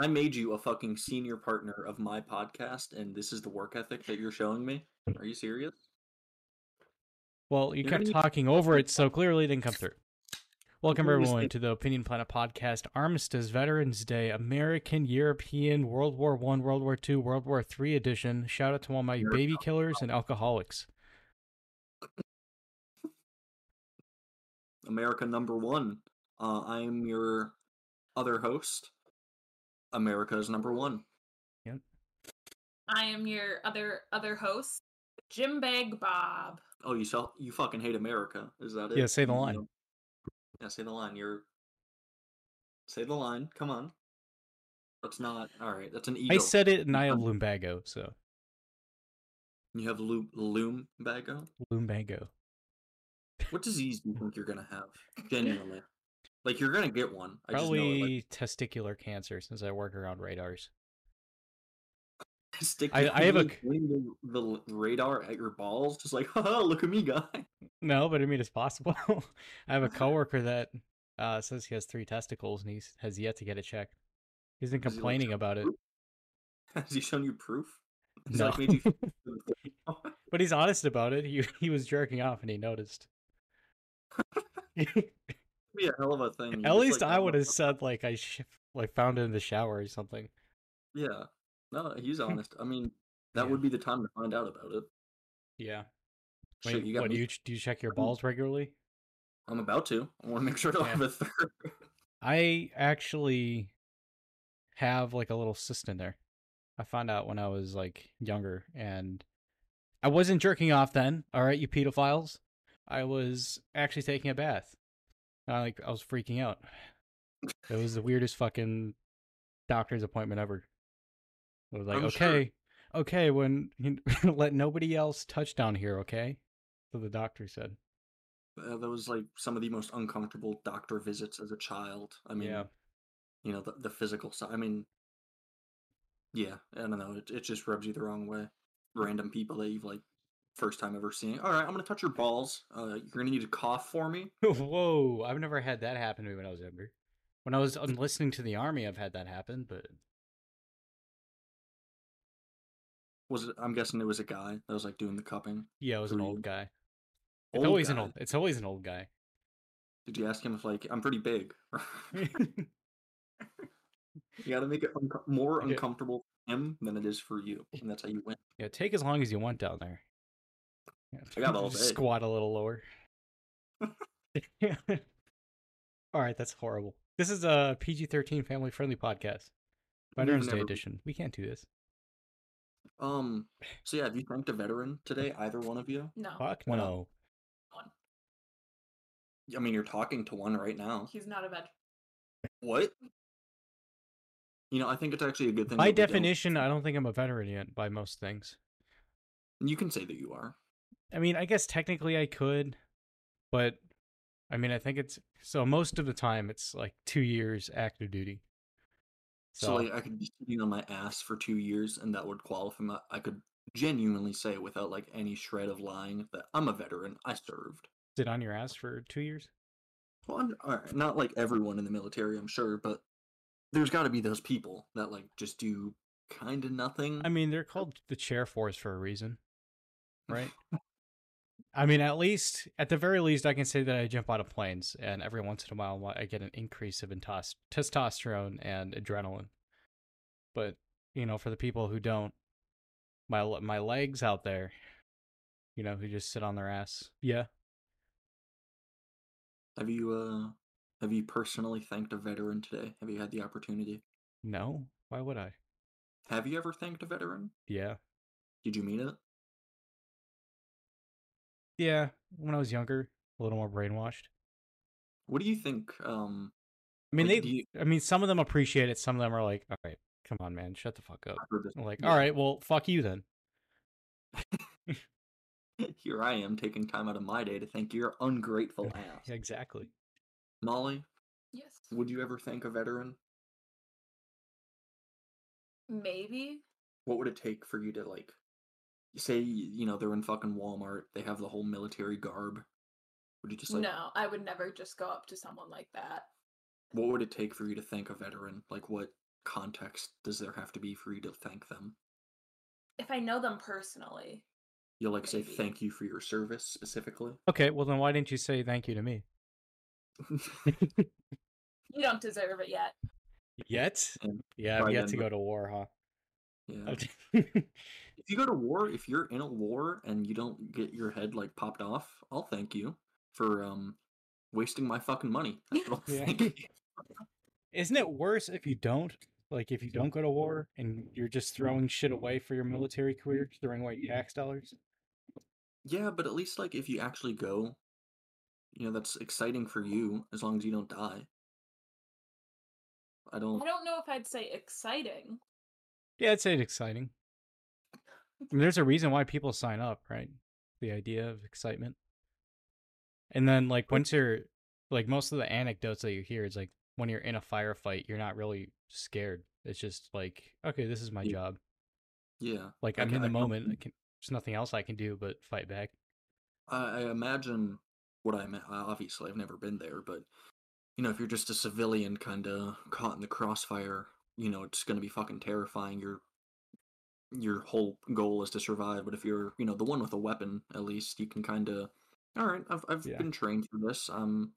I made you a fucking senior partner of my podcast, and this is the work ethic that you're showing me. Are you serious? Well, you kept talking over it, so clearly it didn't come through. Welcome everyone to the Opinion Planet podcast, Armistice Veterans Day, American, European, World War One, World War Two, World War Three edition. Shout out to all my baby killers and alcoholics. America number one. Uh, I am your other host. America is number one. Yep. I am your other other host, Jim Bag Bob. Oh, you sell, you fucking hate America. Is that it? Yeah, say the line. Yeah, say the line. You're say the line. Come on. That's not all right. That's an ego. I said it, and I have Um, lumbago, so you have loom loom bago. lumbago. What disease do you think you're gonna have? Genuinely, like you're gonna get one. I just know it. Probably Like, testicular cancer, since I work around radars. stick. I- I have a the, the radar at your balls, just like, haha, look at me, guy. No, but I mean it's possible. I have a coworker that uh, says he has three testicles, and he has yet to get it checked. He's been Does he, complaining about it. Has he shown you proof? No. like, you But he's honest about it. He he was jerking off and he noticed. Be a hell of a thing. At least like, I would have said like I sh- like found it in the shower or something. Yeah. No, he's honest. I mean, that Yeah. would be the time to find out about it. Yeah. Shit, Wait, you got what do you do you check your balls regularly? I'm about to. I want to make sure to Yeah. have a third. I actually have like a little cyst in there. I found out when I was like younger and I wasn't jerking off then, all right, you pedophiles. I was actually taking a bath. And I like I was freaking out. It was the weirdest fucking doctor's appointment ever. I was like, I'm sure. okay, okay, when let nobody else touch down here, okay? So the doctor said. Uh, that was like some of the most uncomfortable doctor visits as a child. I mean, yeah. you know, the, the physical side. I mean, yeah, I don't know. It, it just rubs you the wrong way. Random people that you've like first time ever seen. All right, I'm gonna touch your balls. Uh, you're gonna need to cough for me. Whoa, I've never had that happen to me when I was younger. When I was listening to the army, I've had that happen, but Was it? I'm guessing it was a guy that was like doing the cupping. yeah, it was an old guy. It's Old always an old. It's always an old guy. Did you ask him if like I'm pretty big? you got to make it unco- more uncomfortable for him than it is for you, and that's how you win. yeah, take as long as you want down there. Yeah, I got all just day. Squat a little lower. all right, that's horrible. This is a PG-13 family-friendly podcast. We've Veterans Day edition. We can't do this. Um. So yeah, have you thanked a veteran today? Either one of you? No, Fuck Why not? no. one. I mean, you're talking to one right now. He's not a veteran. What? You know, I think it's actually a good thing. By that we don't- definition, I don't think I'm a veteran yet. By most things. you can say that you are. I mean, I guess technically I could, but I mean, I think it's so most of the time it's like two years active duty. So, So, like, I could be sitting on my ass for two years, and that would qualify. My, I could genuinely say, without like any shred of lying, that I'm a veteran. I served. sit on your ass for two years. Well, I'm, all right, not like everyone in the military, I'm sure, but there's got to be those people that like just do kind of nothing. I mean, they're called the chair force for a reason, right? I mean, at least, at the very least, I can say that I jump out of planes, and every once in a while, I get an increase of intos- testosterone and adrenaline. But you know, for the people who don't, my my legs out there, you know, who just sit on their ass, yeah, Have you uh have you personally thanked a veteran today? Have you had the opportunity? no, why would I? Have you ever thanked a veteran? Yeah, Did you mean it? Yeah. When I was younger, a little more brainwashed. What do you think? Um, I mean, Like, they. you- I mean, some of them appreciate it. Some of them are like, "All right, come on, man, shut the fuck up." I've heard this- I'm like, Yeah. all right, well, fuck you then. Here I am taking time out of my day to thank your ungrateful ass. Exactly. Molly, Yes. would you ever thank a veteran? Maybe. What would it take for you to like say you know they're in fucking Walmart, they have the whole military garb. Would you just like no, I would never just go up to someone like that. what would it take for you to thank a veteran? Like what context does there have to be for you to thank them? If I know them personally. You'll like say thank you for your service specifically. Okay, well then why didn't you say thank you to me? You don't deserve it yet. Yet? And Yeah, I've yet to go to war, huh? yeah. If you go to war, if you're in a war and you don't get your head like popped off, I'll thank you for um wasting my fucking money. That's what I'll Yeah. Isn't it worse if you don't? Like if you don't go to war and you're just throwing shit away for your military career, throwing away tax dollars? Yeah, but at least like if you actually go, you know, that's exciting for you as long as you don't die. I don't I don't know if I'd say exciting. Yeah, I'd say it's exciting. I mean, there's a reason why people sign up, right? The idea of excitement. And then like once you're like most of the anecdotes that you hear is like when you're in a firefight, you're not really scared. It's just like, okay, this is my Yeah. job. yeah. Like I I'm ca- in the I moment. I can, there's nothing else I can do but fight back. I, I imagine what I meant. Obviously, I've never been there, but you know, if you're just a civilian, kind of caught in the crossfire, you know, it's gonna be fucking terrifying. Your your whole goal is to survive. But if you're, you know, the one with a weapon, at least you can kind of, all right, I've I've Yeah. been trained for this. Um,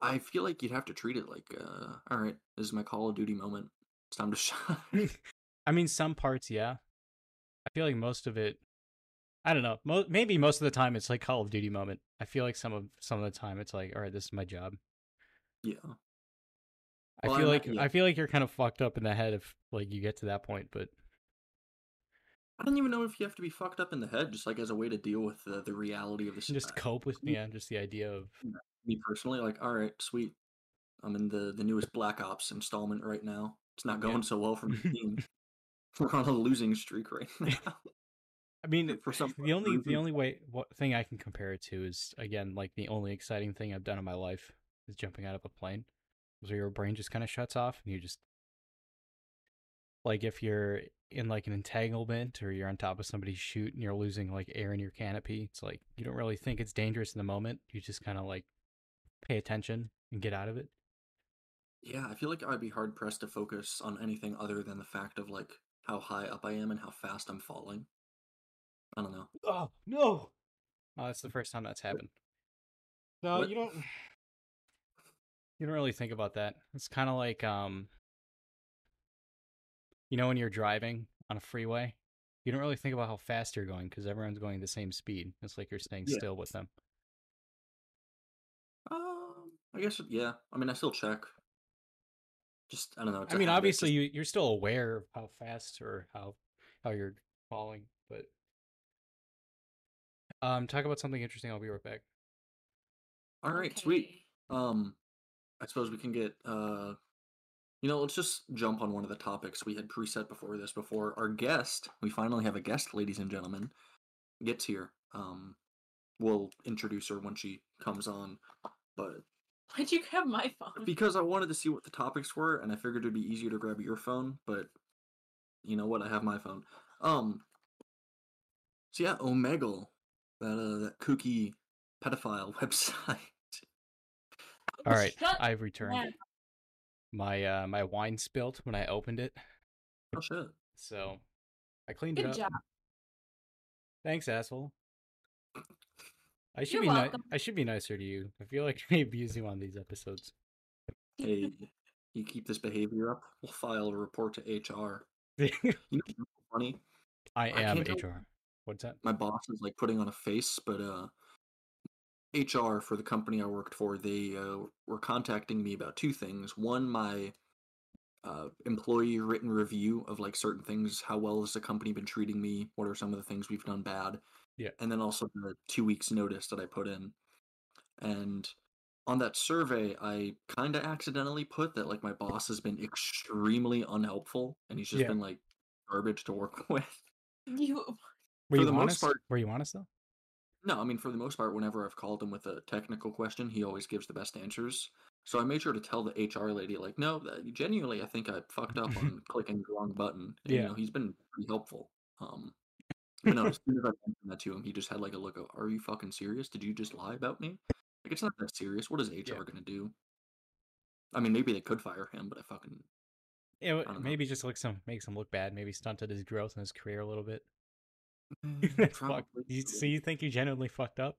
I feel like you'd have to treat it like, uh, all right, this is my Call of Duty moment. It's time to shine. I mean, some parts, yeah. I feel like most of it. I don't know. Mo- maybe most of the time it's like Call of Duty moment. I feel like some of some of the time it's like, all right, this is my job. yeah. I Well, feel me- like yeah. I feel like you're kind of fucked up in the head if like you get to that point, but I don't even know if you have to be fucked up in the head, just like as a way to deal with the, the reality of the just cope with me. yeah, just the idea of me personally, like, all right, sweet. I'm in the the newest Black Ops installment right now. It's not Yeah. going so well for my team. We're on a losing streak right now. I mean, For some the only the only way what thing I can compare it to is again like the only exciting thing I've done in my life is jumping out of a plane, where your brain just kind of shuts off and you just like if you're in like an entanglement or you're on top of somebody's chute and you're losing like air in your canopy, it's like you don't really think it's dangerous in the moment. You just kind of like pay attention and get out of it. yeah, I feel like I'd be hard pressed to focus on anything other than the fact of like how high up I am and how fast I'm falling. I don't know. Oh no! Oh, that's the first time that's happened. No, What? you don't. You don't really think about that. It's kind of like um. You know when you're driving on a freeway, you don't really think about how fast you're going because everyone's going the same speed. It's like you're staying Yeah. still with them. Um, I guess yeah. I mean, I still check. Just I don't know. i mean, obviously just- you you're still aware of how fast or how how you're falling, but um, talk about something interesting. I'll be right back. All right, sweet. Um, I suppose we can get uh, you know, let's just jump on one of the topics we had preset before this. Before our guest, we finally have a guest, ladies and gentlemen, gets here. Um, we'll introduce her when she comes on, but Why'd you grab my phone? because I wanted to see what the topics were, and I figured it'd be easier to grab your phone, but you know what? I have my phone. Um, so yeah, Omegle, that uh, that kooky pedophile website. All right, Shut I've returned. My uh my wine spilt when I opened it, oh shit. so I cleaned Good it up. job. Thanks, asshole. I should You're be ni- I should be nicer to you. I feel like I abuse you on these episodes. Hey, you keep this behavior up, we'll file a report to HR. You know, funny. am can't tell- HR. What's that? my boss is like putting on a face, but uh, HR for the company I worked for, they uh, were contacting me about two things. One, my uh, employee written review of like certain things. How well has the company been treating me? What are some of the things we've done bad? Yeah. And then also the two weeks notice that I put in. And on that survey, I kind of accidentally put that like my boss has been extremely unhelpful and he's just Yeah. been like garbage to work with. You Were For you the most honest? part- Were you honest though? No, I mean for the most part, whenever I've called him with a technical question, he always gives the best answers. So I made sure to tell the HR lady, like, no, that, genuinely, I think I fucked up on clicking the wrong button. And, Yeah. You know, he's been pretty helpful. Um, but no, as soon as I mentioned that to him, he just had like a look of, "Are you fucking serious? Did you just lie about me? Like, it's not that serious. What is HR Yeah. gonna do? I mean, maybe they could fire him, but I fucking I don't know. maybe just looks him makes him look bad. Maybe stunted his growth and his career a little bit. Mm, probably. You, so you think you genuinely fucked up?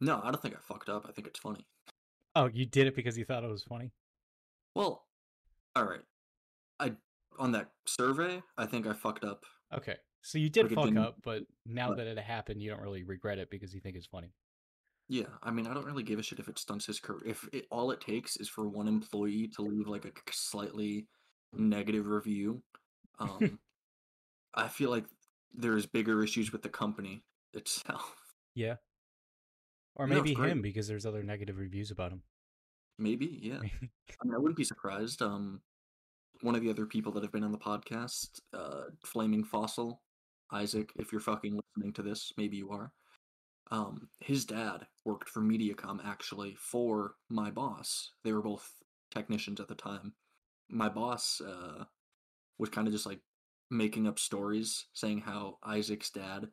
No, I don't think I fucked up. I think it's funny. Oh, you did it because you thought it was funny. Well, all right. I on that survey, I think I fucked up. Okay, so you did fuck up, but now but- that it happened, you don't really regret it because you think it's funny. Yeah, I mean, I don't really give a shit if it stunts his career. If it, all it takes is for one employee to leave like a slightly negative review, um, I feel like there's bigger issues with the company itself. Yeah. Or No, maybe him because there's other negative reviews about him. Maybe, yeah. I mean, I wouldn't be surprised. Um, one of the other people that have been on the podcast, uh, Flaming Fossil, Isaac, if you're fucking listening to this, maybe you are. Um, his dad worked for MediaCom actually for my boss. They were both technicians at the time. My boss uh, was kind of just like making up stories, saying how Isaac's dad,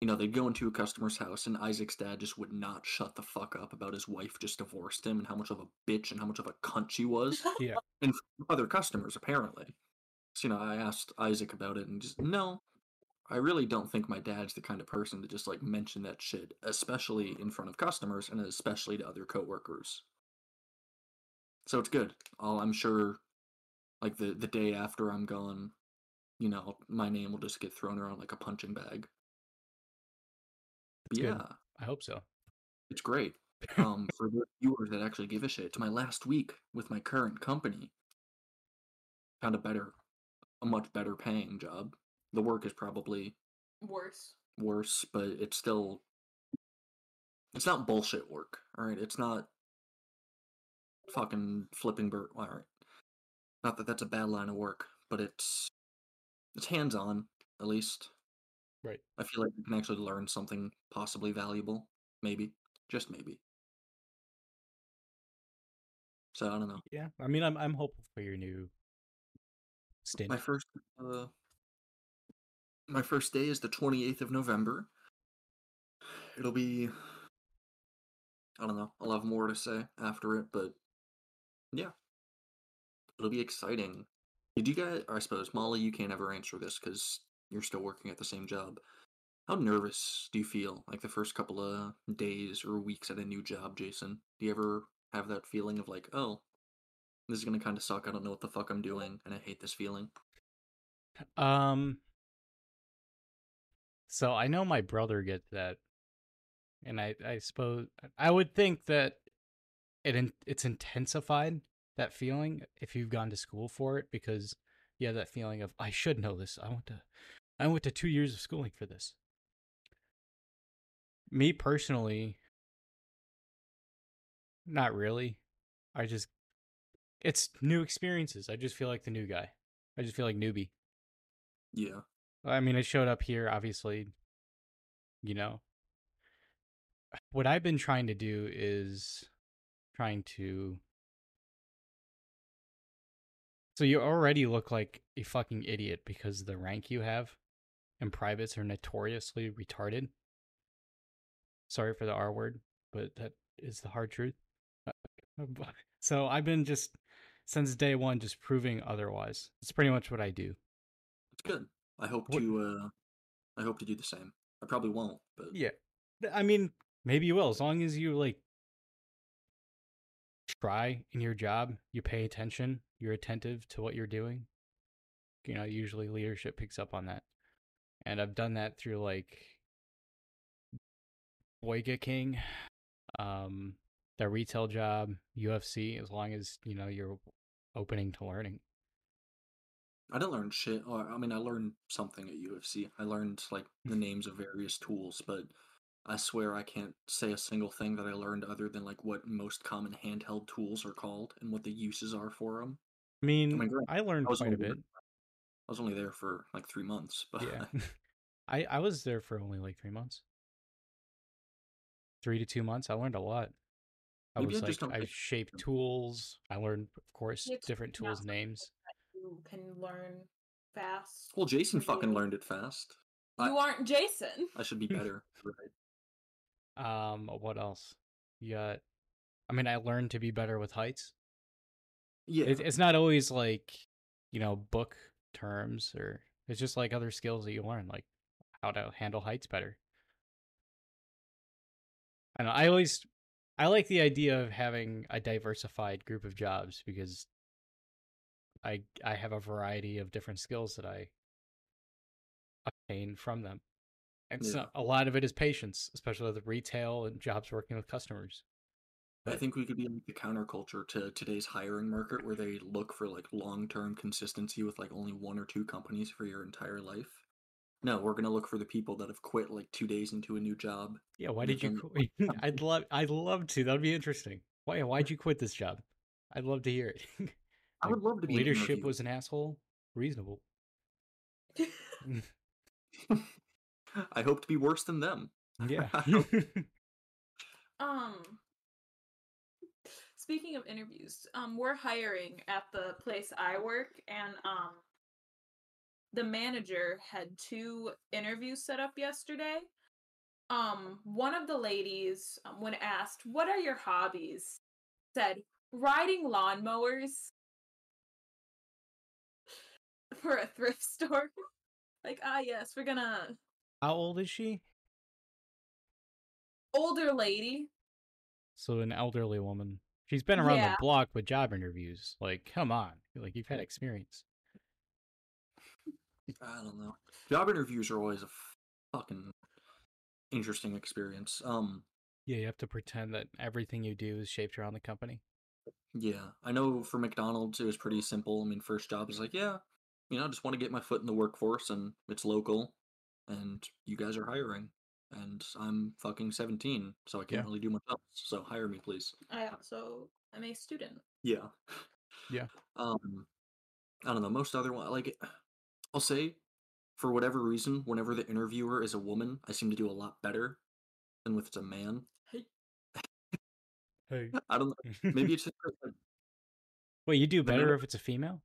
you know, they'd go into a customer's house and Isaac's dad just would not shut the fuck up about his wife just divorced him and how much of a bitch and how much of a cunt she was Yeah. and other customers apparently. So you know, I asked Isaac about it and just no, I really don't think my dad's the kind of person to just like mention that shit, especially in front of customers and especially to other coworkers. So it's good. I'll, I'm sure, like the the day after I'm gone, you know, my name will just get thrown around like a punching bag. That's yeah, good. I hope so. it's great. Um, for the viewers that actually give a shit, it's my last week with my current company. Found a better, a much better paying job. The work is probably Worse. worse, but it's still, it's not bullshit work. All right, it's not fucking flipping bird. All right, not that that's a bad line of work, but it's it's hands on at least. Right. I feel like you can actually learn something possibly valuable. Maybe, just maybe. So I don't know. Yeah. I mean, I'm I'm hopeful for your new stint. My first, uh, my first day is the twenty eighth of November. It'll be, I don't know. I'll have more to say after it, but yeah, it'll be exciting. Did you guys? I suppose Molly, you can't ever answer this because you're still working at the same job. How nervous do you feel like the first couple of days or weeks at a new job, Jason? Do you ever have that feeling of like, oh, this is gonna kind of suck. I don't know what the fuck I'm doing, and I hate this feeling. Um. So I know my brother gets that, and I I suppose I would think that it it's intensified that feeling if you've gone to school for it because you have that feeling of I should know this. I went to I went to two years of schooling for this. Me personally, not really. I just it's new experiences. I just feel like the new guy. I just feel like newbie. Yeah. I mean, I showed up here, obviously, you know. What I've been trying to do is trying to. So you already look like a fucking idiot because the rank you have and privates are notoriously retarded. Sorry for the R word, but that is the hard truth. So I've been just, since day one, just proving otherwise. It's pretty much what I do. It's good. I hope What- to uh I hope to do the same. I probably won't, but Yeah. I mean, maybe you will, as long as you like try in your job, you pay attention, you're attentive to what you're doing. You know, usually leadership picks up on that. And I've done that through like Boyga King, um, the retail job, UFC, as long as, you know, you're opening to learning. I didn't learn shit. Or, I mean, I learned something at UFC. I learned like the names of various tools, but I swear I can't say a single thing that I learned other than like what most common handheld tools are called and what the uses are for them. I mean, mean, granted, I learned I was quite a only bit. there- I was only there for like three months, but Yeah. I I was there for only like three months. Three to two months. I learned a lot. I Maybe was I just like don't I think- shaped tools. I learned, of course, It's different tools something names. You can learn fast. well, Jason fucking learned it fast. I- You aren't Jason. I should be better. right? Um, what else? Yeah. I mean, I learned to be better with heights. Yeah, It, it's not always like you know, book terms or it's just like other skills that you learn, like how to handle heights better. I know. I always I like the idea of having a diversified group of jobs because I I have a variety of different skills that I obtain from them. And so a lot of it is patience, especially with retail and jobs working with customers. I think we could be like the counterculture to today's hiring market where they look for like long-term consistency with like only one or two companies for your entire life. No, we're gonna look for the people that have quit like two days into a new job. Yeah, why did you quit? I'd love I'd love to. That would be interesting. Why why'd you quit this job? I'd love to hear it. I would love to be Leadership was an asshole. Reasonable. I hope to be worse than them. Yeah. Um speaking of interviews, um we're hiring at the place I work and um the manager had two interviews set up yesterday. Um one of the ladies um, when asked, "What are your hobbies?" said, "Riding lawnmowers." For a thrift store. like, ah yes, we're gonna How old is she? older lady. So an elderly woman. She's been around Yeah. the block with job interviews. Like, come on. Like you've had experience. I don't know. Job interviews are always a fucking interesting experience. Um, Yeah, you have to pretend that everything you do is shaped around the company. yeah, I know for McDonald's it was pretty simple. I mean, first job is like, yeah, you know, I just want to get my foot in the workforce and it's local and you guys are hiring and I'm fucking 17, so I can't Yeah. really do much else. So hire me, please. I also am a student. Yeah. Yeah. Um, I don't know. Most other one, like, I'll say, for whatever reason, whenever the interviewer is a woman, I seem to do a lot better than with it's a man. Hey. hey. I don't know. Maybe it's just. like, Wait, you do better minute- if it's a female?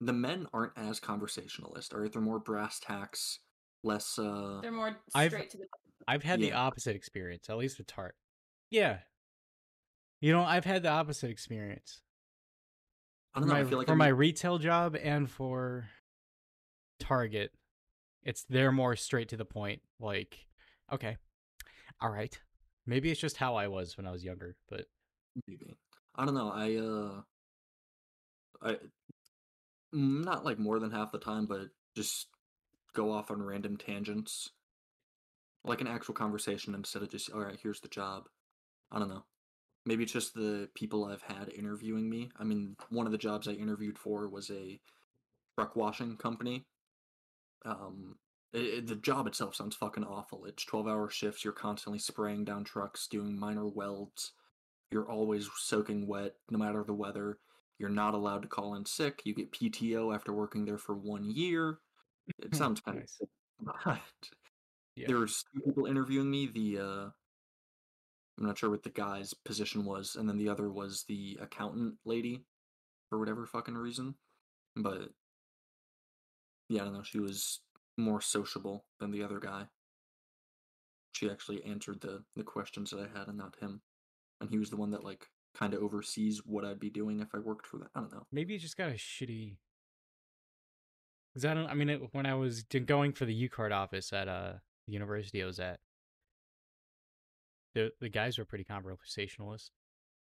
the men aren't as conversationalist, all right? They're more brass tacks, less. uh They're more I've- to the I've had the opposite experience, at least with Tart. Yeah. You know, I've had the opposite experience. I don't know. my, I feel like for I'm- my retail job and for Target, it's they're more straight to the point. Like, okay, all right. Maybe it's just how I was when I was younger, but Maybe. I don't know. I uh I mm, not like more than half the time, but just go off on random tangents. Like an actual conversation instead of just all right, here's the job. I don't know. Maybe it's just the people I've had interviewing me. I mean, one of the jobs I interviewed for was a truck washing company. Um it, it- the job itself sounds fucking awful. It's 12-hour shifts, you're constantly spraying down trucks, doing minor welds. You're always soaking wet, no matter the weather. You're not allowed to call in sick. You get PTO after working there for one year. It sounds kind Nice. of but Yeah. there two people interviewing me. The uh, I'm not sure what the guy's position was, and then the other was the accountant lady, for whatever fucking reason. But yeah, I don't know. She was more sociable than the other guy. She actually answered the the questions that I had, and not him. And he was the one that like kind of oversees what I'd be doing if I worked for that. I don't know. maybe you just got a shitty. Cause I don't. I mean, it, when I was d- going for the U card office at uh the university I was at, the the guys were pretty conversationalist.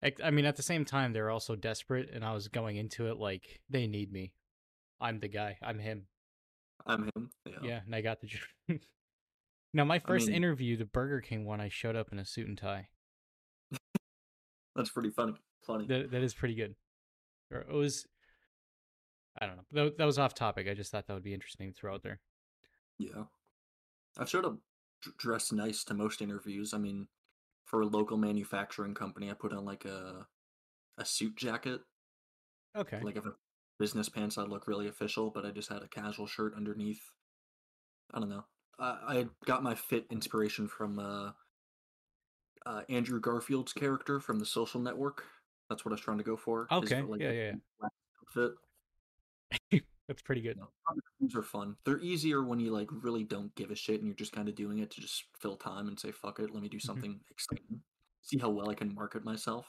Like, I mean, at the same time, they were also desperate, and I was going into it like they need me. I'm the guy. I'm him. I'm him. Yeah. Yeah, and I got the job. now, my first mean- interview, the Burger King one, I showed up in a suit and tie. That's pretty funny. Funny. That that is pretty good. Or it was. I don't know. That, that was off topic. I just thought that would be interesting to throw out there. Yeah. I've showed up dressed nice to most interviews. I mean, for a local manufacturing company, I put on like a a suit jacket. Okay. Like if a business pants, I'd look really official, but I just had a casual shirt underneath. I don't know. I I got my fit inspiration from uh, uh Andrew Garfield's character from The Social Network. That's what I was trying to go for. his, Okay, like, yeah, yeah, Outfit. That's pretty good. Know, are fun. They're easier when you like really don't give a shit and you're just kind of doing it to just fill time and say fuck it, let me do Mm-hmm. something exciting. See how well I can market myself.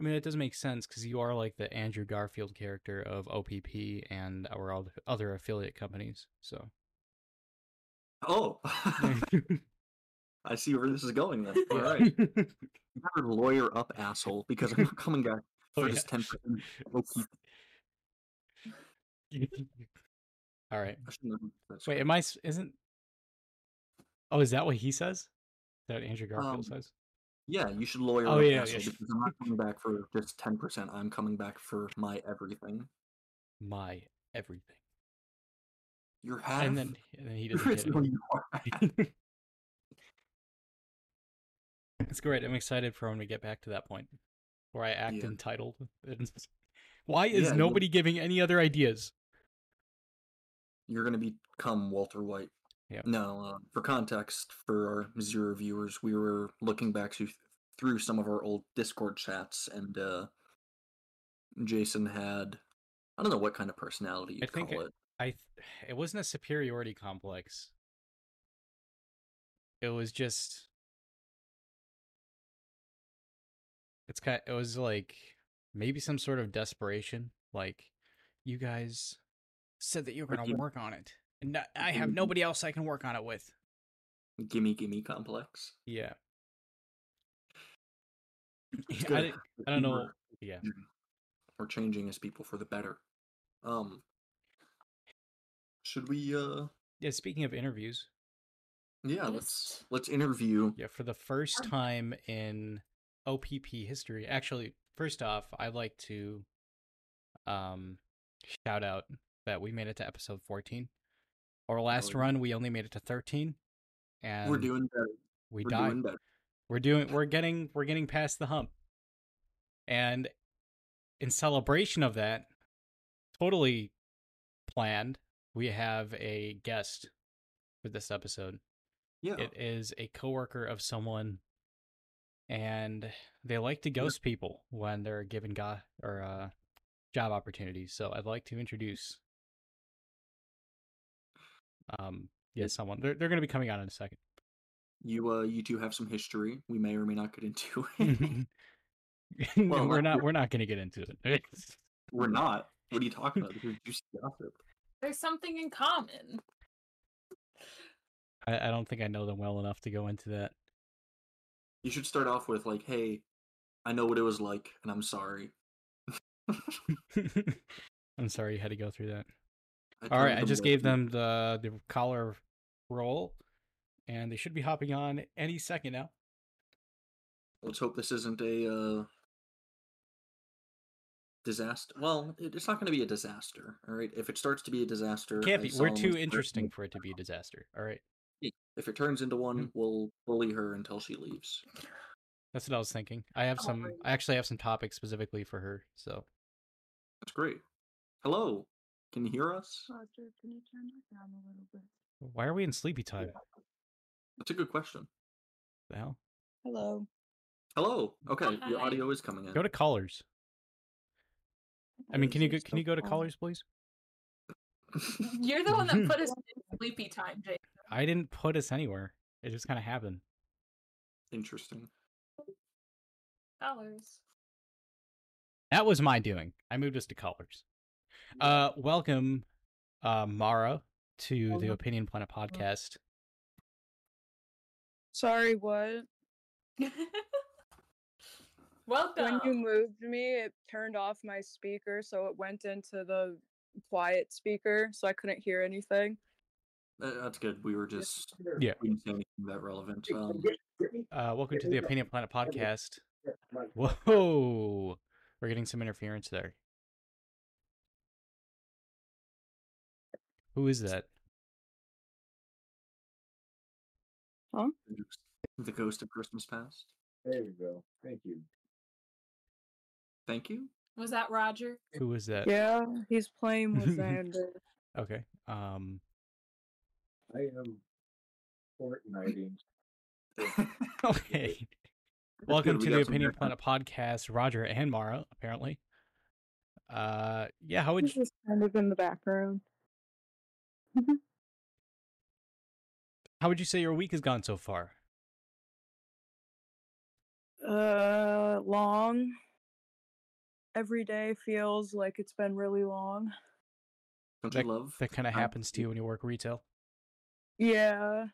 I mean, it does make sense because you are like the Andrew Garfield character of OPP and our other affiliate companies. So, Oh, I see where this is going. Then. All right, you better lawyer up, asshole, because I'm coming back Oh, for yeah. this ten percent. All right. I shouldn't have- that's Wait, am I? Isn't? Oh, is that what he says? Is that Andrew Garfield Um, says? Yeah, you should lawyer Oh, up, yeah, yeah. because I'm not coming back for just ten percent. I'm coming back for my everything. My everything. Your half. And then, and then he doesn't get it. you are half. It's great. I'm excited for when we get back to that point where I act Yeah. entitled. Why is Yeah, nobody giving any other ideas? You're gonna become Walter White. Yep. No, uh, for context, for our zero viewers, we were looking back to, through some of our old Discord chats, and uh, Jason had I don't know what kind of personality you'd think call it- it. I th- it wasn't a superiority complex. It was just it's kind it was like maybe some sort of desperation like you guys said that you were Or going to gimme- work on it and I- I have nobody else I can work on it with. Gimme, gimme complex. Yeah. It's I, I don't know. We're, Yeah. we're changing as people for the better. Um, should we? uh Yeah, speaking of interviews, Yeah, Yes. let's let's interview. yeah, for the first time in OPP history, actually, first off, I'd like to um shout out that we made it to episode 14. Our last yeah. run, we only made it to 13, and We're doing better. we We're died. doing better. We're doing we're getting we're getting past the hump. And in celebration of that, totally planned, we have a guest for this episode. Yeah. It is a coworker of someone and they like to ghost people when they're given go- or uh, job opportunities. So I'd like to introduce um yeah, someone. They're they're going to be coming out in a second. You uh you two have some history. We may or may not get into it. No, Well, we're not- not we're not going to get into it. We're not. What are you talking about? This is juicy gossip. There's something in common. I, I don't think I know them well enough to go into that. You should start off with like, "Hey, I know what it was like, and I'm sorry." I'm sorry you had to go through that. All right, I just gave them the the caller role, and they should be hopping on any second now. Let's hope this isn't a uh disaster. Well, it- it's not going to be a disaster. All right. If it starts to be a disaster, Can't be. We're too interesting for it to be a disaster. All right, If it turns into one, Mm-hmm. we'll bully her until she leaves. that's what I was thinking. I have some. I actually have some topics specifically for her. So That's great. Hello. Can you hear us? Roger, can you turn that down a little bit? why are we in sleepy time? That's a good question. The hell? Hello. Hello. Okay, your audio is coming in. Go to callers. I mean, can you go? Can you go to callers, please? You're the one that put us in sleepy time, Jake. I didn't put us anywhere. It just kind of happened. Interesting. Dollars. That was my doing. I moved us to callers. Uh, welcome, uh, Mara, to the Opinion Planet podcast. Sorry, what? Welcome. When you moved me, it turned off my speaker, so it went into the quiet speaker, so I couldn't hear anything. Uh, That's good. We were just Yeah. we didn't say anything that relevant. Um, Uh, welcome to the Opinion Planet podcast. Whoa, we're getting some interference there. Who is that? the ghost of Christmas past. There you go. Thank you. Thank you. Was that Roger? Who is that? Yeah, he's playing with Xander. Okay. Um. I am Fortniting. Okay. Welcome good, we to the Opinion background. Planet podcast. Roger and Mara, apparently. Uh, yeah. How would you, just kind of in the background. How would you say your week has gone so far? Uh, long. every day feels like it's been really long. Don't That- you love? That kind of happens to you when you work retail. Yeah.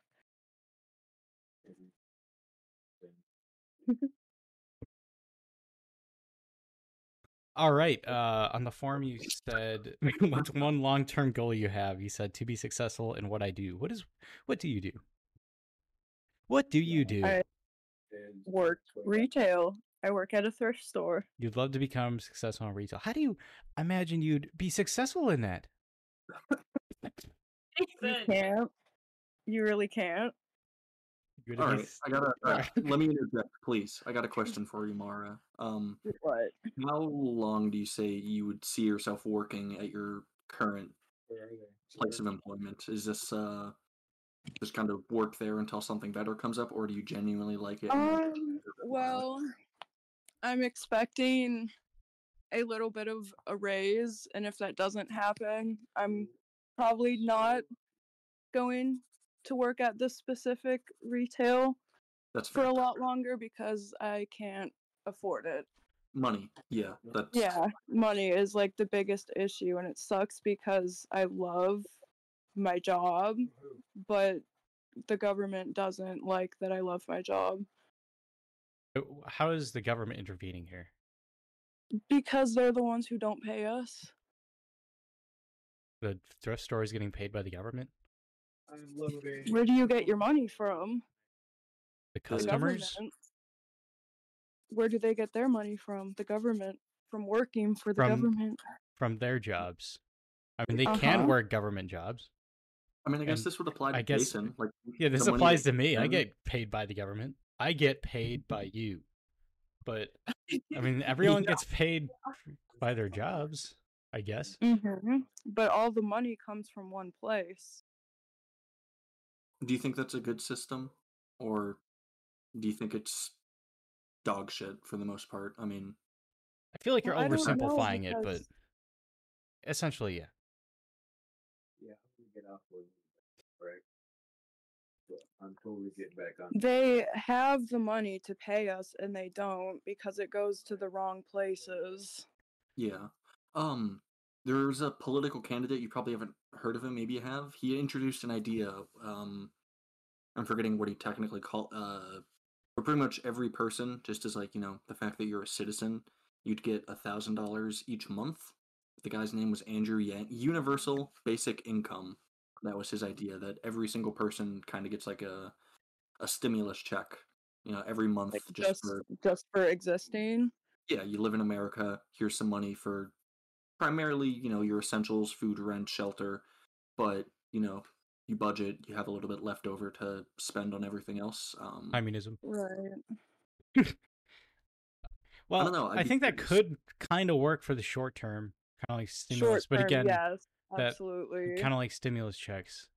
All right. Uh, on the form, you said what's one long-term goal you have? You said to be successful in what I do. What is? What do you do? What do you do? I work retail. I work at a thrift store. You'd love to become successful in retail. How do you imagine you'd be successful in that? You can't. You really can't. You're All gonna right, be s- I gotta. All Uh, let me interject, please. I got a question for you, Mara. Um, What? how long do you say you would see yourself working at your current Where are they? place of employment? Is this uh just kind of work there until something better comes up, or do you genuinely like it? Um. it? Well, I'm expecting a little bit of a raise, and if that doesn't happen, I'm probably not going to work at this specific retail that's for fair. a lot longer because I can't afford it. money. Yeah, that's Yeah, money is like the biggest issue, and it sucks because I love my job, but the government doesn't like that I love my job Uh, How is the government intervening here? because they're the ones who don't pay us. The thrift store is getting paid by the government. I'm loading. Where do you get your money from? The The customers. government. Where do they get their money from? The government. From working for the From- government. from their jobs. I mean, they can Uh-huh. work government jobs. I mean, I guess And this would apply to I guess- Jason. Like, Yeah, this applies to me. I get paid by the government. I get paid by you. But I mean, everyone gets paid by their jobs, I guess. hmm But all the money comes from one place. Do you think that's a good system, or do you think it's dog shit for the most part? I mean, I feel like you're Well, I don't know oversimplifying it, but essentially, yeah. Yeah, I'm gonna get off with right. But I'm totally getting back on. They have the money to pay us and they don't because it goes to the wrong places. yeah. Um, there's a political candidate you probably haven't heard of him. Maybe you have. He introduced an idea. Um, I'm forgetting what he technically called. Uh, for pretty much every person, just as like you know, the fact that you're a citizen, you'd get a thousand dollars each month. The guy's name was Andrew Yang. Universal basic income. That was his idea. That every single person kind of gets like a a stimulus check. You know, every month Like just, just for just for existing. yeah, you live in America. Here's some money for primarily, you know, your essentials, food, rent, shelter. But you know, you budget. You have a little bit left over to spend on everything else. Um, Communism. Right. Well, I, don't know, I'd be think that could kind of work for the short term, kind of like stimulus. Short but again, yes, that absolutely. kind of like stimulus checks.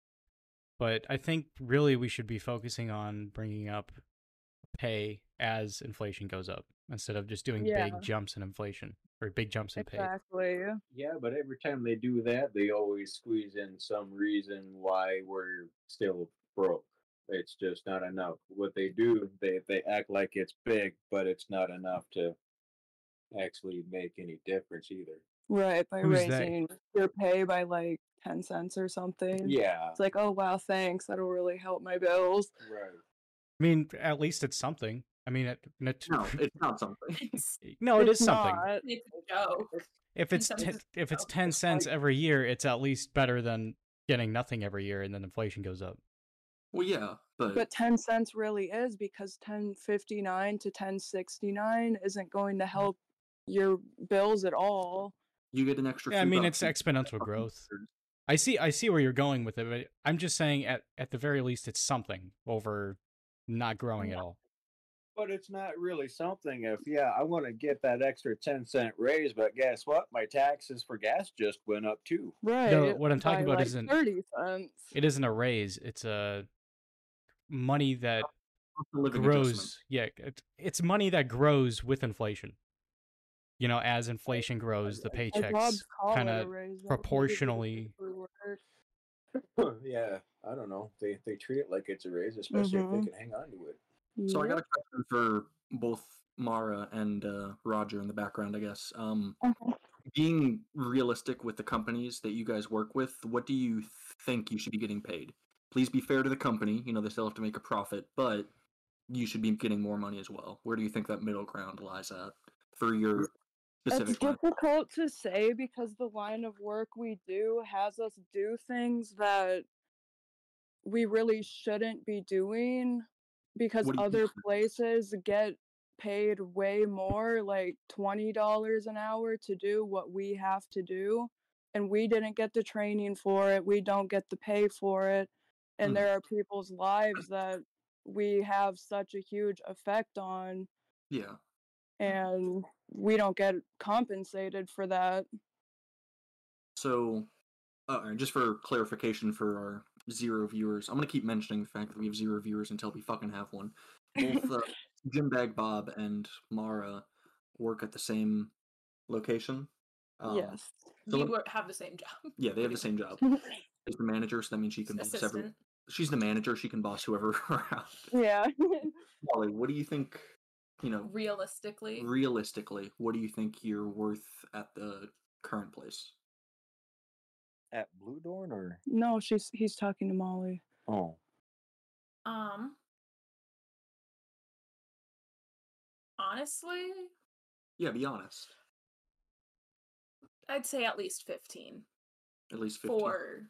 But I think really we should be focusing on bringing up pay as inflation goes up instead of just doing Yeah. big jumps in inflation or big jumps in pay. exactly. Yeah, but every time they do that, they always squeeze in some reason why we're still broke. It's just not enough. What they do, they they act like it's big, but it's not enough to actually make any difference either. Right, by Who's they? raising your pay by like 10 cents or something. Yeah, It's like, oh wow, thanks. That'll really help my bills. right. I mean, at least it's something. I mean, it, it, no, it's not something. It's, no, it is It's something. not. it's a joke. If it's ten, if it's ten cents every year, it's at least better than getting nothing every year and then inflation goes up. Well, yeah, but, But 10 cents really is because 1059 to 1069 isn't going to help your bills at all. you get an extra. Yeah, I mean, it's exponential growth. I see I see where you're going with it, but I'm just saying at at the very least it's something over not growing at all. But it's not really something if, yeah, I want to get that extra 10 cent raise, but guess what? My taxes for gas just went up too. Right. what I'm talking about like isn't- 30 cents. It isn't a raise, it's a money that Cost of living grows. adjustment. Yeah, it, it's money that grows with inflation. You know, as inflation grows, the paychecks jobs call it a kinda raise, I don't think it proportionally- yeah, I don't know. They they treat it like it's a raise, especially Mhm. if they can hang on to it. So I got a question for both Mara and uh, Roger in the background, I guess. Um, Uh-huh. being realistic with the companies that you guys work with, what do you think you should be getting paid? Please be fair to the company. You know they still have to make a profit, but you should be getting more money as well. Where do you think that middle ground lies at for your It's specific? line? It's difficult to say because the line of work we do has us do things that we really shouldn't be doing because What do you other places get paid way more, like $20 an hour to do what we have to do. And we didn't get the training for it. We don't get the pay for it. And Mhm. there are people's lives that we have such a huge effect on Yeah. and we don't get compensated for that. So, uh, just for clarification for our zero viewers, I'm gonna keep mentioning the fact that we have zero viewers until we fucking have one. Both uh, Jim Bag Bob and Mara work at the same location. Um, yes. So we have the same job. Yeah, they have the same job. She's the manager, so that means she can boss every. She's the manager. She can boss whoever around. yeah. Molly, what do you think? You know, Realistically, realistically, what do you think you're worth at the current place? At Blue Dorn or no, she's he's talking to Molly. oh um, honestly, Yeah, be honest. I'd say at least fifteen At least fifteen. for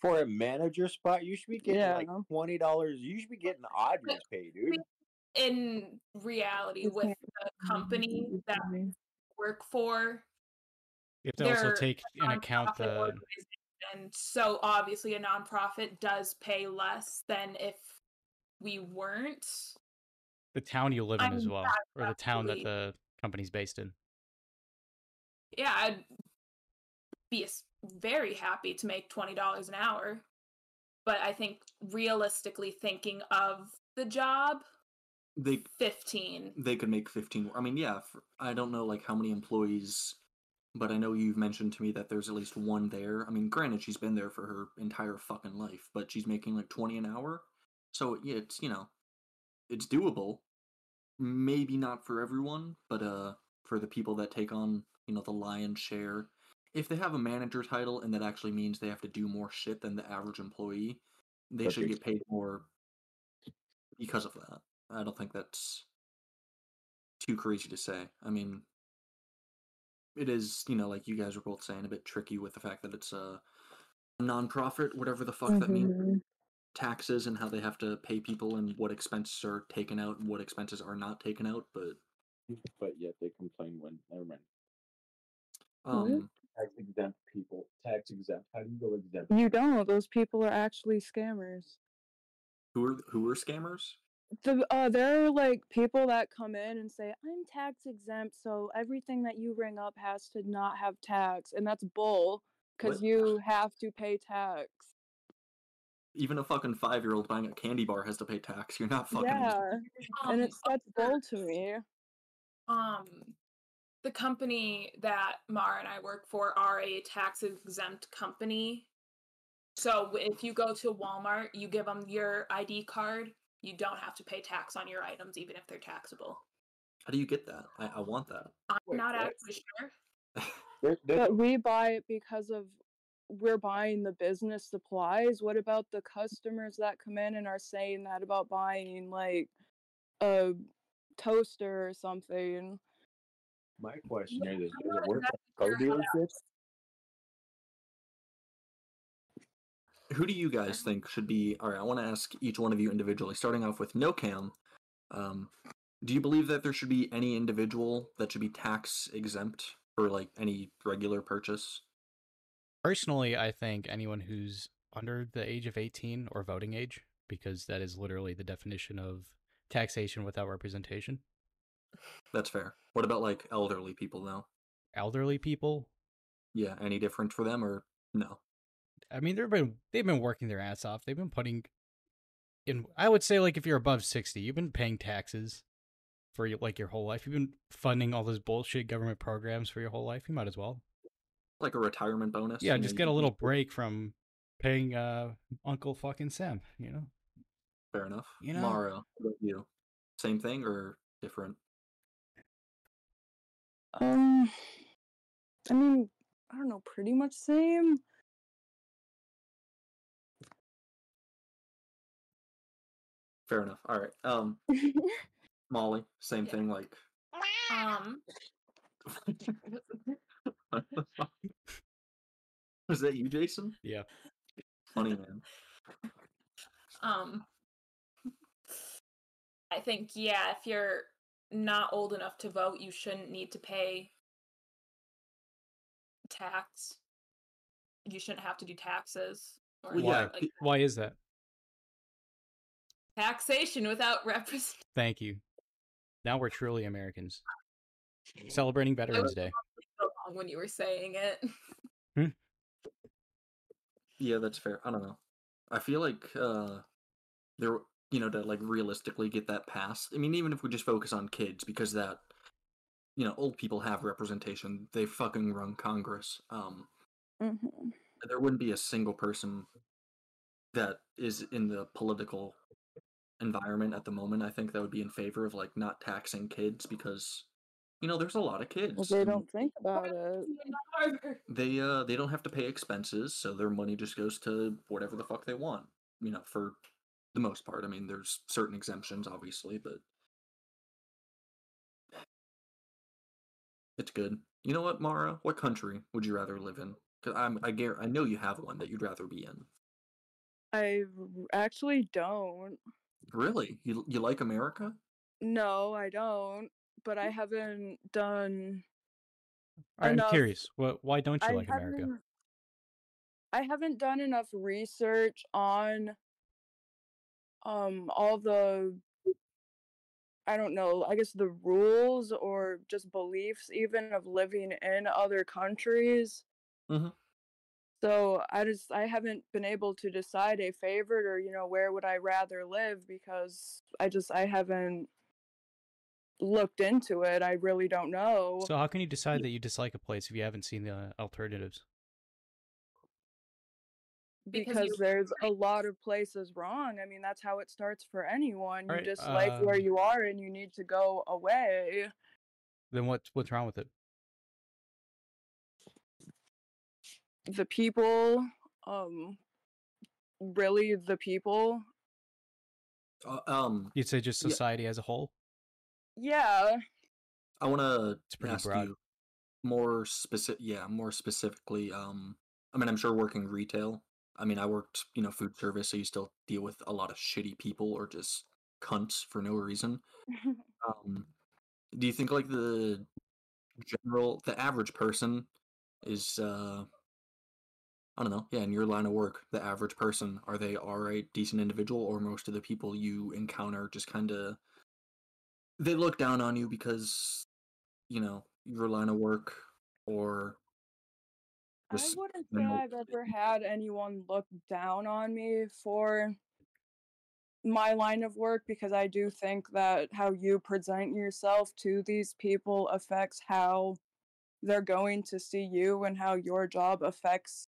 for a manager spot, you should be getting like twenty dollars. You should be getting Audrey's pay, dude. in reality with the company that I work for You have to also They're take in account the organization, so obviously a nonprofit does pay less than if we weren't. the town you live in I as well, that's or the town that the company's based in. Yeah, I'd be very happy to make twenty dollars an hour, but I think realistically thinking of the job, They fifteen. they could make 15. I mean, yeah, for, I don't know like how many employees, but I know you've mentioned to me that there's at least one there. I mean, granted, she's been there for her entire fucking life, but she's making like 20 an hour. So yeah, it's you know, it's doable. Maybe not for everyone, but uh, for the people that take on you know the lion's share. If they have a manager title and that actually means they have to do more shit than the average employee, they should get paid more because of that. I don't think that's too crazy to say. I mean, it is, you know, like you guys were both saying, a bit tricky with the fact that it's a non-profit, whatever the fuck that means. Mhm. Taxes and how they have to pay people and what expenses are taken out and what expenses are not taken out. But But yet they complain when never mind. um, Tax exempt people. Tax exempt. How do you go exempt? You don't. Those people are actually scammers. who are who are scammers? The uh, there are like people that come in and say, "I'm tax exempt, so everything that you ring up has to not have tax," and that's bull because you have to pay tax. Even a fucking five-year-old buying a candy bar has to pay tax. You're not fucking. Yeah, Um, and it's that's bull to me. um the company that Mara and I work for are a tax exempt company. So if you go to Walmart, you give them your ID card, you don't have to pay tax on your items even if they're taxable. How do you get that? I, I want that. I'm Wait, not what? actually sure. There, there, But we buy it because of we're buying the business supplies. What about the customers that come in and are saying that about buying like a toaster or something? my question Yeah, is: Does it work at car sure how that dealerships? Who do you guys think should be? All right, I want to ask each one of you individually, starting off with no cam. Um, do you believe that there should be any individual that should be tax exempt for like any regular purchase? Personally, I think anyone who's under the age of 18 or voting age, because that is literally the definition of taxation without representation. That's fair. What about like elderly people now? Elderly people, Yeah, any different for them or no? I mean, they've been they've been working their ass off. They've been putting in. I would say, like, if you're above 60, you've been paying taxes for like your whole life. You've been funding all those bullshit government programs for your whole life. You might as well. Like a retirement bonus? Yeah, just get a little break from paying uh Uncle fucking Sam. You know. Fair enough. You know- Mara, what about you? Same thing or different? Um, I mean, I don't know, pretty much same. Fair enough. All right. Um, Molly, same thing. Like, Um, was that you, Jason? Yeah. Funny man. um, I think yeah, if you're not old enough to vote, you shouldn't need to pay tax. You shouldn't have to do taxes. Or Why? like Why is that? Taxation without representation. Thank you. Now we're truly Americans. Celebrating Veterans Day. So when you were saying it. Yeah, that's fair. I don't know. I feel like uh there you know, to like realistically get that passed. I mean, even if we just focus on kids, because that you know, old people have representation. They fucking run Congress. Um Mhm. there wouldn't be a single person that is in the political environment at the moment. I think that would be in favor of like not taxing kids because you know, there's a lot of kids. Well, they don't think about it. they uh they don't have to pay expenses so their money just goes to whatever the fuck they want you know for the most part i mean there's certain exemptions obviously but it's good you know what mara what country would you rather live in because i'm i gar- i know you have one that you'd rather be in I actually don't. Really you, you like america No, I don't. But I haven't done. Right, I'm curious. What? Why don't you I like America? I haven't done enough research on um all the I don't know, I guess the rules or just beliefs even of living in other countries. Mhm. So I just I haven't been able to decide a favorite or you know where would I rather live because I just I haven't looked into it. I really don't know. So how can you decide that you dislike a place if you haven't seen the alternatives? Because because you- there's a lot of places wrong. I mean, that's how it starts for anyone. You Alright, just like where um, you are and you need to go away. Then what's what's wrong with it? The people, um, really the people. uh, um You'd say just Yeah. society as a whole. Yeah. i want to ask broad. you more specific yeah more specifically um i mean i'm sure working retail i mean i worked you know food service so you still deal with a lot of shitty people or just cunts for no reason um do you think like the general the average person is uh i don't know. Yeah in your line of work the average person are they all right decent individual or most of the people you encounter just kind of they look down on you because you know your line of work or I wouldn't say I've ever had anyone look down on me for my line of work because I do think that how you present yourself to these people affects how they're going to see you and how your job affects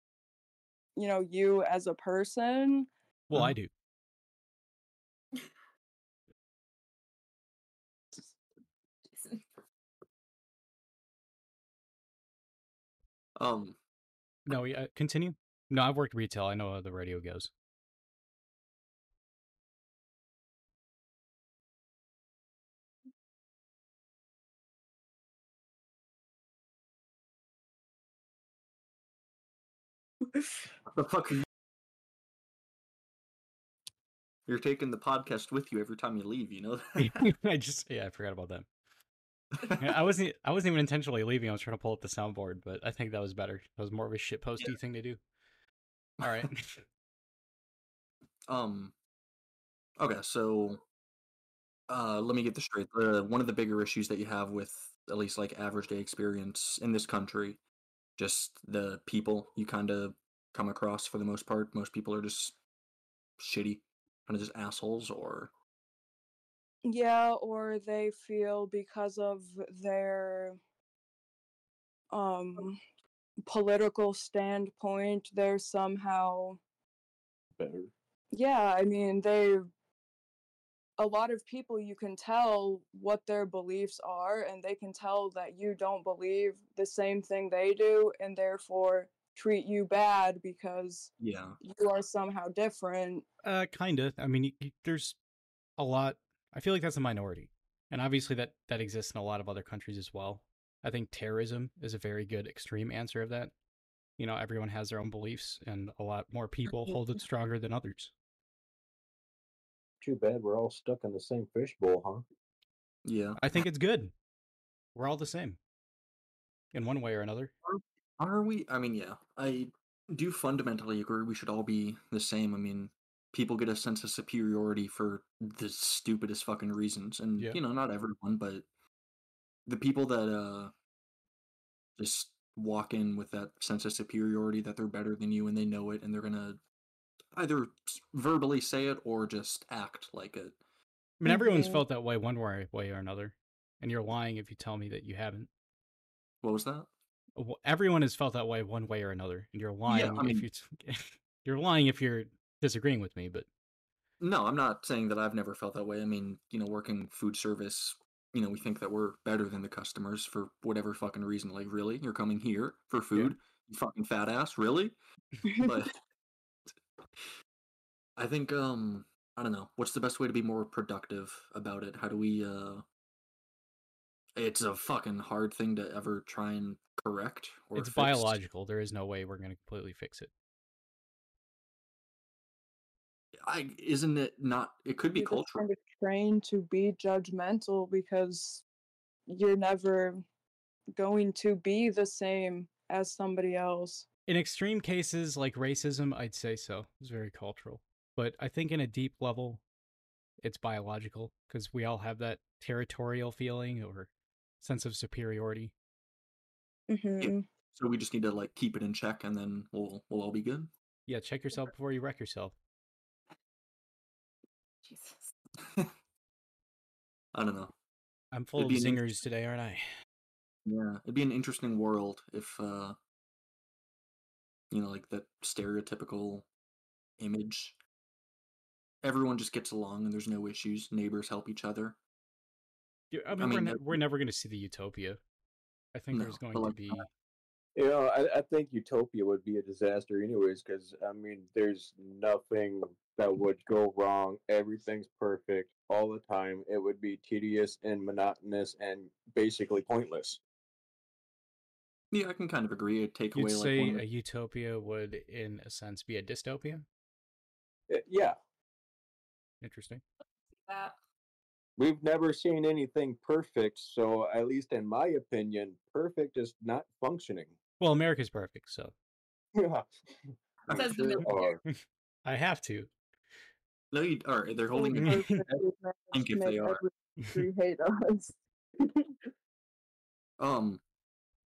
you know you as a person. Well, I Mhm. do. um No, yeah. Continue. No, I've worked retail. I know how the radio goes. the fuck you you're taking the podcast with you every time you leave you know? I just yeah, I forgot about that. I wasn't I wasn't even intentionally leaving. I was trying to pull up the soundboard, but I think that was better. That was more of a shit posty thing to do. All right. Um. Okay, so uh, let me get this straight. Uh, one of the bigger issues that you have with at least like average day experience in this country, just the people you kind of come across for the most part. Most people are just shitty, kind of just assholes, or Yeah, or they feel because of their um political standpoint they're somehow Better. yeah, I mean they a lot of people you can tell what their beliefs are and they can tell that you don't believe the same thing they do and therefore treat you bad because Yeah. you are somehow different Uh, kind of. I mean, y- y- there's a lot. I feel like that's a minority, and obviously that that exists in a lot of other countries as well. I think terrorism is a very good extreme answer of that. You know, everyone has their own beliefs, and a lot more people hold it stronger than others. Too bad we're all stuck in the same fishbowl, huh? Yeah. I think it's good. We're all the same, in one way or another. Are we? I mean, yeah. I do fundamentally agree we should all be the same. I mean, people get a sense of superiority for the stupidest fucking reasons. And, Yeah. you know, not everyone, but the people that uh just walk in with that sense of superiority that they're better than you and they know it and they're gonna either verbally say it or just act like it. I mean, everyone's Mhm. felt that way one way, way or another, and you're lying if you tell me that you haven't. What was that? Everyone has felt that way one way or another, and you're lying yeah, I mean- if you you're lying if you're disagreeing with me. But No, I'm not saying that I've never felt that way. I mean, you know, working food service, you know, we think that we're better than the customers for whatever fucking reason. Like, really? You're coming here for food? You fucking fat ass? Really? But I think um I don't know. What's the best way to be more productive about it? How do we uh it's a fucking hard thing to ever try and correct or it's fix. biological. There is no way we're going to completely fix it. I isn't it not it could be you're cultural. kind of trained to be judgmental because you're never going to be the same as somebody else. In extreme cases like racism, I'd say so. It's very cultural. But I think in a deep level, it's biological because we all have that territorial feeling or sense of superiority. hmm So we just need to like keep it in check and then we'll we'll all be good. Yeah, check yourself before you wreck yourself. Jesus. I don't know. I'm full It'd of be an zingers today, aren't I? Yeah, it'd be an interesting world if uh you know, like that stereotypical image. Everyone just gets along and there's no issues. Neighbors help each other. Yeah, I mean, we're, ne- we're never going to see the utopia. I think No, there's going to be. You know, I, I think utopia would be a disaster, anyways, because I mean, there's nothing that would go wrong. Everything's perfect all the time. It would be tedious and monotonous and basically pointless. Yeah, I can kind of agree. It'd take You'd away say one of a the- utopia would, in a sense, be a dystopia. Uh, yeah, Interesting. That. We've never seen anything perfect, so at least in my opinion, perfect is not functioning. Well, America's perfect, so Yeah. I'm Says the sure- military. I have to. No, you all right, they're holding the Perfect, we've managed think if they are. every hate us. Um,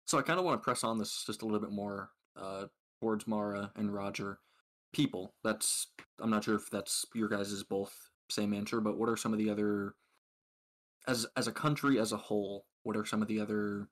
so I kind of want to press on this just a little bit more uh, towards Mara and Roger. People. That's I'm not sure if that's your guys' both same answer, but what are some of the other as as a country as a whole? What are some of the other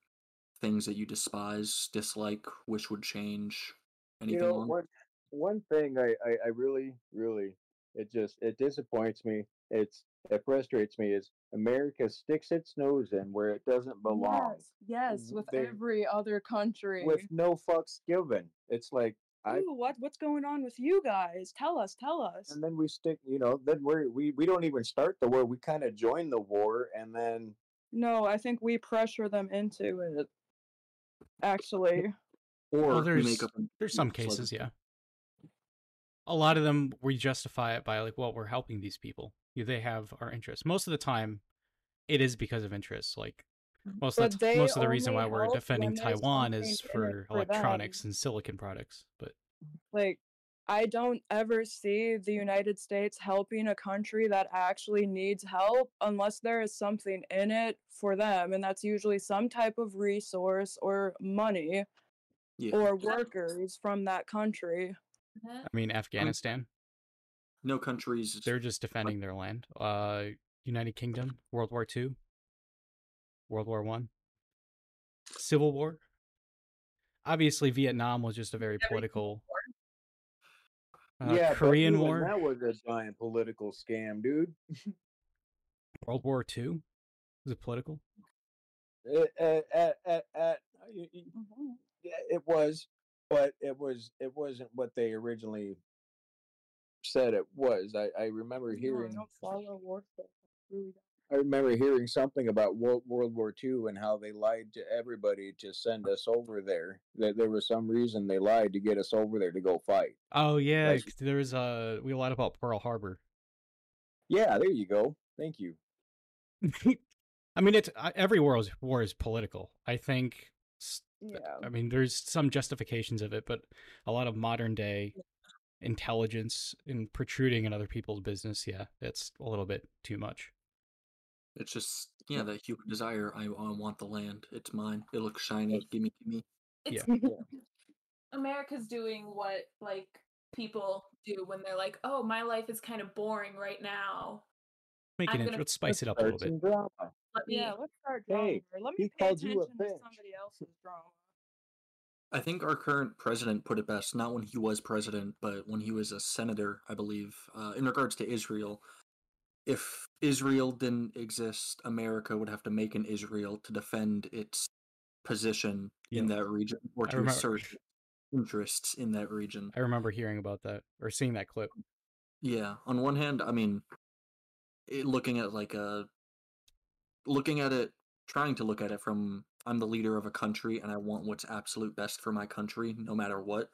things that you despise, dislike, wish would change? Anything you know, one one thing I, I I really really it just it disappoints me. It's it frustrates me is America sticks its nose in where it doesn't belong Yes, yes, with They- every other country. with no fucks given. It's like I Ooh, what what's going on with you guys? Tell us, tell us. and then we stick you know then we're we we don't even start the war we kind of join the war and then No, I think we pressure them into it. Actually, or Well, there's make up an- there's some it's like- cases, yeah. A lot of them we justify it by like, well, we're helping these people. They have our interests. Most of the time, it is because of interests. Like most of But the they most of the reason why we're defending Taiwan is in it for for them. electronics and silicon products. But like I don't ever see the United States helping a country that actually needs help unless there is something in it for them and that's usually some type of resource or money Yeah. or workers from that country. I mean, Afghanistan, no countries. they're just defending their land. Uh, United Kingdom, World War Two, World War One, Civil War. Obviously, Vietnam was just a very political. Uh, yeah Korean War. that was a giant political scam dude World War Two? Was it political? Eh, eh, eh, y- y- Mhm. yeah, it was, but it was it wasn't what they originally said it was. I, I remember No, I hearing don't follow war stuff. Really don't. I remember hearing something about World, World War II and how they lied to everybody to send us over there. That there was some reason they lied to get us over there to go fight. Oh yeah, That's- there was uh we lied about Pearl Harbor. Yeah, there you go. Thank you. I mean, it's uh, every war is war is political. I think. Yeah. I mean, there's some justifications of it, but a lot of modern day intelligence in protruding in other people's business, yeah, that's a little bit too much. It's just yeah, that human desire. I, I want the land. It's mine. It looks shiny. Gimme, gimme. It's Yeah. America's doing what like people do when they're like, "Oh, my life is kind of boring right now. Make it I'm int- gonna let's spice it up a little bit. drama. Let me." Yeah, let's start drama. Hey. Let me pay called you a attention to somebody else's drama. I think our current president put it best, not when he was president, but when he was a senator, I believe, uh, in regards to Israel. If Israel didn't exist, America would have to make an Israel to defend its position in that region or to remember- assert interests in that region. I remember hearing about that or seeing that clip. Yeah, on one hand, I mean, it, looking at like a, looking at it, trying to look at it from I'm the leader of a country and I want what's absolute best for my country, no matter what.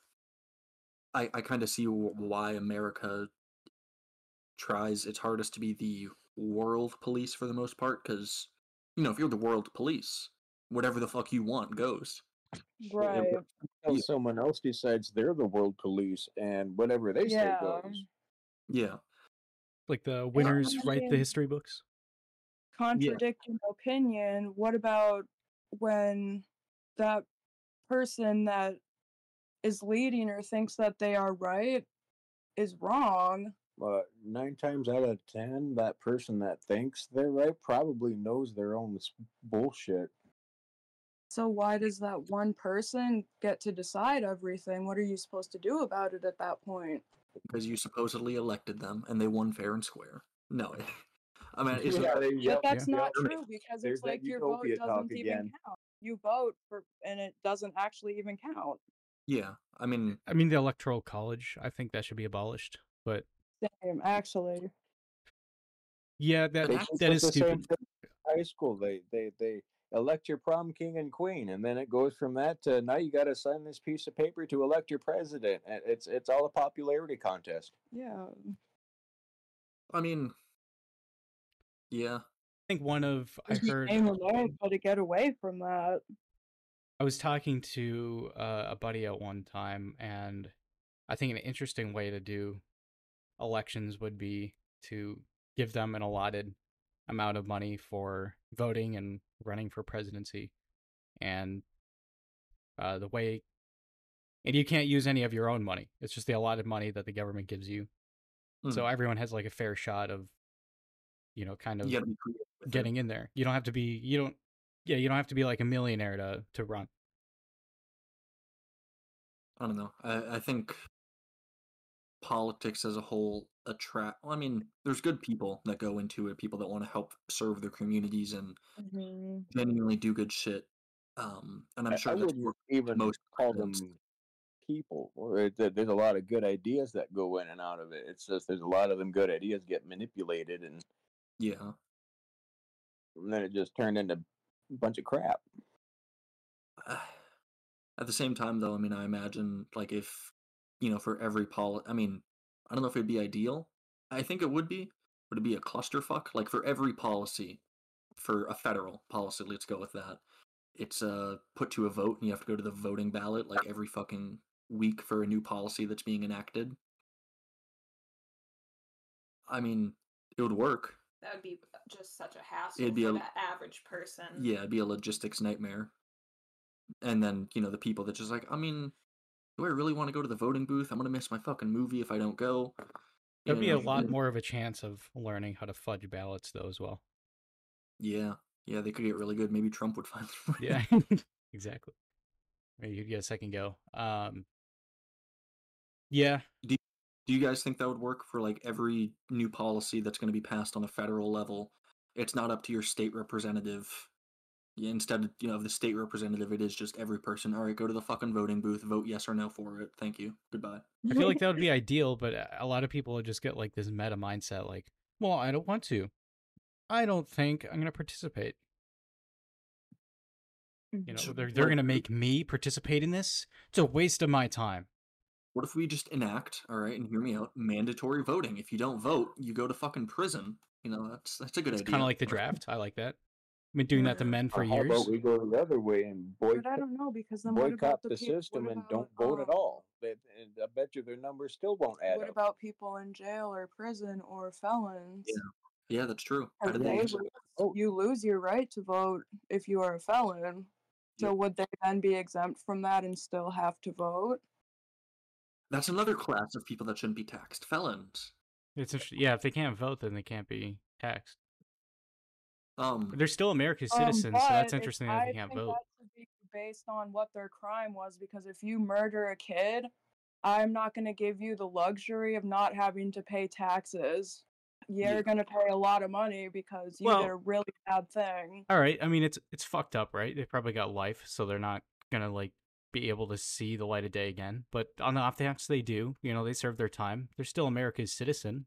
I I kind of see why America tries its hardest to be the world police for the most part, because you know if you're the world police, whatever the fuck you want goes. Right. Until Yeah. someone else decides they're the world police and whatever they say Yeah. goes. Yeah, Like the winners write the history books. Contradicting opinion. What about when that person that is leading or thinks that they are right is wrong? But nine times out of ten, that person that thinks they're right probably knows their own bullshit. So why does that one person get to decide everything? What are you supposed to do about it at that point? because you supposedly elected them and they won fair and square. No, I mean, it's Yeah, there you go. But that's yeah. not Yeah. true because There's it's like your vote doesn't even again. count. You vote for and it doesn't actually even count. yeah. I mean, I mean, the electoral college. I think that should be abolished. But Same, actually. yeah, that They that's- should that put is the same stupid. High school, they they they elect your prom king and queen, and then it goes from that to now you got to sign this piece of paper to elect your president. It's it's all a popularity contest. Yeah. I mean, yeah. I think one of I Just be heard aim to get away from that. I was talking to uh, a buddy at one time, and I think an interesting way to do elections would be to give them an allotted amount of money for voting and running for presidency, and uh, the way, and you can't use any of your own money. It's just the allotted money that the government gives you. So Mhm. everyone has like a fair shot of, you know, kind of you gotta be creative with it. getting in there. You don't have to be you don't yeah, you don't have to be like a millionaire to to run. I don't know. I, I think politics as a whole attract. Well, I mean, there's good people that go into it, people that want to help serve their communities and Mhm. genuinely do good shit. Um, and I'm I- sure I that's even most call them people. or it- there- There's a lot of good ideas that go in and out of it. It's just there's a lot of them good ideas get manipulated, and, Yeah, and then it just turned into a bunch of crap. At the same time, though, I mean, I imagine like if you know, for every poli, I mean, I don't know if it'd be ideal. I think it would be. Would it be a clusterfuck? Like for every policy, for a federal policy, let's go with that. It's uh put to a vote, and you have to go to the voting ballot like every fucking week for a new policy that's being enacted. I mean, it would work. That would be just such a hassle It'd be for a- average person. Yeah, it'd be a logistics nightmare. And then, you know, the people that just like, I mean, do I really want to go to the voting booth? I'm gonna miss my fucking movie if I don't go. You There'd be a lot more of a chance of learning how to fudge ballots though as well. Yeah, yeah, they could get really good. Maybe Trump would finally. win. Yeah. exactly. Maybe you'd get a second go. Um Yeah, Do you guys think that would work for like every new policy that's going to be passed on a federal level? it's not up to your state representative. Yeah, instead, of, you know, of the state representative, it is just every person. All right, go to the fucking voting booth, vote yes or no for it. Thank you. Goodbye. I feel like that would be ideal, but uh, a lot of people just get like this meta mindset, like, well, I don't want to. I don't think I'm going to participate. You know, they're they're going to make me participate in this. It's a waste of my time. What if we just enact, all right, and hear me out, mandatory voting? If you don't vote, you go to fucking prison. You know, that's that's a good It's idea. kind of like the draft. I like that. I've been doing that to men for Or how years. about we go the other way and But I boycott, don't know because then what boycott about the, the, peop- what system and don't vote at um, all? They- and I bet you their numbers still won't add What up. about people in jail or prison or felons? Yeah, that's true. How do they they? lose- Oh. you lose your right to vote if you are a felon. So Yep. would they then be exempt from that and still have to vote? That's another class of people that shouldn't be taxed. Felons. It's interesting. Yeah, if they can't vote, then they can't be taxed. Um, they're still America's Um, citizens, so that's interesting that they can't vote. Based on what their crime was, because if you murder a kid, I'm not going to give you the luxury of not having to pay taxes. You're Yeah. going to pay a lot of money because you Well- did a really bad thing. All right. I mean, it's it's fucked up, right? They probably got life, so they're not gonna like be able to see the light of day again. But on the off chance they do, you know, they serve their time. They're still America's citizen,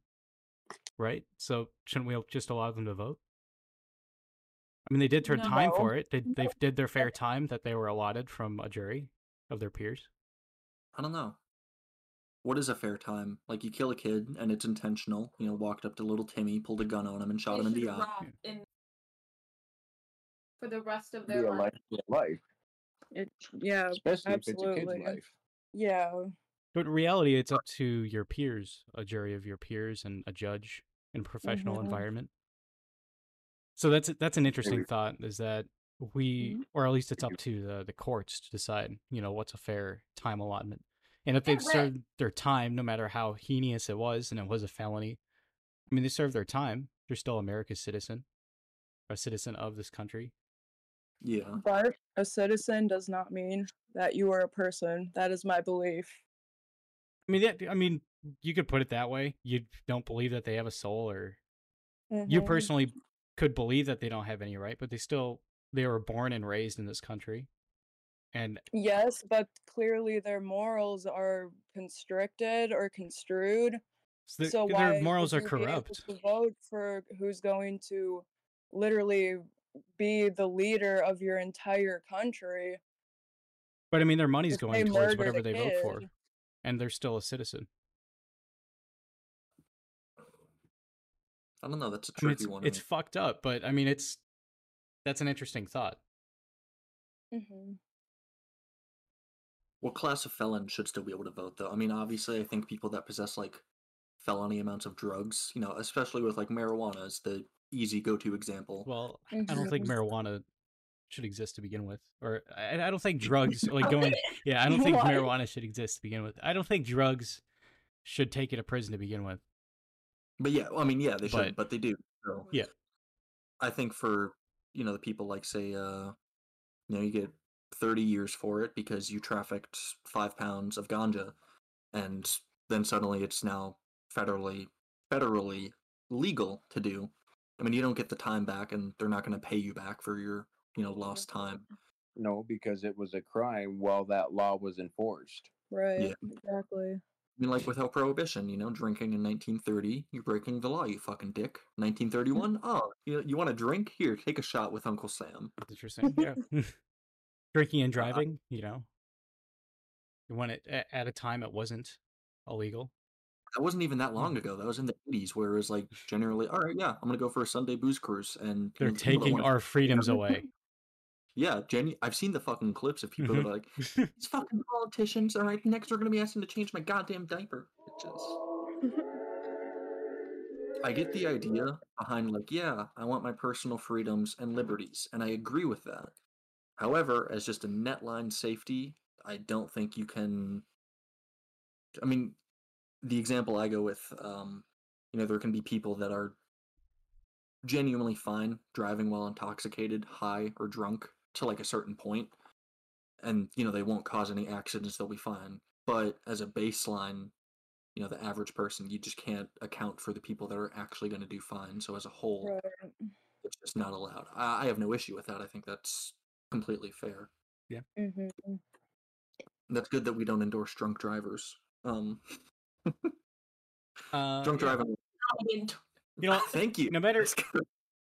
right? So shouldn't we just allow them to vote? I mean, they did their time for it. They they did their fair time that they were allotted from a jury of their peers. I don't know. What is a fair time? Like you kill a kid and it's intentional. You know, walked up to little Timmy, pulled a gun on him, and shot They him in the eye. rot in for the rest of their a life. life, life, It, yeah, especially if it's a absolutely. kid's life. yeah. But in reality, it's up to your peers, a jury of your peers, and a judge in a professional Mhm. environment. So that's that's an interesting thought. Is that we, Mhm. or at least it's up to the the courts to decide, you know, what's a fair time allotment. And if they've Yeah, right. served their time, no matter how heinous it was, and it was a felony, I mean, they served their time. They're still America's citizen, a citizen of this country. Yeah. But a citizen does not mean that you are a person. That is my belief. I mean, that, I mean, you could put it that way. You don't believe that they have a soul, or you Mhm. personally could believe that they don't have any right, but they still they were born and raised in this country. And Yes, but clearly their morals are constricted or construed. so their, so their morals are would you be able corrupt. To vote for who's going to literally be the leader of your entire country. But I mean their money's going towards whatever they vote for. And they're still a citizen. I don't know. That's a I mean, tricky it's, one. it's fucked up, but I mean it's that's an interesting thought. Mhm. What class of felon should still be able to vote, though? I mean, obviously, I think people that possess like felony amounts of drugs, you know, especially with like marijuana, is the easy go-to example. Well, I don't think Mhm. marijuana should exist to begin with. Or I, I don't think drugs like going yeah, I don't think What? marijuana should exist to begin with. I don't think drugs should take you to prison to begin with. But yeah, I mean, yeah, they should, But- but, they do. So Yeah. I think for you know the people like say, uh, you know, you get thirty years for it because you trafficked five pounds of ganja, and then suddenly it's now federally federally legal to do. I mean, you don't get the time back, and they're not going to pay you back for your you know lost time. No, because it was a crime while that law was enforced. Right. Exactly. Mean, like without prohibition, you know, drinking in 1930, you're breaking the law, you fucking dick. 1931, oh, you, you want to drink? Here, take a shot with Uncle Sam. That's interesting. Yeah. Drinking and uh, driving, you know. You want it at a time it wasn't illegal. That wasn't even that long mm. ago. That was in the 80s, where it was like generally, all right, yeah, I'm gonna go for a Sunday booze cruise, and They're know, the people that taking our freedoms away. Yeah, Jenny, I've seen the fucking clips of people that are like, these fucking politicians. All right, next they're gonna be asking to change my goddamn diaper. Bitches. I get the idea behind like, yeah, I want my personal freedoms and liberties, and I agree with that. However, as just a net line safety, I don't think you can. I mean, the example I go with, um, you know, there can be people that are genuinely fine driving while intoxicated, high, or drunk to like a certain point, and you know they won't cause any accidents; they'll be fine. But as a baseline, you know, the average person, you just can't account for the people that are actually going to do fine. So as a whole, Right. it's just not allowed. I, I have no issue with that. I think that's completely fair. hmm That's good that we don't endorse drunk drivers. Um, Uh, drunk yeah. driving. You know, Thank you. no matter- That's good.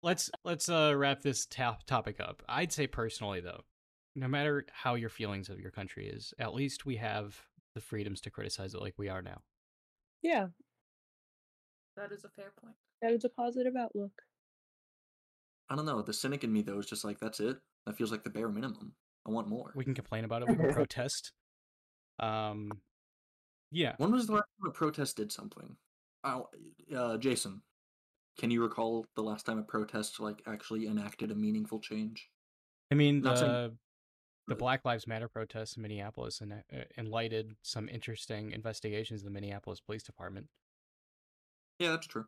Let's let's uh wrap this ta- topic up. I'd say personally though, no matter how your feelings of your country is, at least we have the freedoms to criticize it like we are now. Yeah, That is a fair point. that is a positive outlook. I don't know. The cynic in me though is just like that's it. That feels like the bare minimum. I want more. We can complain about it. We can protest. Um, yeah. When was the last time a protest did something? Oh, uh, Jason, can you recall the last time a protest like actually enacted a meaningful change? I mean Not saying- the the Black Lives Matter protests in Minneapolis and uh, enlighted some interesting investigations in the Minneapolis Police Department. Yeah, that's true.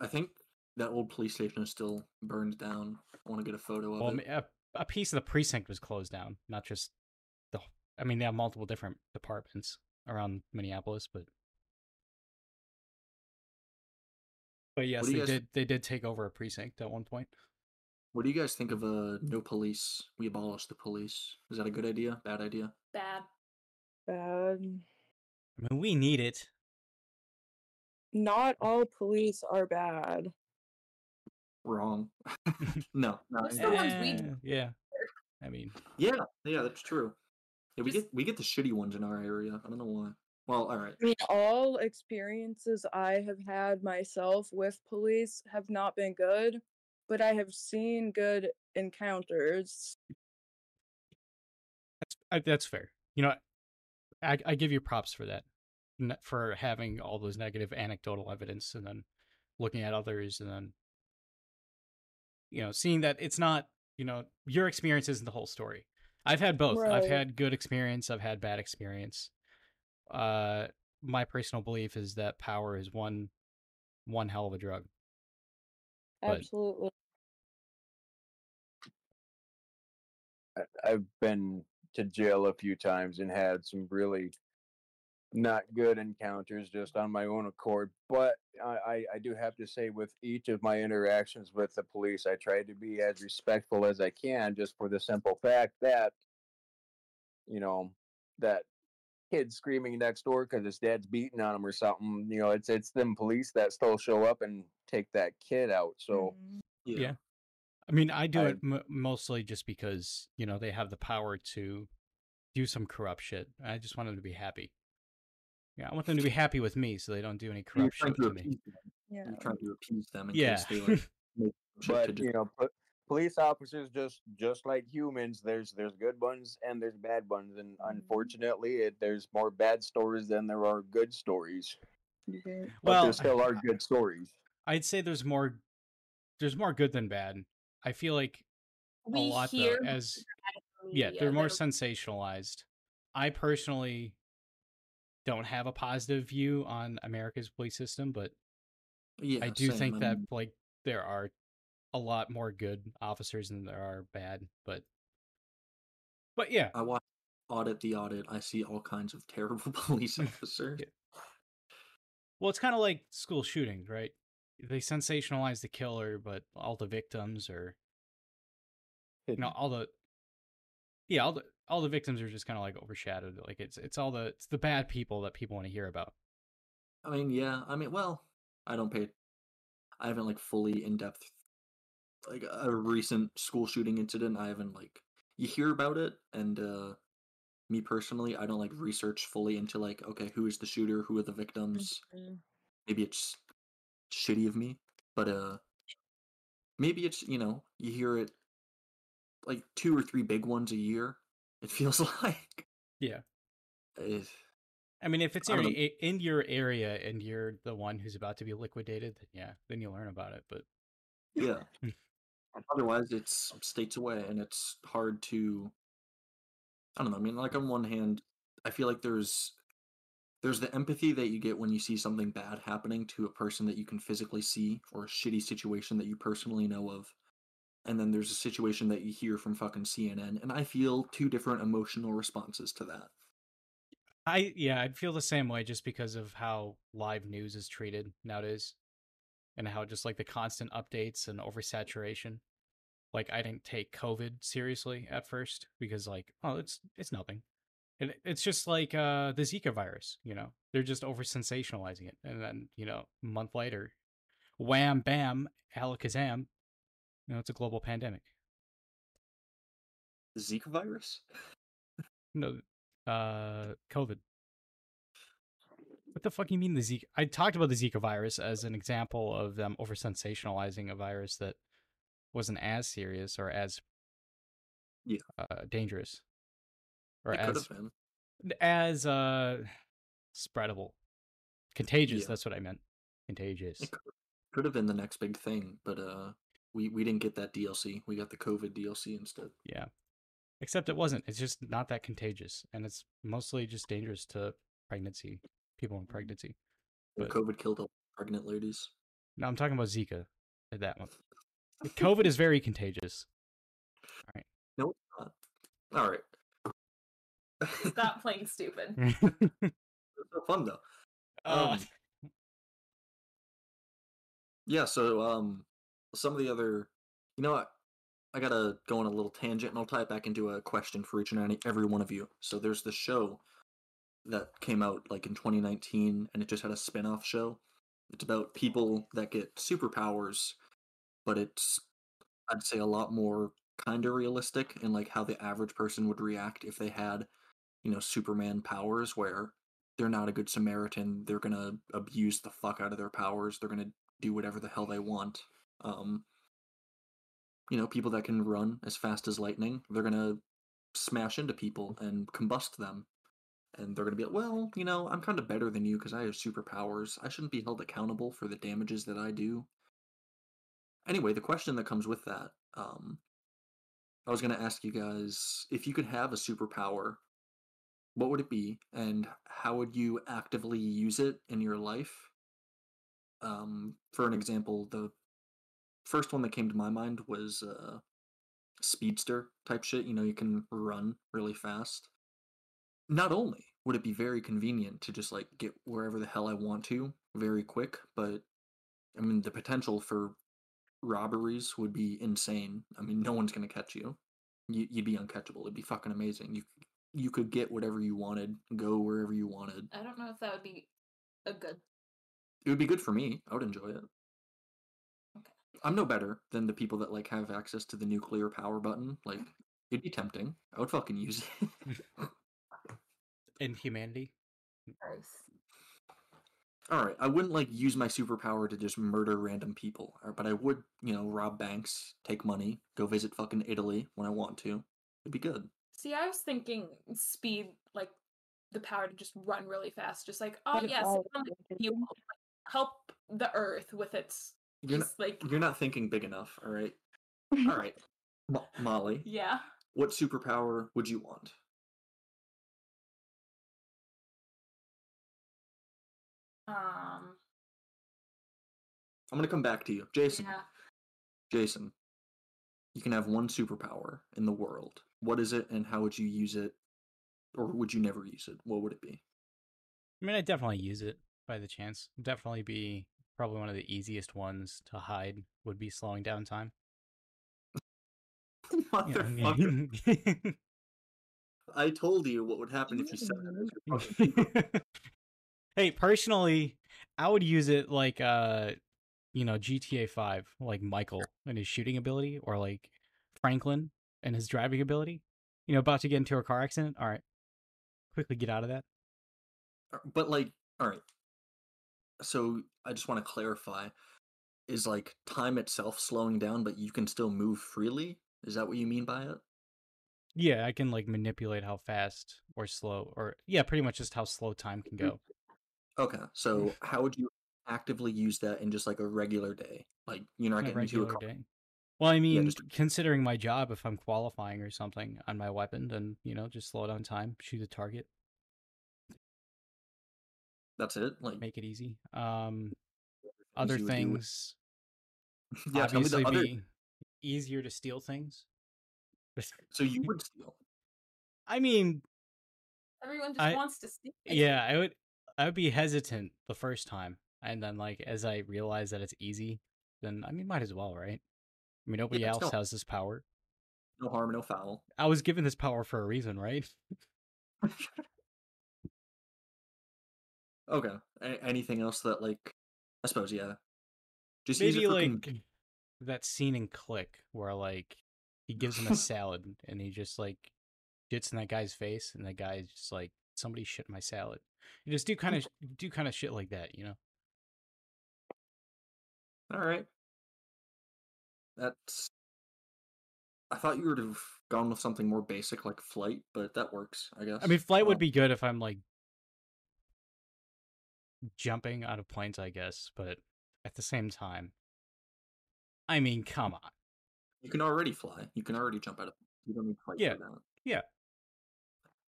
I think that old police station is still burned down. I want to get a photo of Well, it. a, a piece of the precinct was closed down, not just the. I mean, they have multiple different departments around Minneapolis, but but yes, they guys- did. They did take over a precinct at one point. What do you guys think of uh, no police? We abolish the police. Is that a good idea? Bad idea? Bad. Bad. I mean, we need it. Not all police are bad. Wrong. no, no. The ones we- Eh, yeah. I mean, Yeah, yeah, that's true. Yeah, we get we get the shitty ones in our area. I don't know why. Well, all right. I mean, all experiences I have had myself with police have not been good, but I have seen good encounters. that's I, that's fair. You know, I I give you props for that, for having all those negative anecdotal evidence and then looking at others and then you know seeing that it's not you know your experience isn't the whole story. I've had both. I've had good experience. I've had bad experience. Uh, my personal belief is that power is one one hell of a drug. But- Absolutely. I- I've been to jail a few times and had some really not good encounters just on my own accord. But I, I, I do have to say, with each of my interactions with the police, I try to be as respectful as I can, just for the simple fact that, you know, that kid screaming next door because his dad's beating on him or something. You know, it's it's them police that still show up and take that kid out. So. Mhm. Yeah. Yeah. I mean, I do I- it m- mostly just because you know they have the power to do some corrupt shit. I just want them to be happy. Yeah, I want them to be happy with me, so they don't do any You're corrupt shit to to me. them. Yeah. You're trying to appease them in Yeah, case they like make shit to but do. you know po- police officers just just like humans there's there's good ones and there's bad ones and Mhm. unfortunately it, there's more bad stories than there are good stories Mhm. but well, there still are good stories I'd say there's more, there's more good than bad. I feel like We a lot hear though, as from yeah, they're more that- sensationalized. I personally don't have a positive view on America's police system, but yeah, I do same. think I that like there are a lot more good officers than there are bad, but but yeah, I watch Audit the Audit. I see all kinds of terrible police officers. Yeah. well, it's kind of like school shootings, right? They sensationalize the killer, but all the victims are you know all the yeah all the all the victims are just kind of like overshadowed. Like it's it's all the it's the bad people that people want to hear about. I mean, yeah. I mean, well, I don't pay. I haven't like fully in depth like a recent school shooting incident. I haven't like you hear about it, and uh me personally, I don't like research fully into like okay, who is the shooter, who are the victims. Mhm. Maybe it's shitty of me, but uh, maybe it's you know you hear it like two or three big ones a year. It feels like. Yeah. Eh, I mean, if it's in, don't know. a- in your area and you're the one who's about to be liquidated, yeah, then you learn about it. But Yeah. Otherwise, it's states away, and it's hard to. I don't know. I mean, like on one hand, I feel like there's there's the empathy that you get when you see something bad happening to a person that you can physically see, or a shitty situation that you personally know of, and then there's a situation that you hear from fucking CNN, and I feel two different emotional responses to that. I yeah, I'd feel the same way just because of how live news is treated nowadays. And how just like the constant updates and oversaturation. Like I didn't take COVID seriously at first because like oh it's it's nothing. And it's just like uh the Zika virus, you know. They're just over sensationalizing it. And then, you know, a month later, wham bam, alakazam, you know, it's a global pandemic. The Zika virus? No uh COVID. What the fuck you mean the Zika? I talked about the Zika virus as an example of them over sensationalizing a virus that wasn't as serious or as Yeah. uh, dangerous or it as been. as uh spreadable, contagious. Yeah. That's what I meant. Contagious. It could have been the next big thing, but uh, we we didn't get that DLC. We got the COVID DLC instead. Yeah. Except it wasn't. It's just not that contagious, and it's mostly just dangerous to pregnancy, people in pregnancy. But- COVID killed all pregnant ladies. No, I'm talking about Zika. That one. COVID is very contagious. No, it's not. All right. Stop playing stupid. It's so fun though. Uh, Um, Yeah, so um some of the other you know what? I gotta go on a little tangent and I'll tie it back into a question for each and every one of you. So there's the show that came out like in 2019 and it just had a spin-off show. It's about people that get superpowers, but it's I'd say a lot more kind of realistic in like how the average person would react if they had, you know, Superman powers where they're not a good Samaritan. They're gonna abuse the fuck out of their powers. They're gonna do whatever the hell they want. Um, you know, people that can run as fast as lightning, they're gonna smash into people and combust them. And they're gonna be like, well, you know, I'm kind of better than you because I have superpowers. I shouldn't be held accountable for the damages that I do. Anyway, the question that comes with that, um, I was gonna ask you guys if you could have a superpower, what would it be, and how would you actively use it in your life? Um, for an example, the first one that came to my mind was uh, speedster type shit. You know, you can run really fast. Not only would it be very convenient to just like get wherever the hell I want to very quick, but I mean the potential for robberies would be insane. I mean, no one's gonna catch you. you you'd be uncatchable. It'd be fucking amazing. You you could get whatever you wanted, go wherever you wanted. I don't know if that would be a good. It would be good for me. I would enjoy it. Okay. I'm no better than the people that like have access to the nuclear power button. Like it'd be tempting. I would fucking use it. in humanity. Nice. All right, I wouldn't like use my superpower to just murder random people, uh, but I would, you know, rob banks, take money, go visit fucking Italy when I want to. It'd be good. See, I was thinking speed, like the power to just run really fast, just like oh yes, all the you help the Earth with its You're not, like you're not thinking big enough. All right, all right, Mo- Molly. yeah. What superpower would you want? Um. I'm gonna come back to you, Jason. Yeah. Jason, you can have one superpower in the world. What is it, and how would you use it, or would you never use it? What would it be? I mean, I definitely use it by the chance. Definitely be probably one of the easiest ones to hide would be slowing down time. You know I Motherfucker! mean? I told you what would happen if you said that. Hey, personally, I would use it like uh you know, GTA 5, like Michael and his shooting ability or like Franklin and his driving ability. You know, about to get into a car accident. All right. Quickly get out of that. But like, all right. So I just want to clarify: is like time itself slowing down, but you can still move freely? Is that what you mean by it? Yeah, I can like manipulate how fast or slow or yeah, pretty much just how slow time can go. Okay, so how would you actively use that in just like a regular day? Like you're not getting into a car. day. Well, I mean, just- considering my job, if I'm qualifying or something on my weapon, then you know, just slow down time, shoot a target, That's it. Like make it easy. Um, other things yeah, obviously the other. be easier to steal things. So you would steal. I mean, Everyone just I- wants to it. yeah, I would, I would be hesitant the first time, and then like as I realize that it's easy, then I mean might as well, right? I mean nobody Yeah, else no- has this power. No harm, no foul. I was given this power for a reason, right? Okay. A- anything else that like? I suppose yeah. Just Maybe like con- that scene in Click where like he gives him a salad and he just like shits in that guy's face and that guy's just like somebody shit my salad. You just do kind of do kind of shit like that, you know. All right. That's. I thought you would have gone with something more basic like flight, but that works, I guess. I mean, flight would Um, be good if I'm like jumping out of planes, I guess, but at the same time, I mean, come on. You can already fly. You can already jump out of. You don't need flight Yeah, for that. yeah.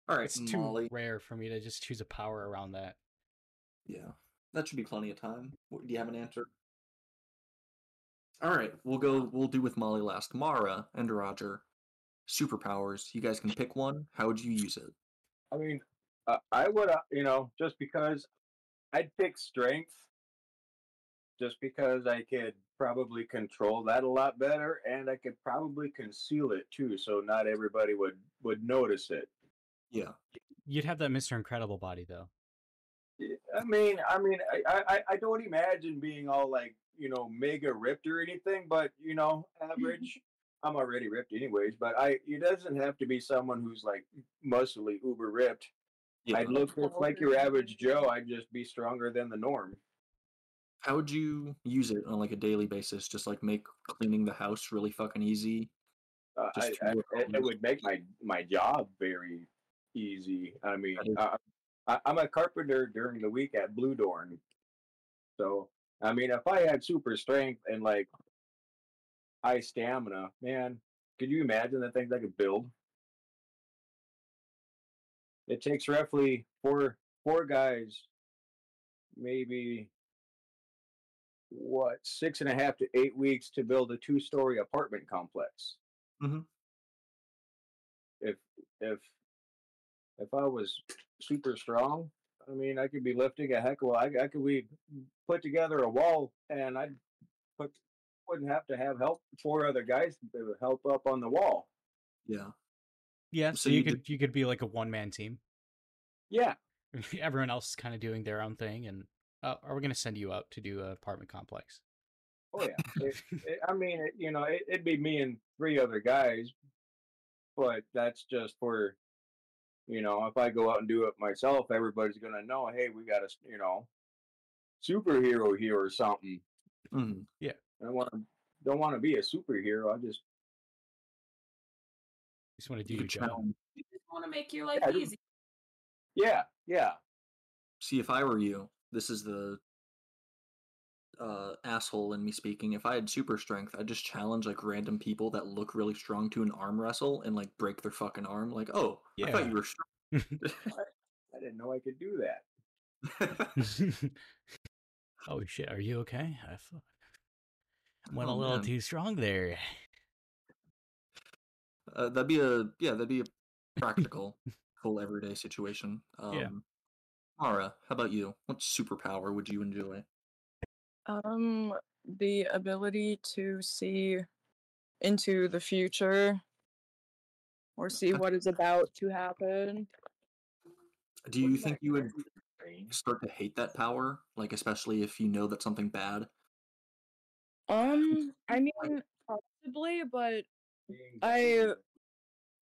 All right, It's too Molly. rare for me to just choose a power around that. Yeah, that should be plenty of time. Do you have an answer? All right, we'll go. We'll do with Molly last. Mara and Roger, superpowers. You guys can pick one. How would you use it? I mean, uh, I would, uh, you know, just because I'd pick strength, just because I could probably control that a lot better, and I could probably conceal it too, so not everybody would would notice it. Yeah, You'd have that Mr. Incredible body though. I mean, I mean, I, I, I don't imagine being all like, you know, mega ripped or anything, but you know, average. I'm already ripped anyways, but I it doesn't have to be someone who's like muscly, uber ripped. yeah. I'd look just like your average Joe. I'd just be stronger than the norm. How would you use it on like a daily basis? Just like make cleaning the house really fucking easy. Uh, I, I, it, it would make my my job very easy. I mean, I, I'm a carpenter during the week at Blue Dorn, so I mean, if I had super strength and like high stamina, man, could you imagine the things I could build? It takes roughly four four guys, maybe what six and a half to eight weeks to build a two story apartment complex. Mhm. If if if I was super strong, I mean, I could be lifting a heck of a. I, I could we put together a wall, and I'd put wouldn't have to have help four other guys to help up on the wall. Yeah, Yeah, So so you you could you could be like a one man team. Yeah, Everyone else is kind of doing their own thing, and uh, are we gonna send you up to do a apartment complex? oh yeah. It- it- I mean, it, you know, it, it'd be me and three other guys, but that's just for, you know, if I go out and do it myself, everybody's gonna know, hey, we got a, you know, superhero here or something. Mhm. I want to don't want to be a superhero. I just just want to do you your job. You just want to make your life Yeah, easy. yeah yeah See, if I were you, this is the uh, asshole in me speaking. If I had super strength, I'd just challenge like random people that look really strong to an arm wrestle and like break their fucking arm. Like, oh, I thought Yeah. you were strong. I didn't know I could do that. oh shit, are you okay? I thought went a Oh, little man. too strong there. uh, that'd be a yeah, that'd be a practical, full everyday situation. Um, Yeah. Mara, how about you? What superpower would you enjoy? Um, the ability to see into the future or see what is about to happen. Do you think you would start to hate that power? Like, especially if you know that something bad. Um, I mean, possibly, but I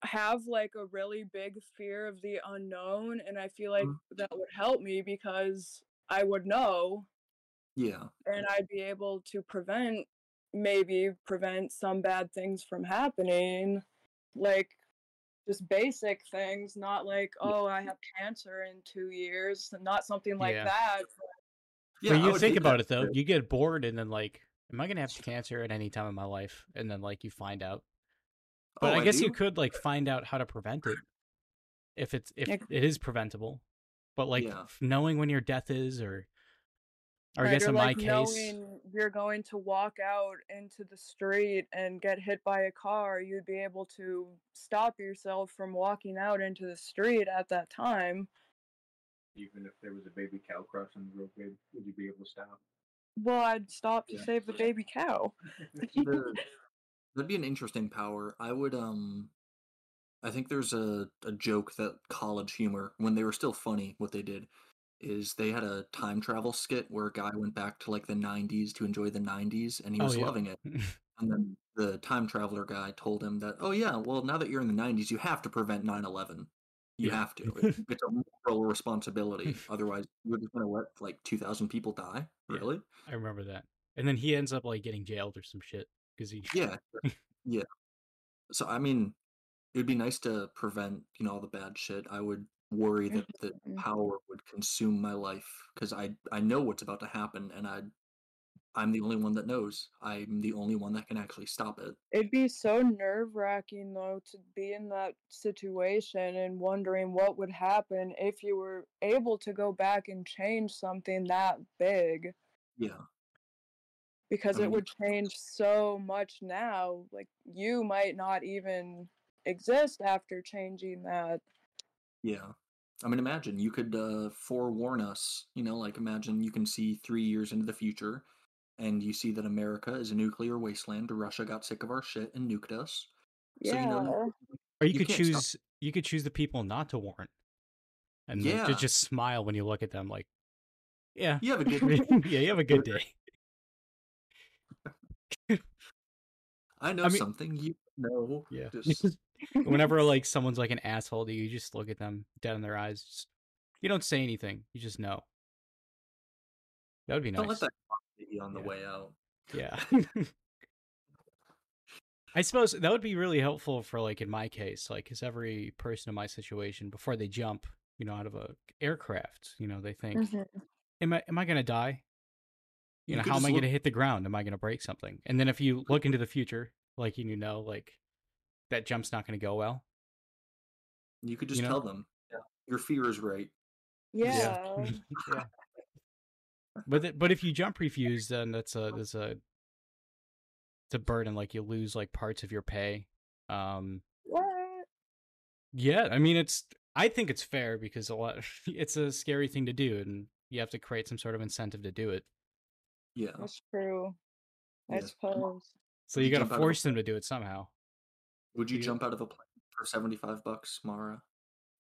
have like a really big fear of the unknown, and I feel like Mhm. that would help me because I would know Yeah. and I'd be able to prevent, maybe prevent some bad things from happening, like just basic things, not like, oh, I have cancer in two years, not something like Yeah. that. Yeah. but you think about it though, shit. you get bored and then like, am I gonna have cancer at any time in my life? And then like you find out. But Oh, I guess you could like find out how to prevent it if it's if it is preventable. But like Yeah. knowing when your death is, or or I guess or in like my case, knowing you're going to walk out into the street and get hit by a car, you'd be able to stop yourself from walking out into the street at that time. Even if there was a baby cow crossing the road, babe, would you be able to stop? Well, I'd stop to Yeah. save the baby cow. The- that'd be an interesting power. I would um I think there's a, a joke that CollegeHumor, when they were still funny, what they did is they had a time travel skit where a guy went back to like the 90s to enjoy the 90s and he was Oh, was yeah. loving it. And then the time traveler guy told him that, oh, yeah, well, now that you're in the 90s, you have to prevent 9 11. You Yeah. have to. It- it's a moral responsibility. Otherwise, you're just going to let like 2,000 people die. Yeah. Really? I remember that. And then he ends up like getting jailed or some shit because he. Yeah. yeah. So, I mean, it'd be nice to prevent, you know, all the bad shit. I would worry that the Mhm. power would consume my life because I I know what's about to happen and I I'm the only one that knows. I'm the only one that can actually stop it. It'd be so nerve wracking though to be in that situation and wondering what would happen if you were able to go back and change something that big Yeah. because I it would change so much now. Like you might not even exist after changing that. Yeah. I mean, imagine you could uh, forewarn us. You know, like imagine you can see three years into the future, and you see that America is a nuclear wasteland. Russia got sick of our shit and nuked us. So Yeah. you know, Or you, You could can't stop choose. You could choose the people not to warn, and then Yeah. ju- just smile when you look at them, like, yeah, you have a good. yeah, you have a good day. I know I mean- something you know. Yeah. Just, Whenever like someone's like an asshole to you, you just look at them dead in their eyes. Just, you don't say anything. You just know. That would be nice. don't let that you on the Yeah. way out. Yeah. I suppose that would be really helpful for like in my case, like because every person in my situation before they jump, you know, out of a aircraft, you know, they think, Mhm. am I am I gonna die? You, You know, how am I look- gonna hit the ground? Am I gonna break something? And then if you look into the future, like you know, like that jump's not gonna go well. You could just You know? tell them, yeah, your fear is right. Yeah. yeah. But th- but if you jump refuse, then that's a that's a it's a burden. Like you lose like parts of your pay. Um, What? yeah, I mean it's I think it's fair because a lot it's a scary thing to do, and you have to create some sort of incentive to do it. Yeah. That's true. I Yes. suppose. So you you got to out of a force them to do it somehow. Would you You- jump out of a plane for seventy-five bucks, Mara?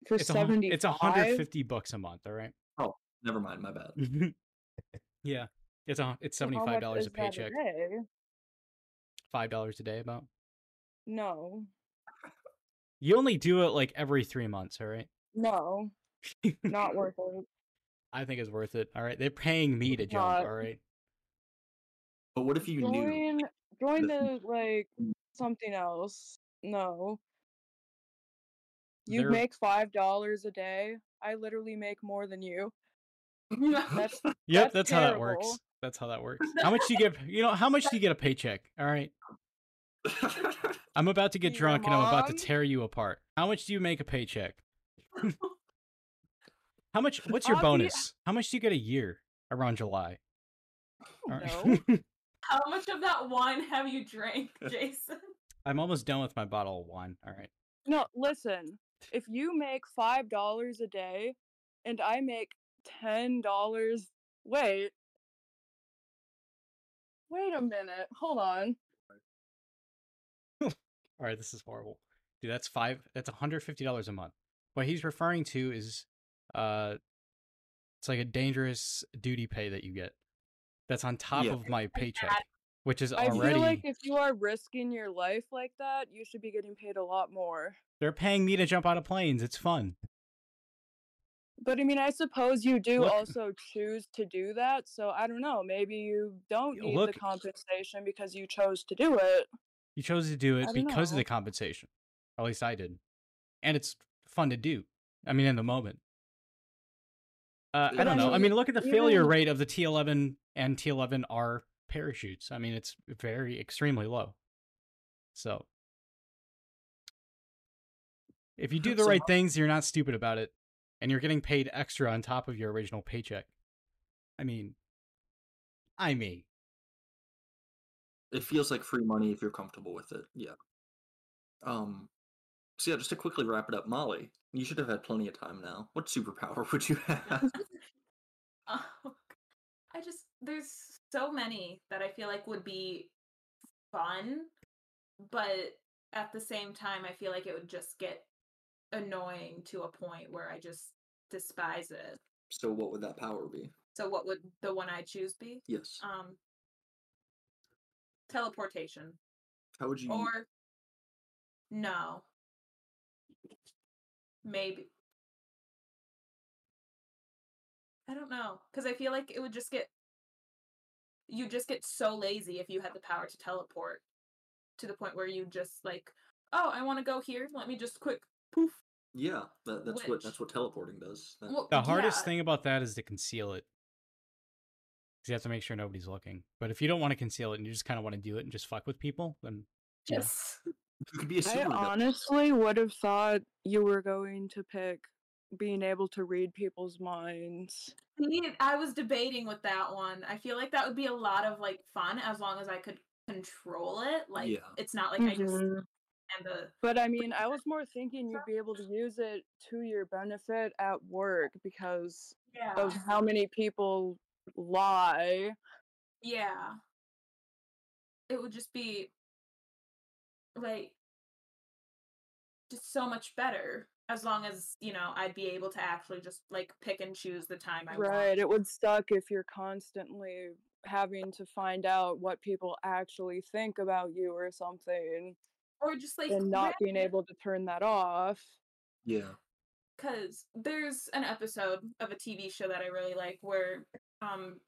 For It's seventy it's a hundred fifty bucks a month. All right. Oh, never mind, my bad. yeah, it's a it's seventy five dollars a paycheck, five dollars a day about. No. You only do it like every three months. All right. No. Not worth it. I think it's worth it. All right, they're paying me to It's jump. not. All right. But what if you knew? Join join that- like mm. something else. No. You They're- make five dollars a day. I literally make more than you. That's Yep, That's that's, how that works. terrible. That's how that works. How much do you get? You know, how much do you get a paycheck? All right. I'm about to get Your drunk and I'm about to mom? tear you apart. How much do you make a paycheck? how much? What's your I'll bonus? How much do you get a year around July? Oh, All no. How much of that wine have you drank, Jason? I'm almost done with my bottle of wine. All right. No, listen. If you make five dollars a day and I make ten dollars wait. Wait a minute. Hold on. All right, this is horrible. Dude, that's five. That's $150 a month. What he's referring to is, uh, it's like a dangerous duty pay that you get. That's on top Yeah. of my paycheck, which is already. I feel like if you are risking your life like that, you should be getting paid a lot more. They're paying me to jump out of planes. It's fun. But I mean, I suppose you do Look- also choose to do that. So I don't know. Maybe you don't need look- the compensation because you chose to do it. You chose to do it because of the compensation. At least I did. And it's fun to do. I mean, in the moment. Uh, I don't know. I mean, mean, look at the failure rate of the T11 and T11R parachutes. I mean, it's very extremely low. So, if you do the So right how- things, you're not stupid about it, and you're getting paid extra on top of your original paycheck. I mean, I mean, it feels like free money if you're comfortable with it. Yeah. Um, So yeah, just to quickly wrap it up, Molly, you should have had plenty of time now. What superpower would you have? Oh, I just there's so many that I feel like would be fun, but at the same time I feel like it would just get annoying to a point where I just despise it. so what would that power be? So what would the one I choose be? Yes. Um teleportation How would you? or no. Maybe I don't know cuz I feel like it would just get you just get so lazy if you had the power to teleport to the point where you just like, "Oh, I want to go here. Let me just quick poof." yeah, that, that's what that's what teleporting does. That- Well, The hardest yeah, thing about that is to conceal it. Because you have to make sure nobody's looking. But if you don't want to conceal it and you just kind of want to do it and just fuck with people, then yeah. just you could be a I super. honestly would have thought you were going to pick being able to read people's minds. I was debating with that one. I feel like that would be a lot of like fun as long as I could control it. Like Yeah. it's not like I just Mhm. and the But I mean, I was more thinking you'd be able to use it to your benefit at work because yeah of how many people lie. yeah. It would just be like just so much better as long as you know I'd be able to actually just like pick and choose the time I want. Right. It would suck if you're constantly having to find out what people actually think about you or something Or just like and not being able to turn that off. yeah. because there's an episode of a TV show that I really like where um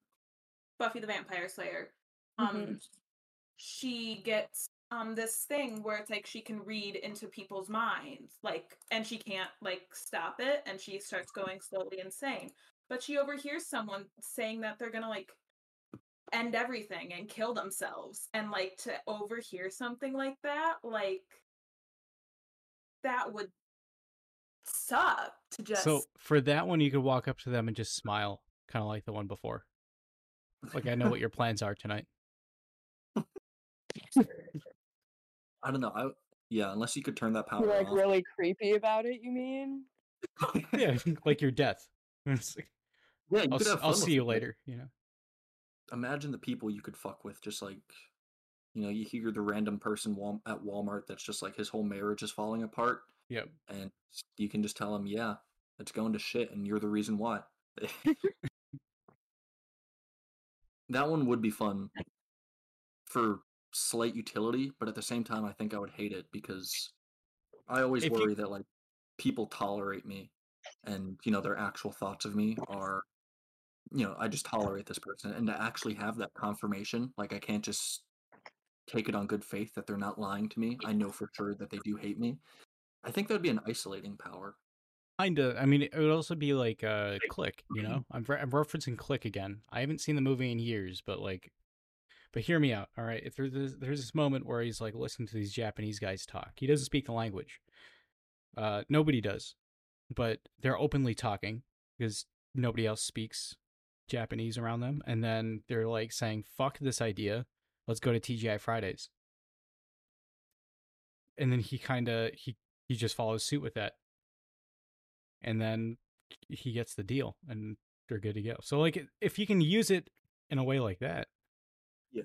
Buffy the Vampire Slayer um Mhm. she gets um this thing where it's like she can read into people's minds like and she can't like stop it and she starts going slowly insane but she overhears someone saying that they're gonna like end everything and kill themselves and like to overhear something like that like that would suck to just So for that one, you could walk up to them and just smile, kind of like the one before. Like I know what your plans are tonight. I don't know. I yeah, unless you could turn that power You're like off. really creepy about it, you mean? Yeah, like your death. It's like, yeah, you I'll, could have I'll see you it, later. You know. Imagine the people you could fuck with, just like you know, you hear the random person wal- at Walmart that's just like his whole marriage is falling apart, Yep. and you can just tell him, yeah, it's going to shit, and you're the reason why. that one would be fun for slight utility, but at the same time, I think I would hate it because I always If you- worry that like people tolerate me, and you know their actual thoughts of me are, you know, I just tolerate this person, and to actually have that confirmation, like I can't just take it on good faith that they're not lying to me. I know for sure that they do hate me. I think that would be an isolating power. Kinda. I mean, it would also be like uh, Click. You know, I'm, re- I'm referencing Click again. I haven't seen the movie in years, but like, but hear me out. All right, if there's this, there's this moment where he's like listening to these Japanese guys talk. He doesn't speak the language. Uh, nobody does, but they're openly talking because nobody else speaks Japanese around them, and then they're like saying, "Fuck this idea. Let's go to TGI Fridays." And then he kind of he he just follows suit with that and then he gets the deal and they're good to go. So like if you can use it in a way like that, Yeah.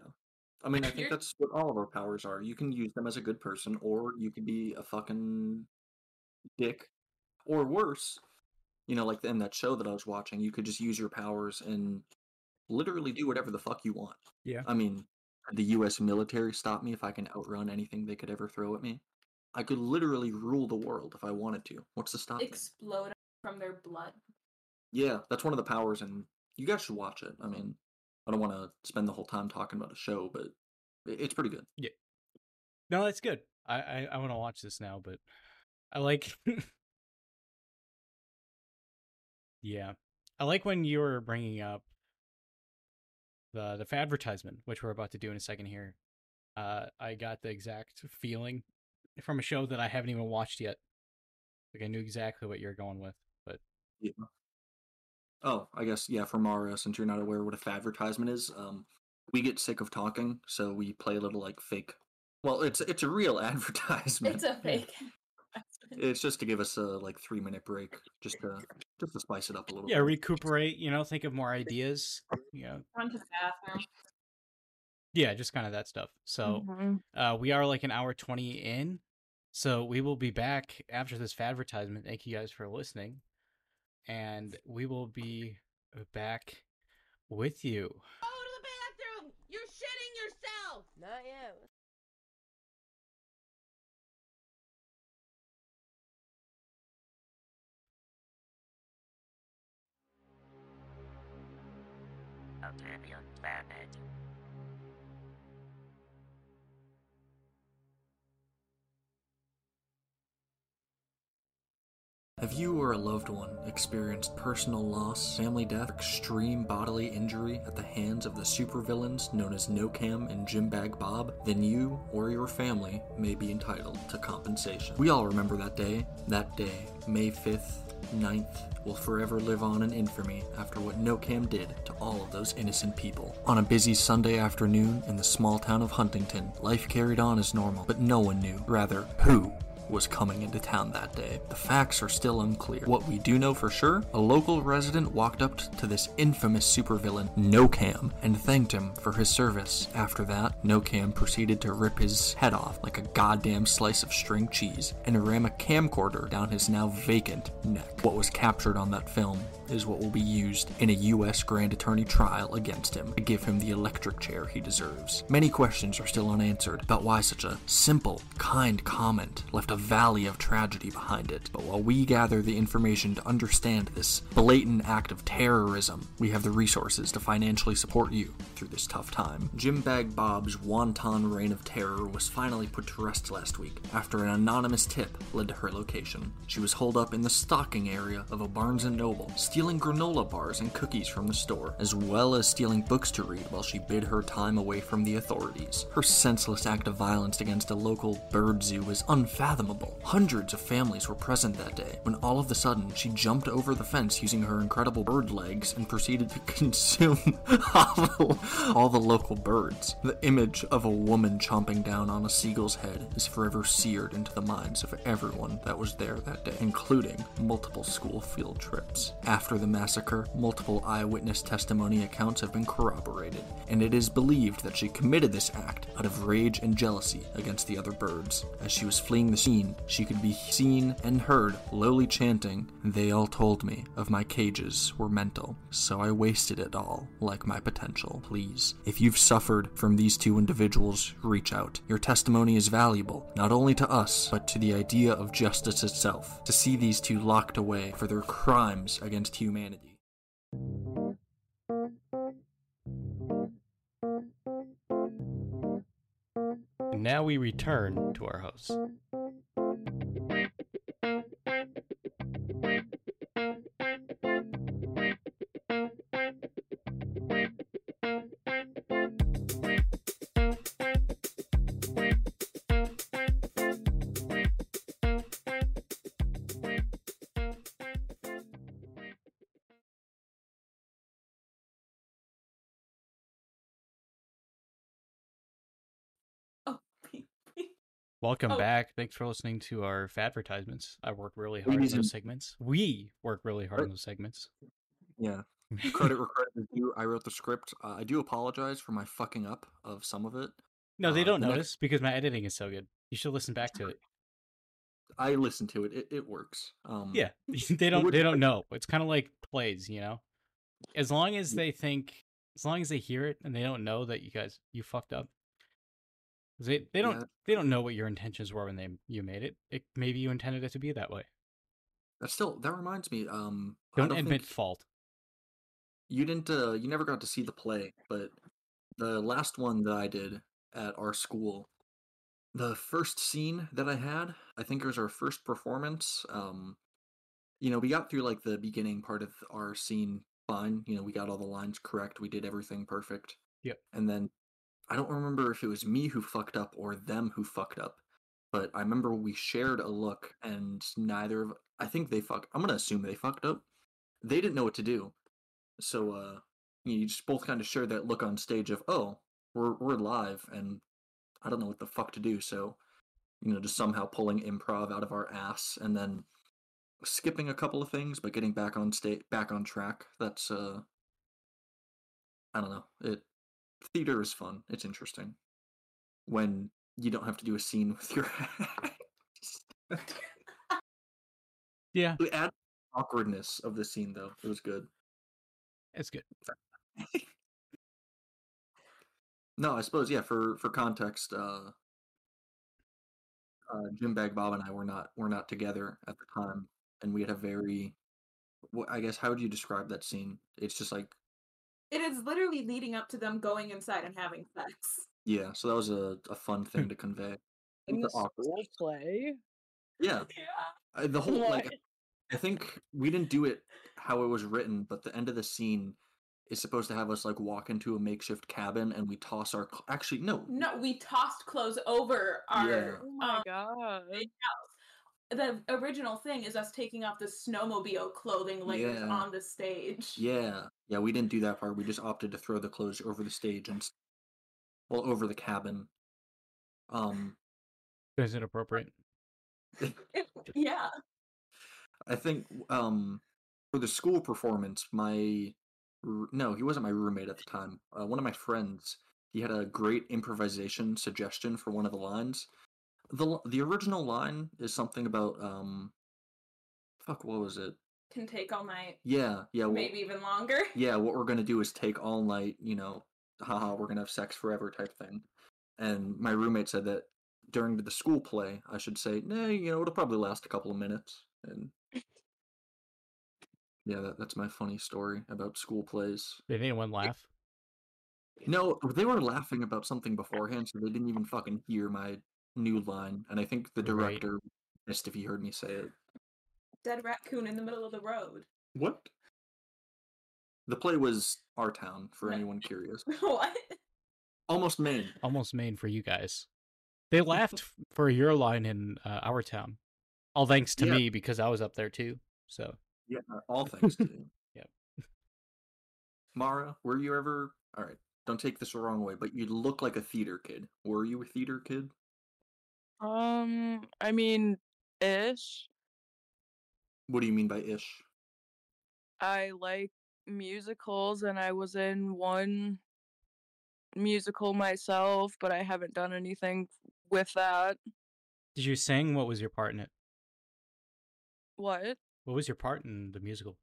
I mean, I think You're- that's what all of our powers are. You can use them as a good person, or you could be a fucking dick, or worse. You know, like in that show that I was watching, you could just use your powers and literally do whatever the fuck you want. Yeah. I mean, the U.S. military stop me if I can outrun anything they could ever throw at me. I could literally rule the world if I wanted to. What's the stop me? explode from their blood. Yeah, that's one of the powers, and you guys should watch it. I mean, I don't want to spend the whole time talking about a show, but it's pretty good. Yeah. No, that's good. I I, I want to watch this now, but I like. yeah, I like when you were bringing up the the advertisement, which we're about to do in a second here. Uh, I got the exact feeling from a show that I haven't even watched yet. Like I knew exactly what you're going with, but Yeah. Oh, I guess yeah. For Mara, since you're not aware what a advertisement is, um, we get sick of talking, so we play a little like fake. Well, it's it's a real advertisement. It's a fake. It's just to give us a like three minute break, just to just to spice it up a little. Yeah, bit. recuperate. You know, think of more ideas. You know, Run to the bathroom. yeah, just kind of that stuff. So Mhm. uh, we are like an hour twenty in, so we will be back after this advertisement. Thank you guys for listening, and we will be uh, back with you. Go to the bathroom! You're shitting yourself! Not yet. Opinion Planet. Have you or a loved one experienced personal loss, family death, extreme bodily injury at the hands of the supervillains known as NoCam and Jimbag Bob? Then you or your family may be entitled to compensation. We all remember that day. That day, May 5th, 9th, will forever live on in infamy after what NoCam did to all of those innocent people. On a busy Sunday afternoon in the small town of Huntington, life carried on as normal, but no one knew, rather, who was coming into town that day. The facts are still unclear. What we do know for sure, a local resident walked up to this infamous supervillain, NoCam, and thanked him for his service. After that, NoCam proceeded to rip his head off like a goddamn slice of string cheese and ram a camcorder down his now vacant neck. What was captured on that film is what will be used in a U.S. Grand Attorney trial against him to give him the electric chair he deserves. Many questions are still unanswered about why such a simple, kind comment left a valley of tragedy behind it. But while we gather the information to understand this blatant act of terrorism, we have the resources to financially support you through this tough time. Jim Bag Bob's wanton reign of terror was finally put to rest last week after an anonymous tip led to her location. She was holed up in the stocking area of a Barnes & Noble, stealing granola bars and cookies from the store, as well as stealing books to read while she bid her time away from the authorities. Her senseless act of violence against a local bird zoo was unfathomable. Hundreds of families were present that day when all of a sudden she jumped over the fence using her incredible bird legs and proceeded to consume all the local birds. The image of a woman chomping down on a seagull's head is forever seared into the minds of everyone that was there that day, including multiple school field trips. After the massacre, multiple eyewitness testimony accounts have been corroborated, and it is believed that she committed this act out of rage and jealousy against the other birds. As she was fleeing the scene, she could be seen and heard lowly chanting, They all told me of my cages were mental, so I wasted it all like my potential. Please, if you've suffered from these two individuals, reach out. Your testimony is valuable, not only to us, but to the idea of justice itself, to see these two locked away for their crimes against humanity. Now we return to our host. Welcome Oh. back. Thanks for listening to our advertisements. I work really hard on those segments. We work really hard on those segments. Yeah. Credit where credit is due. I wrote the script. Uh, I do apologize for my fucking up of some of it. No, they Uh, don't next- notice because my editing is so good. You should listen back to it. I listen to it. It, it works. Um, Yeah, they don't. would- They don't know. It's kind of like plays, you know. As long as they think, as long as they hear it and they don't know that you guys you fucked up. 'Cause They they don't Yeah. they don't know what your intentions were when they you made it. it. Maybe you intended it to be that way. That still that reminds me. Um, I Don't, don't admit think fault. you didn't. Uh, you never got to see the play, but the last one that I did at our school, the first scene that I had, I think it was our first performance. Um, you know, we got through like the beginning part of our scene fine. You know, we got all the lines correct. We did everything perfect. Yep. And then I don't remember if it was me who fucked up or them who fucked up, but I remember we shared a look and neither of I think they fuck. I'm gonna assume they fucked up. They didn't know what to do, so uh, you just both kind of shared that look on stage of oh, we're we're live and I don't know what the fuck to do. So you know, just somehow pulling improv out of our ass and then skipping a couple of things but getting back on state back on track. That's uh I don't know. It theater is fun. It's interesting. When you don't have to do a scene with your Yeah, the add awkwardness of the scene though. It was good. it's good. No, I suppose yeah. For for context, uh, uh, Jim Bag Bob and I were not were not together at the time, and we had a very, I guess, how would you describe that scene? It's just like It is literally leading up to them going inside and having sex. yeah. So that was a, a fun thing to convey. In the The school play. Yeah, Yeah. the whole like I think we didn't do it how it was written, but the end of the scene is supposed to have us like walk into a makeshift cabin and we toss our cl- actually no No, we tossed clothes over our Yeah. Oh my um, god. The original thing is us taking off the snowmobile clothing layers Yeah. on the stage. Yeah, yeah, we didn't do that part. We just opted to throw the clothes over the stage and, s- well, over the cabin. Um, Is it appropriate? yeah. I think um for the school performance, my no, he wasn't my roommate at the time. Uh, one of my friends, he had a great improvisation suggestion for one of the lines. the The original line is something about um, fuck, what was it? Can take all night, Yeah, yeah, well, maybe even longer. yeah, what we're gonna do is take all night, you know, haha, we're gonna have sex forever type thing. And my roommate said that during the school play, I should say, nah, you know, it'll probably last a couple of minutes. And yeah, that, that's my funny story about school plays. Did anyone laugh? No, they were laughing about something beforehand, so they didn't even fucking hear my new line. And I think the Right. director missed if he heard me say it. Dead raccoon in the middle of the road. What? The play was Our Town, for anyone curious. what? Almost Maine. Almost Maine for you guys. They laughed for your line in uh, our town. All thanks to Yeah. me because I was up there too. So Yeah, all thanks to you. Yep. Mara, were you ever all right? Don't take this the wrong way, but you look like a theater kid. Were you a theater kid? Um, I mean, ish. What do you mean by ish? I like musicals and I was in one musical myself, but I haven't done anything with that. did you sing? What was your part in it? What? What was your part in the musical?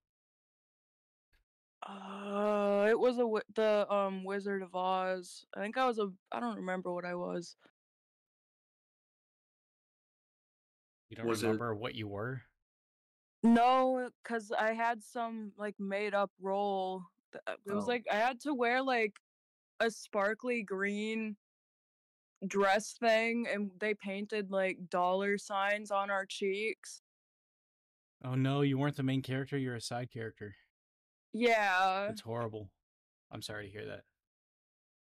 Uh, it was a the um Wizard of Oz. I think I was a I don't remember what I was. You don't Was it- remember what you were? No, cuz I had some like made up role. uh, It was Oh. like I had to wear like a sparkly green dress thing and they painted like dollar signs on our cheeks. Oh no, you weren't the main character. You're a side character. Yeah. It's horrible. I'm sorry to hear that.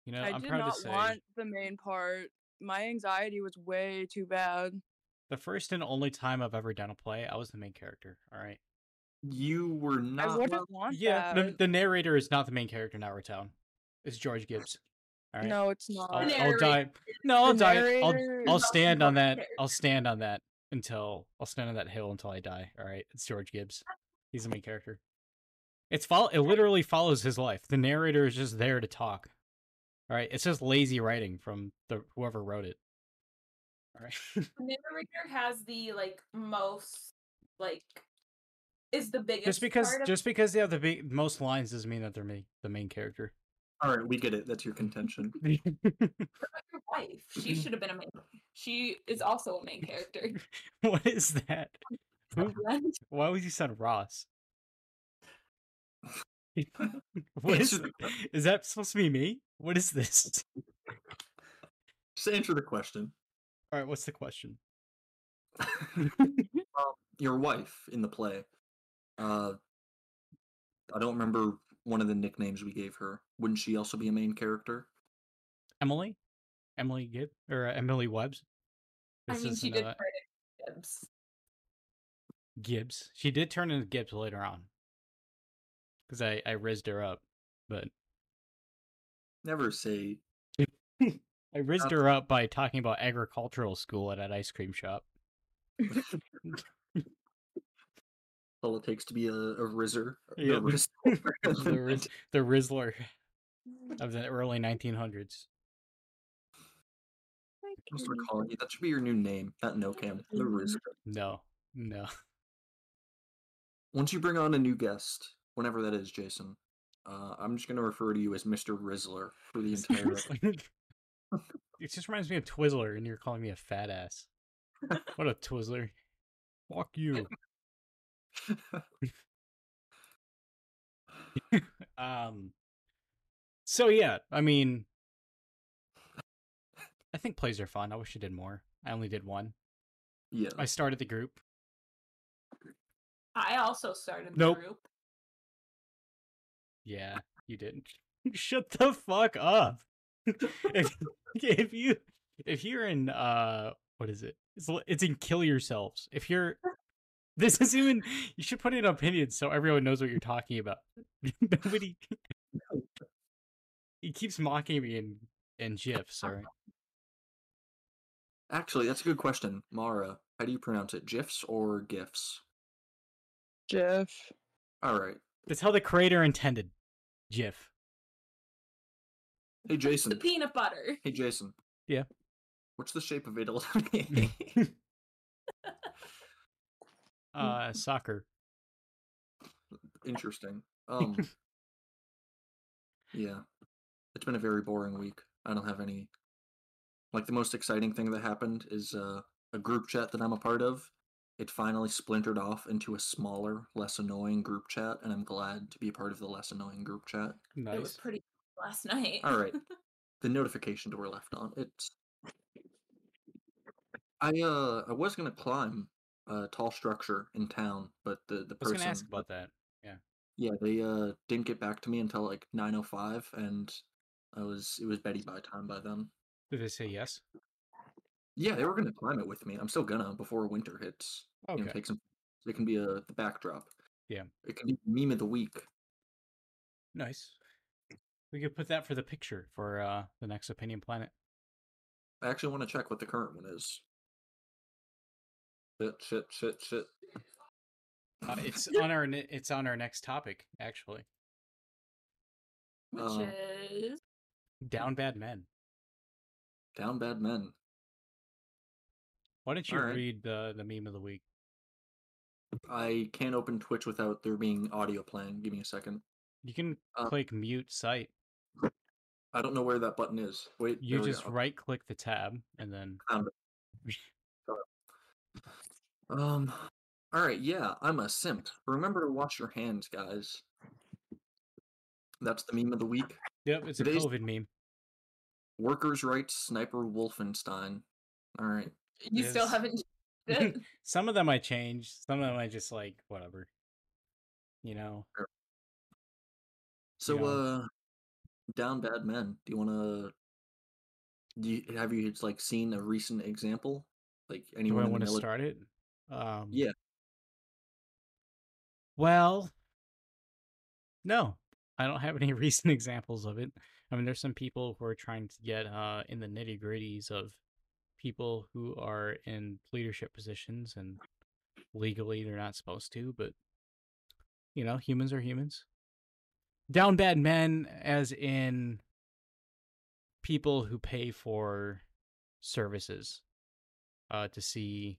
You know, I I'm did proud not to say want the main part. My anxiety was way too bad. The first and only time I've ever done a play, I was the main character. All right. You were I not. wouldn't want Yeah, the, that. the narrator is not the main character in Our Town. It's George Gibbs. All right. No, it's not. I'll, I'll die. No, I'll die. I'll I'll stand on that. I'll stand on that until I'll stand on that hill until I die. All right. It's George Gibbs. He's the main character. It's follow. It literally follows his life. The narrator is just there to talk. All right. It's just lazy writing from the whoever wrote it. All right. The narrator has the like most like is the biggest just because part of just because they have the big, most lines doesn't mean that they're ma- the main character. All right, we get it. That's your contention. your wife. She should have been a main. She is also a main character. what is that? Who, why would you sound Ross? what is, is that supposed to be me? What is this? Just answer the question. All right, what's the question? um, your wife in the play. Uh, I don't remember one of the nicknames we gave her. Wouldn't she also be a main character? Emily, Emily Gibb or uh, Emily Webbs? I This mean, she did uh, turn into Gibbs. Gibbs. She did turn into Gibbs later on. Because I I rizzed her up, but Never say I rizzed her up by talking about agricultural school at an ice cream shop. All it takes to be a, a rizzer. the Yeah, the- Riz- the, Riz- the Rizzler of the early 1900s. I'll start calling you. That should be your new name. Not no cam. The Rizzer. No, no. Once you bring on a new guest, whenever that is, Jason, uh, I'm just gonna refer to you as Mr. Rizzler for the entire. It just reminds me of Twizzler, and you're calling me a fat ass. What a Twizzler. Fuck you. um so yeah i mean i think plays are fun i wish i did more i only did one yeah. i started the group I also started the Nope. group. yeah you didn't shut the fuck up if, if you if you're in uh what is it it's, it's in kill yourselves if you're this is even you should put in opinions so everyone knows what you're talking about nobody he keeps mocking me in in gifs all right Actually, that's a good question, Mara. How do you pronounce it? GIFs or GIFs? Jeff. All right. that's how the creator intended gif Hey, Jason. The peanut butter. Hey, Jason. Yeah? What's the shape of Italy? uh soccer Interesting. Um. yeah, it's been a very boring week. I don't have any. Like the most exciting thing that happened is uh, a group chat that I'm a part of. It finally splintered off into a smaller, less annoying group chat, and I'm glad to be a part of the less annoying group chat. It was nice pretty last night. All right. the notification door left on. It's. I uh I was gonna climb a tall structure in town, but the the person i was gonna ask about that yeah Yeah, they uh didn't get back to me until like nine oh five, and I was it was Betty by time by then. did they say yes Yeah, they were gonna climb it with me. I'm still gonna before winter hits. You know, okay take some. It can be a the backdrop. Yeah. It can be meme of the week. nice we could put that for the picture for uh the next opinion planet I actually want to check what the current one is. Shit, shit, shit, shit. uh, it's on our ne- it's on our next topic actually Which Um, is down bad men Down bad men. why don't you Alright. read the the meme of the week I can't open Twitch without there being audio playing. Give me a second. you can Uh, click mute site I don't know where that button is. Wait, you just right click the tab and then Found it. Um. All right. Yeah, I'm a simp. Remember to wash your hands, guys. That's the meme of the week. yep it's a covid meme Workers' rights sniper Wolfenstein. All right. you still haven't some of them i change some of them i just like whatever you know So, Yeah. uh, down bad men. Do you want to? Do you, have you like seen a recent example? Like do anyone i want to military? start it um Yeah. well no i don't have any recent examples of it i mean there's some people who are trying to get uh in the nitty gritties of people who are in leadership positions and legally they're not supposed to but you know humans are humans down bad men as in people who pay for services uh to see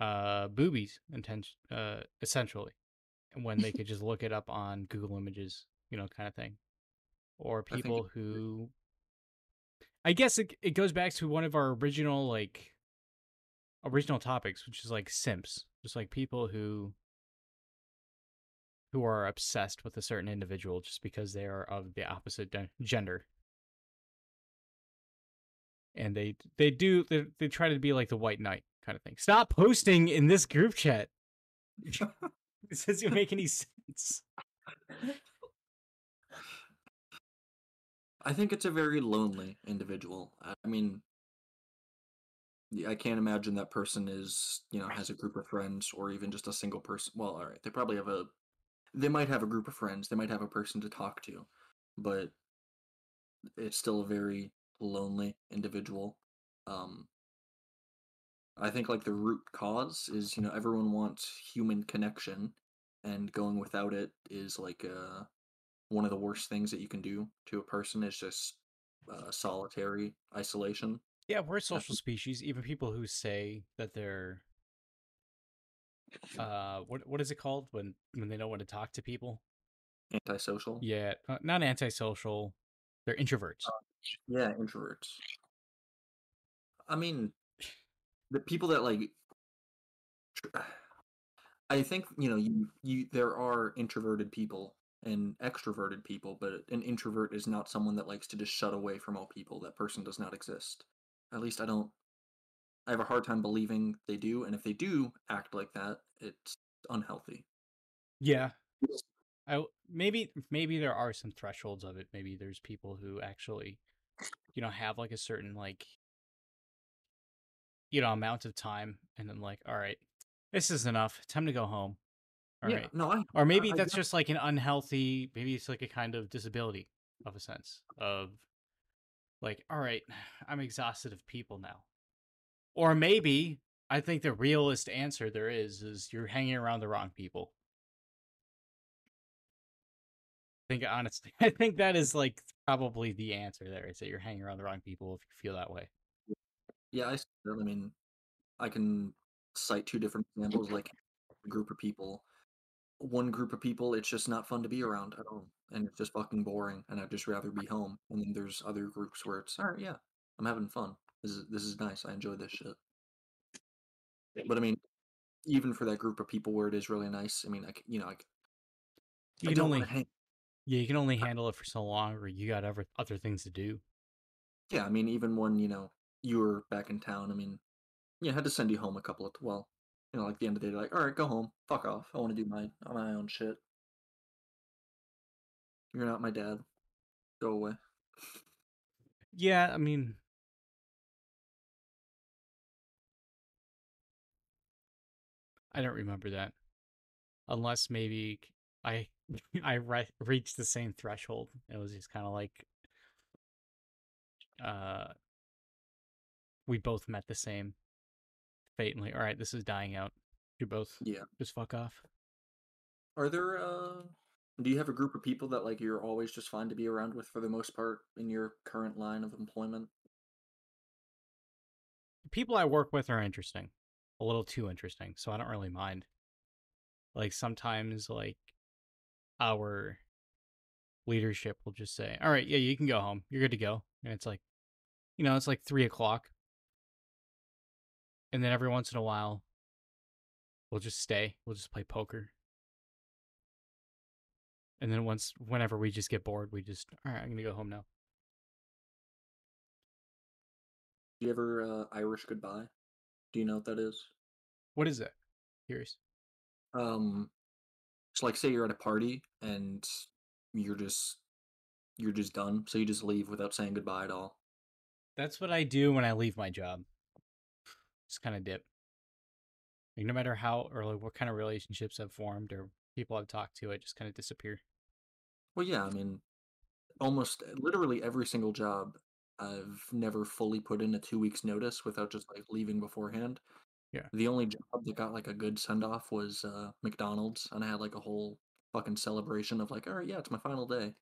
uh boobies intention uh essentially when they could just look it up on google images you know kind of thing. Or people pretty- who i guess it, it goes back to one of our original like original topics which is like simps. Just like people who who are obsessed with a certain individual just because they are of the opposite gen- gender and they they do they, they try to be like the white knight kind of thing stop posting in this group chat it doesn't make any sense I think it's a very lonely individual. I mean, I can't imagine that person is, you know, has a group of friends or even just a single person. Well, all right, they probably have a, they might have a group of friends. They might have a person to talk to, but it's still a very lonely individual. Um, I think like the root cause is you know everyone wants human connection, and going without it is like uh one of the worst things that you can do to a person is just uh, solitary isolation. Yeah, we're a social species. Even people who say that they're uh what what is it called when when they don't want to talk to people? Antisocial. Yeah, uh, not antisocial. They're introverts. Yeah, introverts. I mean, the people that like. I think you know you you there are introverted people and extroverted people, but an introvert is not someone that likes to just shut away from all people. That person does not exist. At least I don't. I have a hard time believing they do, and if they do act like that, it's unhealthy. Yeah. I maybe maybe there are some thresholds of it. Maybe there's people who actually, you know, have like a certain like, you know, amount of time, and then like, all right, this is enough. Time to go home. All right. yeah, no, I Or maybe I that's get- just like an unhealthy. Maybe it's like a kind of disability of a sense of, like, all right, I'm exhausted of people now. Or maybe I think the realist answer there is is you're hanging around the wrong people. I think honestly, I think that is like probably the answer there is that you're hanging around the wrong people if you feel that way. Yeah, I. I mean, I can cite two different examples, like a group of people. One group of people, it's just not fun to be around at all, and it's just fucking boring, and I'd just rather be home. And then there's other groups where it's, all right, yeah, I'm having fun. This is this is nice. I enjoy this shit. But I mean, even for that group of people where it is really nice, I mean, like you know, like You I can only hang. yeah, you can only handle it for so long, or you got other other things to do. Yeah, I mean, even when you know you were back in town, I mean, yeah, I had to send you home a couple of well, you know, like the end of the day, like, all right, go home, fuck off. I want to do my my own shit. You're not my dad. Go away. Yeah, I mean, I don't remember that, unless maybe I re- reached the same threshold. It was just kind of like, uh, we both met the same fate, and like, all right, this is dying out. You both Yeah. just fuck off. Are there uh do you have a group of people that like you're always just fine to be around with for the most part in your current line of employment? people I work with are interesting, a little too interesting, so I don't really mind. Like sometimes, like our leadership will just say, "All right, yeah, you can go home. You're good to go," and it's like, you know, it's like three o'clock, and then every once in a while, we'll just stay. We'll just play poker, and then once, whenever we just get bored, we just, all right, I'm gonna go home now. Do you ever uh Irish goodbye? Do you know what that is? What is it? Curious. Um it's like say you're at a party and you're just you're just done, so you just leave without saying goodbye at all. That's what I do when I leave my job. Just kind of dip. Like no matter how or like what kind of relationships I've formed or people I've talked to, I just kind of disappear. Well, yeah, I mean, almost literally every single job I've never fully put in a two weeks notice without just like leaving beforehand. Yeah. The only job that got like a good send off was uh, McDonald's, and I had like a whole fucking celebration of like, all right, yeah, it's my final day.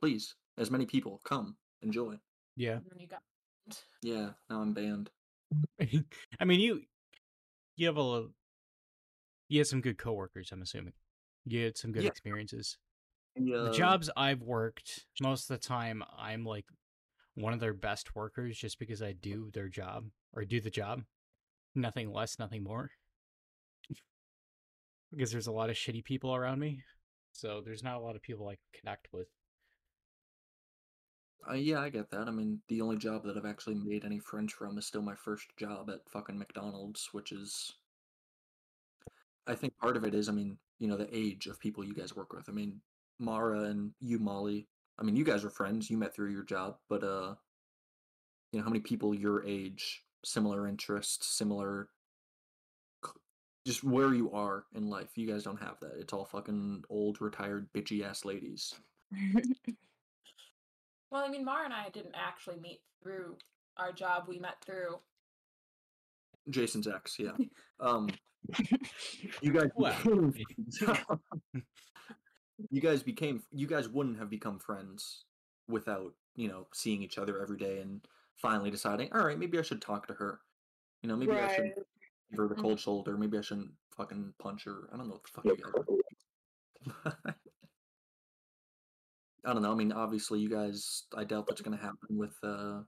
Please, as many people, come enjoy. Yeah. And then you got Yeah, now I'm banned. I mean, you you have a lo- you had some good coworkers. I'm assuming you had some good Yeah. experiences. The, The jobs I've worked, most of the time, I'm like one of their best workers just because I do their job or do the job. Nothing less, nothing more. because there's a lot of shitty people around me. So there's not a lot of people I can connect with. Uh, yeah, I get that. I mean, the only job that I've actually made any friends from is still my first job at fucking McDonald's, which is. I think part of it is, I mean, you know, the age of people you guys work with. I mean, Mara and you, Molly. I mean, you guys are friends. You met through your job, but uh, you know, how many people your age, similar interests, similar, just where you are in life. You guys don't have that. It's all fucking old, retired, bitchy ass ladies. Well, I mean, Mara and I didn't actually meet through our job. We met through. Jason's ex, yeah. Um, you guys Well, you guys became you guys wouldn't have become friends without you know seeing each other every day and finally deciding all right maybe i should talk to her. You know maybe i should Right. give her the Mhm. cold shoulder. Maybe i shouldn't fucking punch her. I don't know what the fuck you guys i don't know i mean obviously you guys i doubt that's gonna happen with uh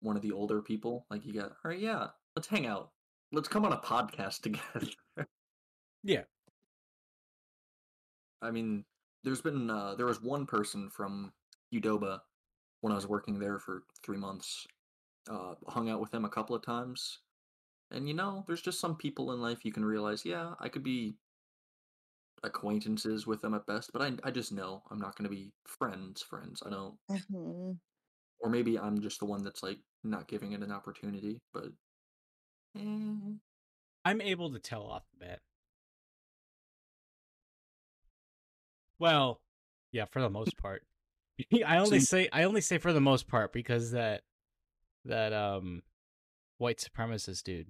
one of the older people. Like you got all right yeah let's hang out. Let's come on a podcast together. Yeah. I mean, there's been uh, there was one person from Qdoba when I was working there for three months. Uh, hung out with him a couple of times, and you know, there's just some people in life you can realize, yeah, I could be acquaintances with them at best, but I I just know I'm not going to be friends. Friends, I don't. Mhm. Or maybe I'm just the one that's like not giving it an opportunity. But eh, I'm able to tell off the bat. Well, yeah, for the most part. I only you- say I only say for the most part because that that um white supremacist dude.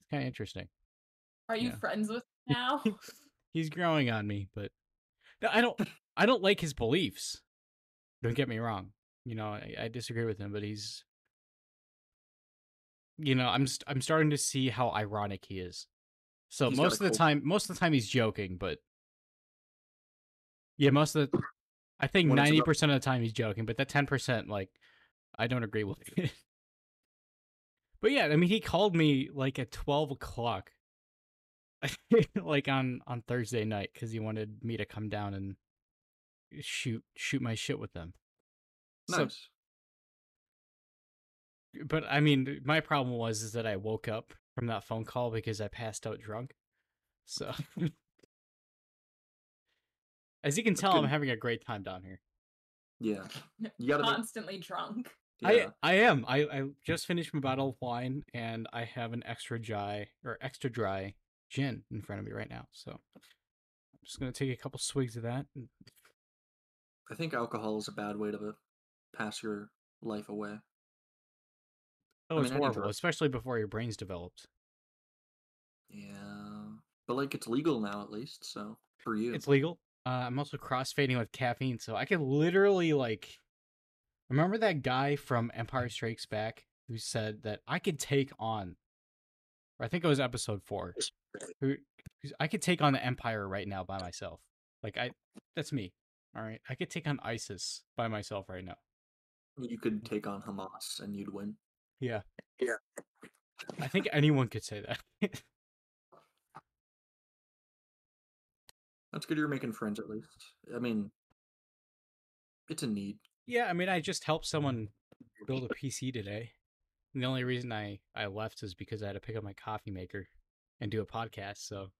It's kind of interesting. Are you Yeah. friends with him now? He's growing on me, but no, I don't I don't like his beliefs. Don't get me wrong. You know, I, I disagree with him, but he's you know, I'm st- I'm starting to see how ironic he is. So He's most a of the cold- time most of the time he's joking, but yeah, most of the I think When ninety percent of the time he's joking, but that ten percent like I don't agree with it. but yeah, I mean he called me like at twelve o'clock like on on Thursday night because he wanted me to come down and shoot shoot my shit with them. So- nice. But I mean, my problem was is that I woke up from that phone call because I passed out drunk. So, as you can tell, I'm having a great time down here. yeah, you gotta be. Constantly drunk. Yeah. I I am. I I just finished my bottle of wine and I have an extra dry or extra dry gin in front of me right now. So I'm just gonna take a couple swigs of that. and- I think alcohol is a bad way to pass your life away. Oh, I it's mean, any horrible, especially before your brain's developed. Yeah, but like it's legal now at least. So for you, It's legal. Uh, I'm also crossfading with caffeine, so I could literally like. Remember that guy from Empire Strikes Back who said that I could take on. Or I think it was episode four. Who who's- I could take on the Empire right now by myself. Like I, that's me. All right, I could take on ISIS by myself right now. you could take on Hamas and you'd win. Yeah. Yeah. I think anyone could say that. That's good. You're making friends at least. I mean, it's a need. yeah, I mean, I just helped someone build a PC today. And the only reason I I left is because I had to pick up my coffee maker and do a podcast. So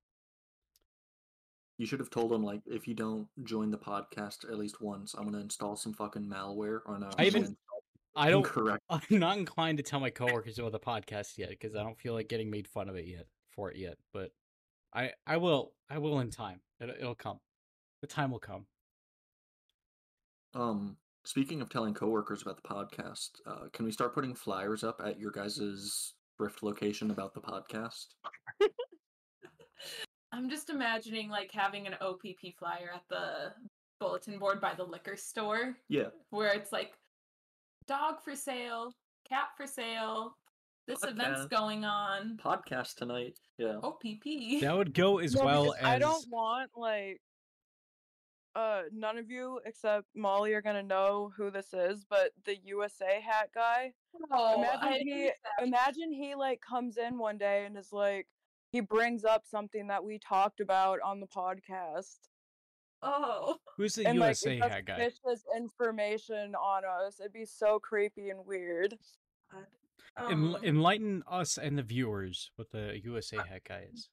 You should have told him like, if you don't join the podcast at least once, I'm gonna install some fucking malware on. Uh, I even- I'm I don't. Incorrect. I'm not inclined to tell my coworkers about the podcast yet because I don't feel like getting made fun of it yet for it yet. But I I will I will in time. It'll, it'll come. The time will come. Um, speaking of telling coworkers about the podcast, uh, can we start putting flyers up at your guys's thrift location about the podcast? I'm just imagining like having an OPP flyer at the bulletin board by the liquor store Yeah. where it's like dog for sale, cat for sale, this event's going on. Podcast tonight. Yeah. OPP. That would go as No, well as I don't want like uh none of you except Molly are gonna know who this is, but the USA hat guy. Oh, imagine he imagine he like comes in one day and is like he brings up something that we talked about on the podcast Oh, who's the and USA like hat guy. fish this information on us. It'd be so creepy and weird. Um, enlighten us and the viewers what the USA hat guy is.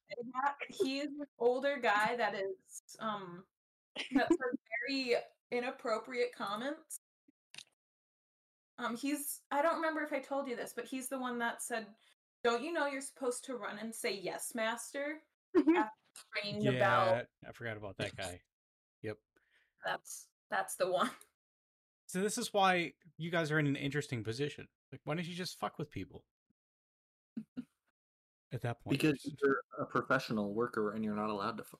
he is an older guy that is um that's very inappropriate comments. Um, he's I don't remember if I told you this, but he's the one that said, "Don't you know you're supposed to run and say yes, master?" after ringing the bell. Yeah, I forgot about that guy. Yep. That's that's the one. So this is why you guys are in an interesting position. Like, why don't you just fuck with people? At that point, because you're a professional worker and you're not allowed to. Fu-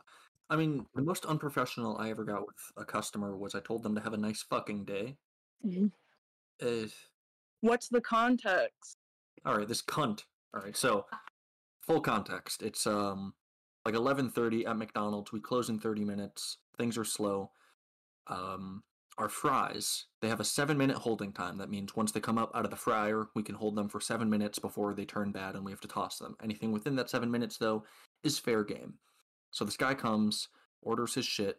I mean, the most unprofessional I ever got with a customer was I told them to have a nice fucking day. Mhm. Uh, What's the context? all right, this cunt. All right, so full context. It's um like 11:30 at McDonald's. We close in 30 minutes. Things are slow. Um our fries, they have a 7-minute holding time. That means once they come up out of the fryer, we can hold them for 7 minutes before they turn bad and we have to toss them. Anything within that 7 minutes though is fair game. So this guy comes, orders his shit.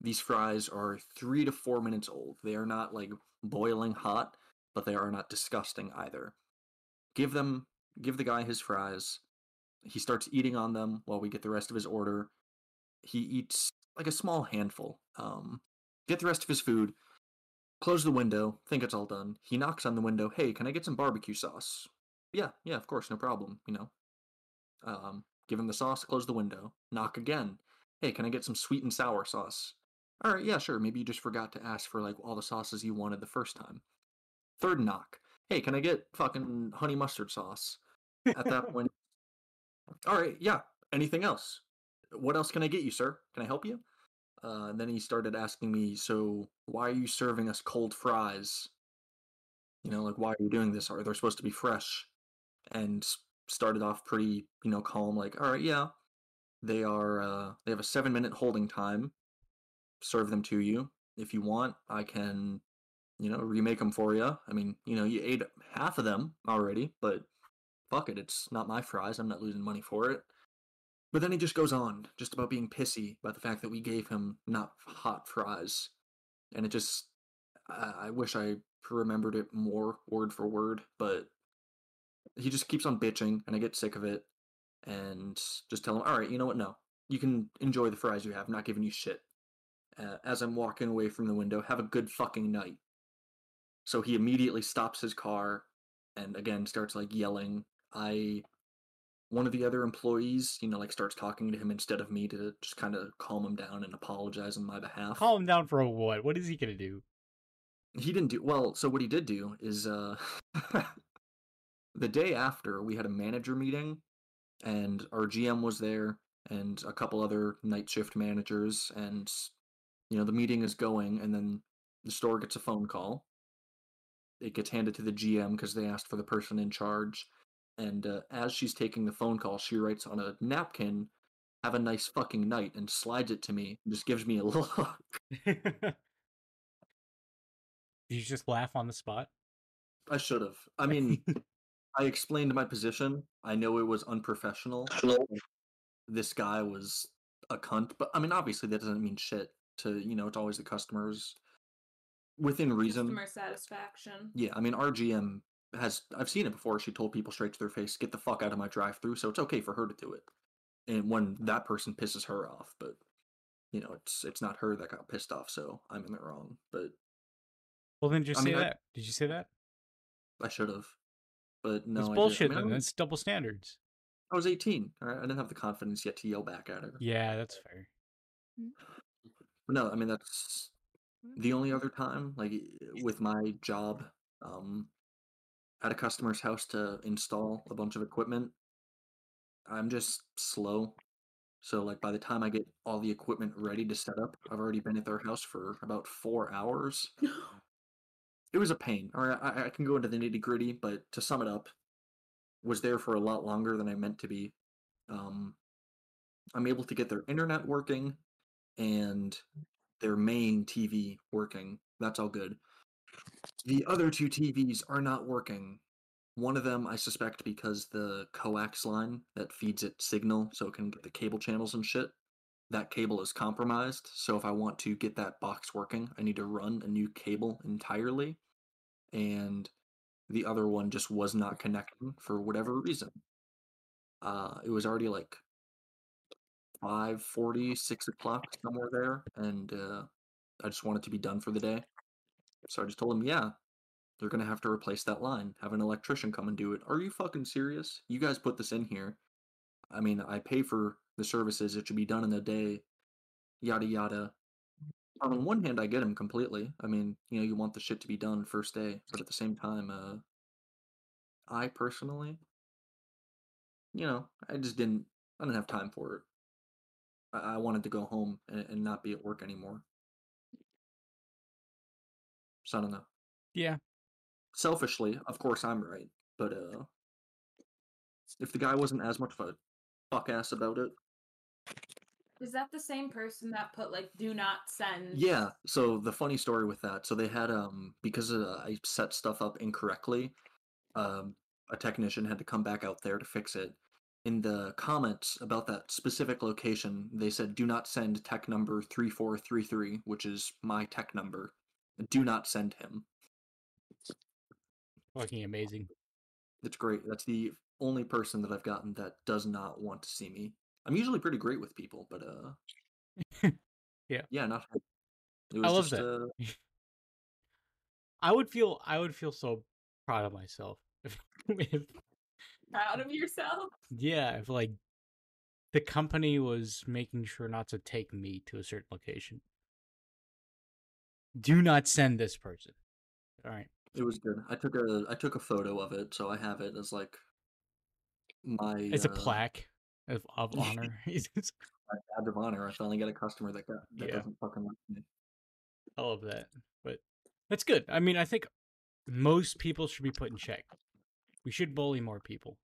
These fries are 3 to 4 minutes old. They are not like boiling hot, but they are not disgusting either give them give the guy his fries he starts eating on them while we get the rest of his order he eats like a small handful um get the rest of his food close the window think it's all done he knocks on the window hey can i get some barbecue sauce yeah yeah of course no problem you know um give him the sauce close the window knock again hey can i get some sweet and sour sauce all right yeah sure maybe you just forgot to ask for like all the sauces you wanted the first time third knock hey, can I get fucking honey mustard sauce? At that point, all right, yeah. Anything else? What else can I get you, sir? Can I help you? Uh, then he started asking me, so why are you serving us cold fries? You know, like why are you doing this? Are they supposed to be fresh? And started off pretty, you know, calm, like, all right, yeah, they are. Uh, they have a seven minute holding time. Serve them to you if you want. I can you know, remake them for you. I mean, you know, you ate half of them already, but fuck it, it's not my fries. I'm not losing money for it. But then he just goes on, just about being pissy about the fact that we gave him not hot fries, and it just, I, I wish I remembered it more word for word, but he just keeps on bitching, and I get sick of it, and just tell him, all right, you know what? No, you can enjoy the fries you have. I'm not giving you shit. Uh, as I'm walking away from the window, have a good fucking night. So he immediately stops his car and again starts like yelling. I one of the other employees, you know, like starts talking to him instead of me to just kind of calm him down and apologize on my behalf. calm him down for what? What is he gonna do? He didn't do well, so what he did do is uh the day after we had a manager meeting and our GM was there and a couple other night shift managers and you know the meeting is going and then the store gets a phone call it gets handed to the GM because they asked for the person in charge. And uh, as she's taking the phone call, she writes on a napkin, "Have a nice fucking night," and slides it to me. And just gives me a look. Did you just laugh on the spot? I should have. I mean, I explained my position. I know it was unprofessional. This guy was a cunt, but I mean, obviously that doesn't mean shit. To you know, it's always the customers within reason. Customer satisfaction. Yeah, I mean, our GM has I've seen it before. She told people straight to their face, "Get the fuck out of my drive-through." So it's okay for her to do it, and when that person pisses her off, but you know, it's it's not her that got pissed off, so I'm in the wrong. But Well, then just I say mean, I- that. Did you say that? I should have. But no, it's bullshit. I, mean, then. That's double standards. I was 18. All right, I didn't have the confidence yet to yell back at her. Yeah, that's fair. But no, I mean that's the only other time, like with my job, um, at a customer's house to install a bunch of equipment. I'm just slow. So like by the time I get all the equipment ready to set up, I've already been at their house for about four hours. It was a pain. Right, I, I can go into the nitty gritty, but to sum it up, was there for a lot longer than I meant to be. Um, I'm able to get their internet working and their main TV working. That's all good. The other two TVs are not working. One of them, I suspect, because the coax line that feeds it signal so it can get the cable channels and shit, that cable is compromised. So if I want to get that box working, I need to run a new cable entirely. And the other one just was not connecting for whatever reason. Uh, it was already like five forty, six o'clock, somewhere there, and uh, I just wanted to be done for the day. So I just told him, yeah, they're gonna have to replace that line. Have an electrician come and do it. Are you fucking serious? You guys put this in here. I mean, I pay for the services. It should be done in a day. Yada yada. on one hand, I get him completely. I mean, you know, you want the shit to be done first day, but at the same time, uh, I personally, you know, I just didn't. I didn't have time for it. I, wanted to go home and not be at work anymore. So I don't know. Yeah. Selfishly, of course, I'm right, but uh, if the guy wasn't as much of a fuck ass about it, Is that the same person that put like do not send? Yeah. So the funny story with that, so they had um because uh, I set stuff up incorrectly, um a technician had to come back out there to fix it. In the comments about that specific location, they said do not send tech number 3433, which is my tech number. Do not send him. Fucking amazing. It's great. That's the only person that I've gotten that does not want to see me. I'm usually pretty great with people, but uh Yeah. Yeah, not her. It I was love just, that. uh, I would feel I would feel so proud of myself if, if Proud of yourself? yeah, if like the company was making sure not to take me to a certain location. Do not send this person. All right. It was good. I took a I took a photo of it, so I have it as like my It's a uh, plaque of, of honor. It's- my badge of honor. I finally got a customer that got that Yeah. doesn't fucking like me. I love that. But that's good. I mean, I think most people should be put in check. We should bully more people.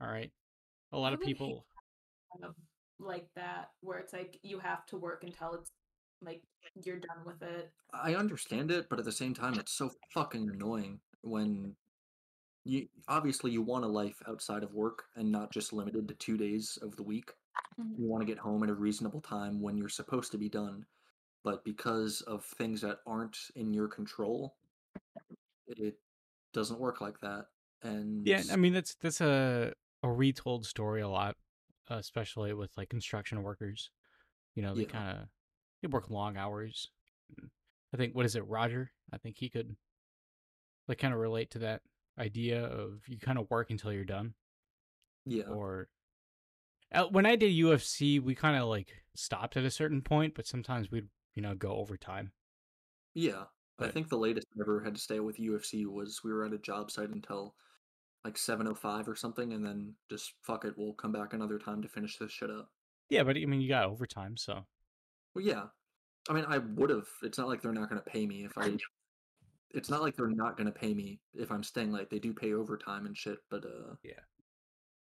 All right. A lot I of people kind of like that where it's like you have to work until it's like you're done with it. I understand it, but at the same time, it's so fucking annoying when you obviously you want a life outside of work and not just limited to two days of the week. Mhm. You want to get home at a reasonable time when you're supposed to be done, but because of things that aren't in your control, it doesn't work like that. And Yeah, I mean that's that's a a retold story a lot, especially with like construction workers. You know, they Yeah. kind of they work long hours. Mm, I think what is it, Roger? I think he could like kind of relate to that idea of you kind of work until you're done. yeah, Or uh, when I did UFC, we kind of like stopped at a certain point, but sometimes we'd you know go overtime. Yeah, I think the latest I ever had to stay with UFC was we were at a job site until like seven oh five or something, and then just fuck it, we'll come back another time to finish this shit up. Yeah, but I mean you got overtime, so Well, yeah, I mean, I would have. It's not like they're not going to pay me if I. It's not like they're not going to pay me if I'm staying late. They do pay overtime and shit, but uh, Yeah.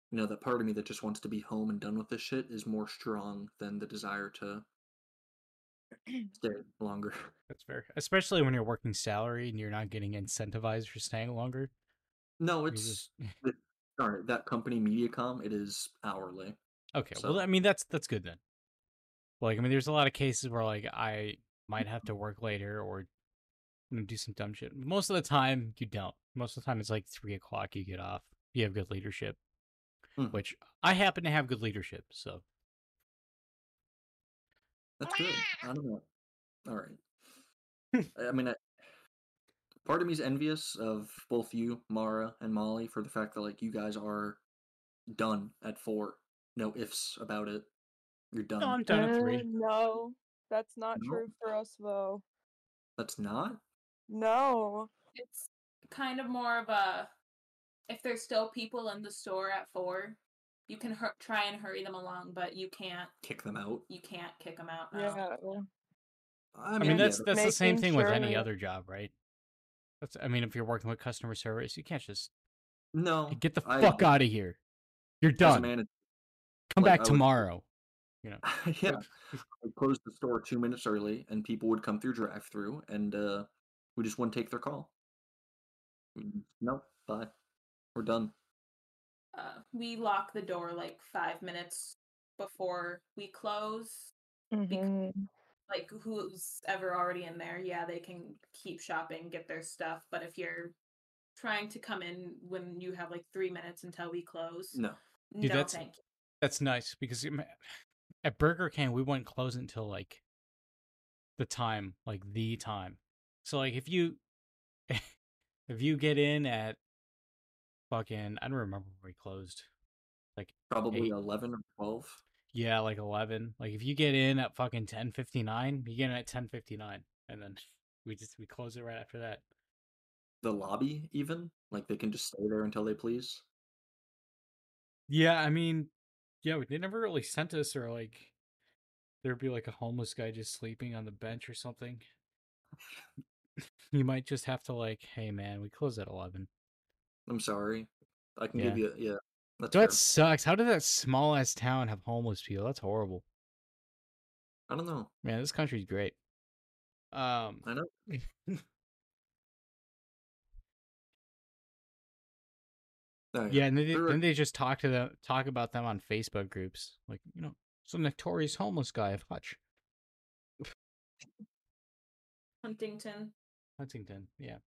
you know, that part of me that just wants to be home and done with this shit is more strong than the desire to stay longer. that's fair. Especially when you're working salary and you're not getting incentivized for staying longer. No, it's just- it- sorry, that company MediaCom. It is hourly. Okay, So- well, I mean that's that's good then. Like, I mean, there's a lot of cases where like I might have to work later or you know, do some dumb shit. Most of the time, you don't. Most of the time, it's like three o'clock. You get off. You have good leadership, Mhm. which I happen to have good leadership. So That's good. I don't know. All right. I I mean, I, part of me is envious of both you, Mara, and Molly for the fact that like you guys are done at four. No ifs about it. You're done. no, I'm done at Uh, three. no, that's not No? true for us though. That's not. No. It's kind of more of a if there's still people in the store at four, you can hu- try and hurry them along, but you can't. Kick them out. You can't kick them out. No. Yeah. I I mean, mean, that's that's the same Making thing with any sure- other job, right? That's. I mean, if you're working with customer service, you can't just no. Get the I- fuck out of here. You're done. manager, Come like, back I would- tomorrow. You know. yeah, I closed the store two minutes early, and people would come through drive-through, and uh, we just wouldn't take their call. Mm, No, bye. We're done. Uh, we lock the door like five minutes before we close. Mhm. Like who's ever already in there, yeah, they can keep shopping, get their stuff. But if you're trying to come in when you have like three minutes until we close, No. Dude, no, that's- thank you. That's nice because it ma- at Burger King we wouldn't close until like the time, like the time. So like if you if you get in at fucking I don't remember when we closed. Like probably Eight. 11 or 12. Yeah, like eleven. Like if you get in at fucking ten fifty nine, you get in at ten fifty nine, and then we just we close it right after that. The lobby, even like they can just stay there until they please. Yeah, I mean, yeah, they never really sent us or like there'd be like a homeless guy just sleeping on the bench or something. you might just have to like, hey man, we close at eleven. I'm sorry. I can Yeah. give you yeah. That's That sucks. How did that small ass town have homeless people? That's horrible. I don't know. Man, this country's great. Um, I know. Oh, yeah, and then they, They're- then they just talk to them, talk about them on Facebook groups, like you know, some notorious homeless guy of Hutch, Huntington. Huntington. Yeah,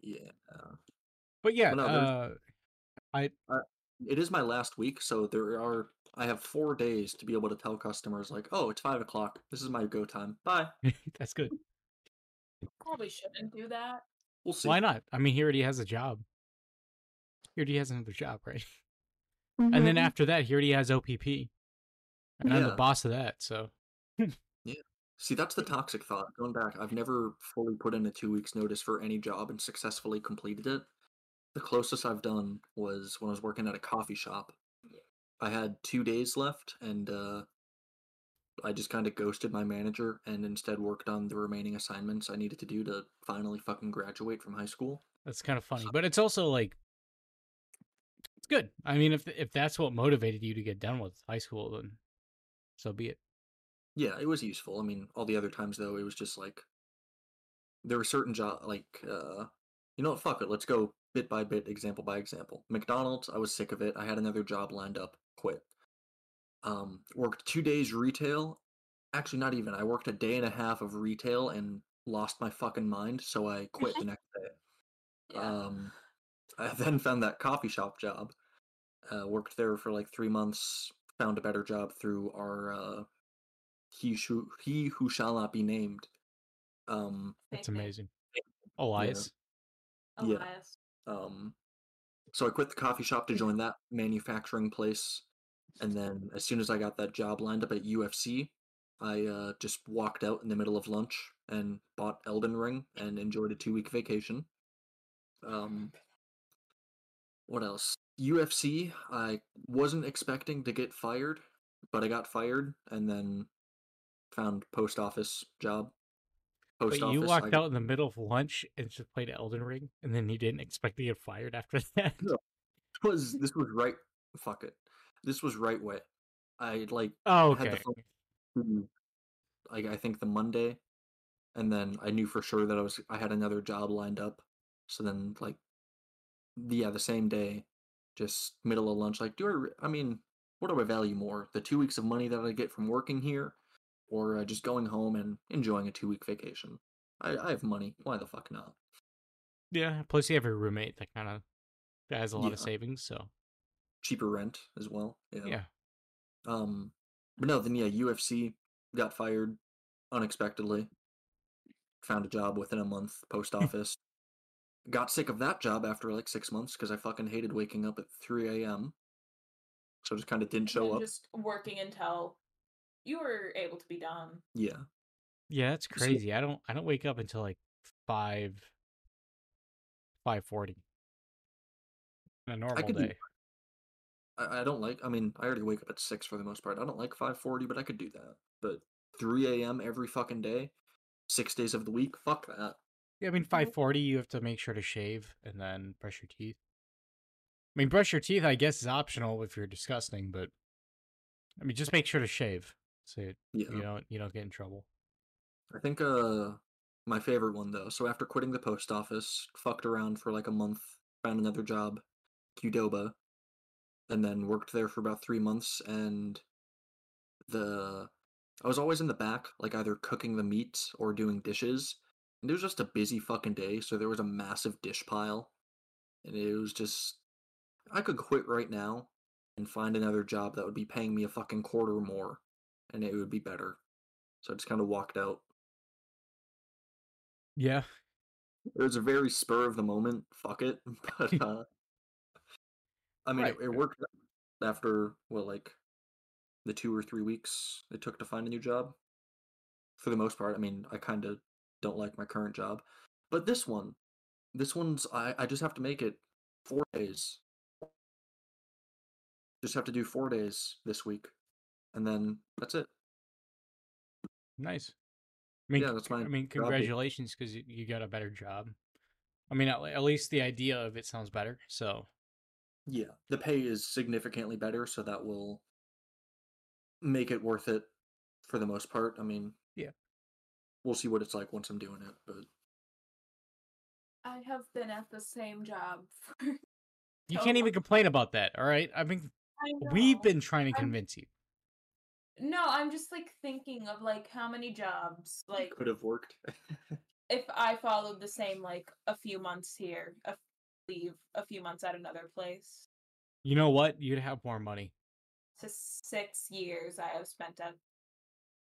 Yeah. but yeah, Well, no, there's- uh, It is my last week, so there are I have four days to be able to tell customers like, oh, it's five o'clock. This is my go time. Bye. that's good. Probably shouldn't do that. We'll see. Why not? I mean, he already has a job. He already has another job, right? And then Mhm. after that, he already has OPP, and I'm the boss of that. So yeah. See, that's the toxic thought. Going back, I've never fully put in a two weeks notice for any job and successfully completed it. The closest I've done was when I was working at a coffee shop. I had two days left, and uh, I just kind of ghosted my manager and instead worked on the remaining assignments I needed to do to finally fucking graduate from high school. that's kind of funny, but it's also like good. I mean, if if that's what motivated you to get done with high school, then so be it. Yeah, it was useful. I mean, all the other times though, it was just like there were certain job like uh you know what, fuck it, let's go bit by bit, example by example. McDonald's, I was sick of it. I had another job lined up, quit. Um worked 2 days retail. Actually not even. I worked a day and a half of retail and lost my fucking mind, so I quit the next day. Yeah. Um, I then found that coffee shop job. Uh, worked there for like three months. Found a better job through our uh, he who he who shall not be named. Um, That's Same thing. amazing. Elias. yeah. Elias. um, so I quit the coffee shop to join that manufacturing place, and then as soon as I got that job lined up at UFC, I uh, just walked out in the middle of lunch and bought Elden Ring and enjoyed a two week vacation. Um, what else? UFC. I wasn't expecting to get fired, but I got fired, and then found post office job. But Post you office. walked I- out in the middle of lunch and just played Elden Ring, and then you didn't expect to get fired after that. No. was this was right fuck it this was right way i like Oh, had the okay. phone like i think the monday and then i knew for sure that i was i had another job lined up so then like yeah the same day just middle of lunch like do i re- i mean what do i value more the two weeks of money that i get from working here or uh, just going home and enjoying a two week vacation I, I have money why the fuck not Yeah. Plus, you have your roommate that kind of has a lot of savings. So cheaper rent as well yeah yeah. Um, but no, then yeah, UFC got fired unexpectedly. Found a job within a month, post office. Got sick of that job after like six months because I fucking hated waking up at 3 a.m. So just kind of didn't show up. Just working until you were able to be done. Yeah. Yeah, that's So- crazy. I don't I don't wake up until like five five forty. On a normal could do day. I, I don't like, I mean, I already wake up at 6 for the most part. I don't like 5.40, but I could do that. But 3 a.m. every fucking day, six days of the week, fuck that. Yeah, I mean five forty you have to make sure to shave and then brush your teeth. I mean brush your teeth I guess is optional if you're disgusting, but I mean just make sure to shave so you Yeah. you don't you don't get in trouble. I think uh my favorite one though. So after quitting the post office, fucked around for like a month, found another job, Qdoba, and then worked there for about three months. And the I was always in the back, like either cooking the meat or doing dishes. It was just a busy fucking day, so there was a massive dish pile, and it was just I could quit right now and find another job that would be paying me a fucking quarter more, and it would be better. So I just kind of walked out. Yeah. It was a very spur of the moment. Fuck it, but uh, I mean, Right. it, it worked. after well, like the two or three weeks it took to find a new job. For the most part, I mean, I kind of don't like my current job, but this one, this one's I I just have to make it four days. Just have to do four days this week, and then that's it. Nice. I mean, Yeah, that's my I mean, congratulations because you, you got a better job. I mean, at, at least the idea of it sounds better. So Yeah, the pay is significantly better, so that will make it worth it for the most part. I mean, Yeah. We'll see what it's like once I'm doing it, but I have been at the same job for. you can't even complain about that. All right. I mean, I we've been trying to I'm- convince you. No, I'm just like thinking of like how many jobs like could have worked. if I followed the same like a few months here, a leave a few months at another place. You know what? You'd have more money. To six years I have spent at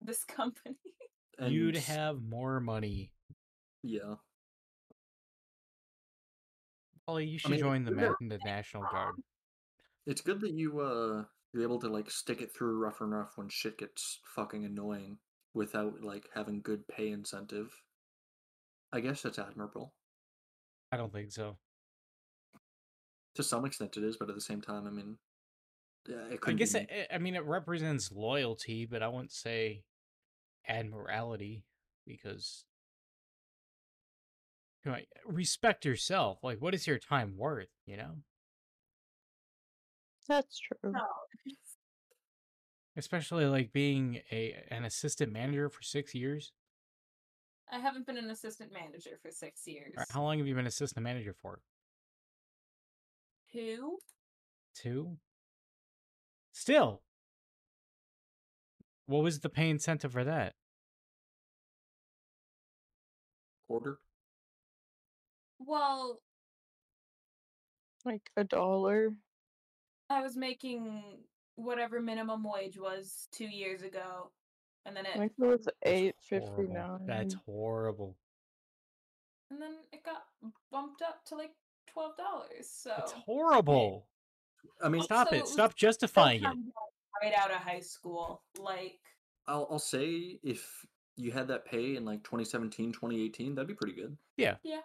this company. You'd have more money. yeah. Ollie, you should mean, join the, Ma- the National Guard. It's good that you uh you're able to like stick it through rough and rough when shit gets fucking annoying without like having good pay incentive. I guess that's admirable. I don't think so. To some extent it is, but at the same time, I mean yeah, it I guess be it- I mean it represents loyalty, but I wouldn't say admiralty because come on, respect yourself. Like, what is your time worth? You know, That's true. Especially like being a an assistant manager for six years. I haven't been an assistant manager for six years. Or How long have you been assistant manager for? Two. Two. Still, what was the pay incentive for that? quarter. Well, Like a dollar. I was making whatever minimum wage was two years ago, and then I it think it was That's eight horrible. fifty nine. That's horrible. and then it got bumped up to like twelve dollars. So It's horrible. I mean, Stop Also, it. it Stop justifying it. Sometime right out of high school, like I'll I'll say if you had that pay in like 2017, 2018, that'd be pretty good. yeah. Yeah.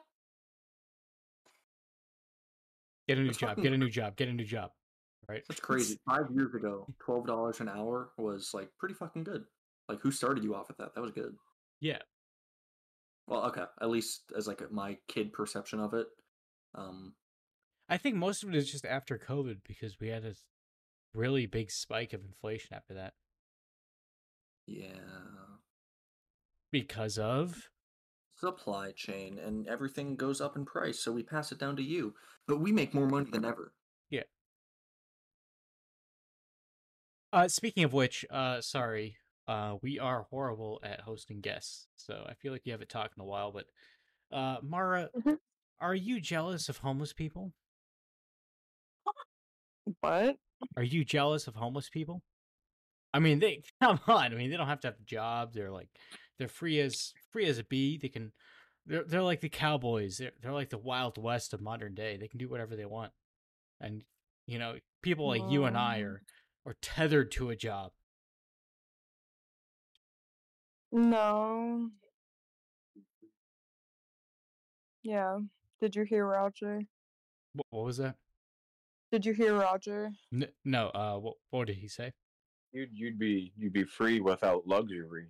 Get a new That's job. fucking Get a new job. Get a new job. Right? That's crazy. Five years ago, twelve dollars an hour was like pretty fucking good. Like, who started you off at that? That was good. Yeah. Well, okay, at least as like my kid perception of it. Um, I think most of it is just after COVID because we had a really big spike of inflation after that. yeah, Because of supply chain and everything goes up in price, so we pass it down to you. But we make more money than ever. Yeah. Uh speaking of which, uh sorry. Uh we are horrible at hosting guests. So I feel like you haven't talked in a while, but uh Mara, Mhm. are you jealous of homeless people? What? Are you jealous of homeless people? I mean, they come on. I mean, they don't have to have jobs. They're like they're free as free as a bee. They can they're they're like the cowboys. They're they're like the wild west of modern day. They can do whatever they want. And you know, people like you and I are are tethered to a job. No. Yeah. Did you hear Roger? What, what was that? Did you hear Roger? N- no, uh what, what did he say? You'd you'd be you'd be free without luxury.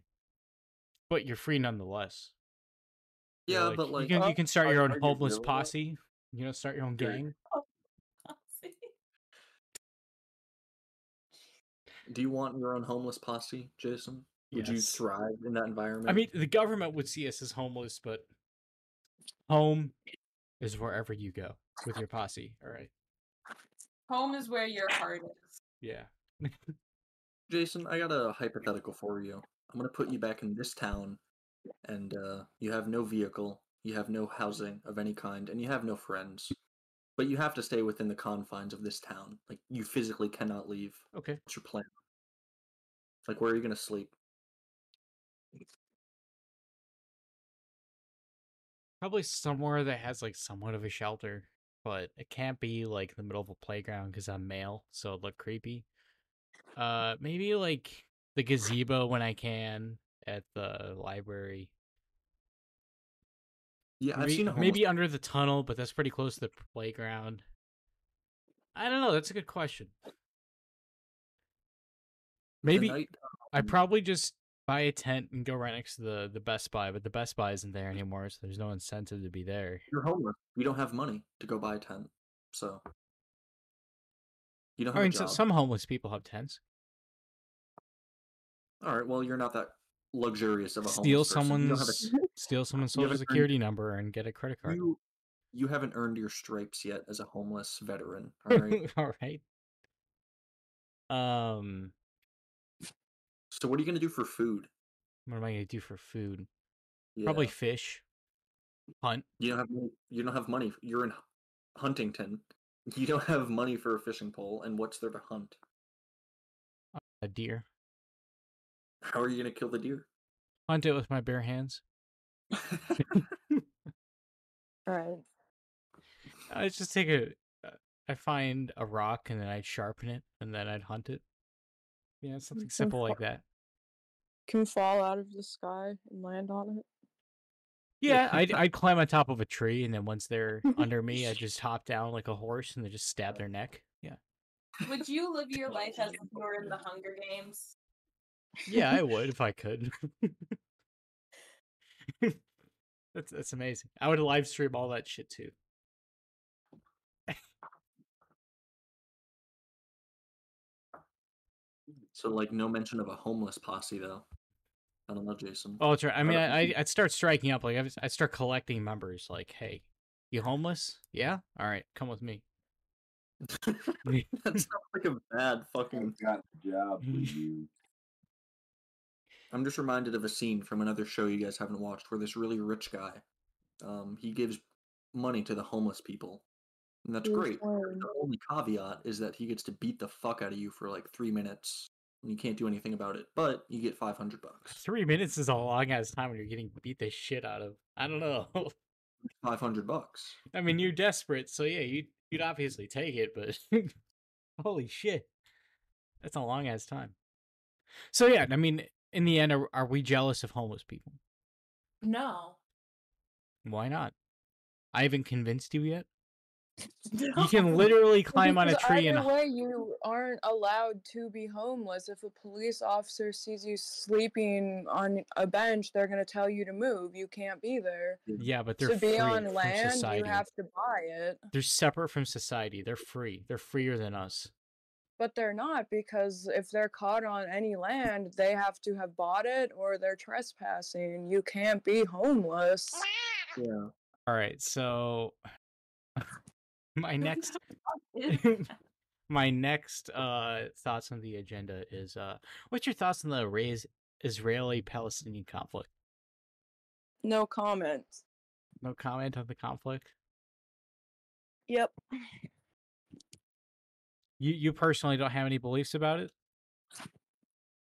But you're free nonetheless. You're Yeah, but like, you can Uh, you can start your own you homeless really, though? posse. You know, start your own You're- gang. do you want your own homeless posse, Jason? Would you Yes. thrive in that environment? I mean, the government would see us as homeless, but home is wherever you go with your posse. All right. Home is where your heart is. Yeah. Jason, I got a hypothetical for you. I'm gonna put you back in this town, and uh, you have no vehicle, you have no housing of any kind, and you have no friends. But you have to stay within the confines of this town. Like you physically cannot leave. Okay. What's your plan? Like where are you gonna sleep? Probably somewhere that has like somewhat of a shelter. But it can't be like the middle of a playground because I'm male, so it'd look creepy. Uh, maybe like the gazebo when I can at the library. Yeah, I've Maybe, seen a homeless maybe under the tunnel, but that's pretty close to the playground. I don't know. That's a good question. Maybe night- I um, probably just buy a tent and go right next to the the Best Buy, but the Best Buy isn't there anymore, so there's no incentive to be there. you're homeless. You don't have money to go buy a tent, so you don't have I mean, so, some homeless people have tents. All right, well, you're not that luxurious of a Steal homeless person. You don't have a- someone's steal someone's social haven't earned- security number and get a credit card. you you haven't earned your stripes yet as a homeless veteran. All right. All right. Um, so what are you gonna do for food? what am I gonna do for food? Yeah. Probably fish. Hunt. you don't have money, you don't have money. You're in Huntington. You don't have money for a fishing pole, and what's there to hunt? A deer. How are you gonna kill the deer? Hunt it with my bare hands. Right. I just take a. uh, find a rock and then I'd sharpen it and then I'd hunt it. Yeah, something can simple like that. Can fall out of the sky and land on it. Yeah, I'd I'd climb on top of a tree and then once they're under me, I just hop down like a horse and they just stab their neck. Yeah. Would you live your life as if you were in the Hunger Games? Yeah, I would if I could. that's that's amazing. I would live stream all that shit too. So like no mention of a homeless posse though. I don't know, Jason. Oh, that's right. I mean, I, I I'd start striking up. Like I'd, I'd start collecting members. Like, hey, you homeless? Yeah. All right, come with me. that sounds like a bad fucking. I've got the job for you. I'm just reminded of a scene from another show you guys haven't watched where this really rich guy, um, he gives money to the homeless people, and that's Who's great. playing? The only caveat is that he gets to beat the fuck out of you for like three minutes, and you can't do anything about it. But you get 500 bucks. Three minutes is a long ass time when you're getting beat the shit out of. I don't know. 500 bucks. I mean, you're desperate, so yeah, you you'd obviously take it, but holy shit, that's a long ass time. So yeah, I mean, in the end, are, are we jealous of homeless people? No. Why not? I haven't convinced you yet. No. You can literally climb on a Because tree and either way, you aren't allowed to be homeless. If a police officer sees you sleeping on a bench, they're gonna tell you to move. You can't be there. yeah, but they're to be on from land, society. you have to buy it. They're separate from society. They're free. They're freer than us. But they're not because if they're caught on any land, they have to have bought it or they're trespassing. You can't be homeless. Yeah. All right, so my next my next uh thoughts on the agenda is uh what's your thoughts on the raise Israeli Palestinian conflict? No comment. No comment on the conflict. Yep. You you personally don't have any beliefs about it?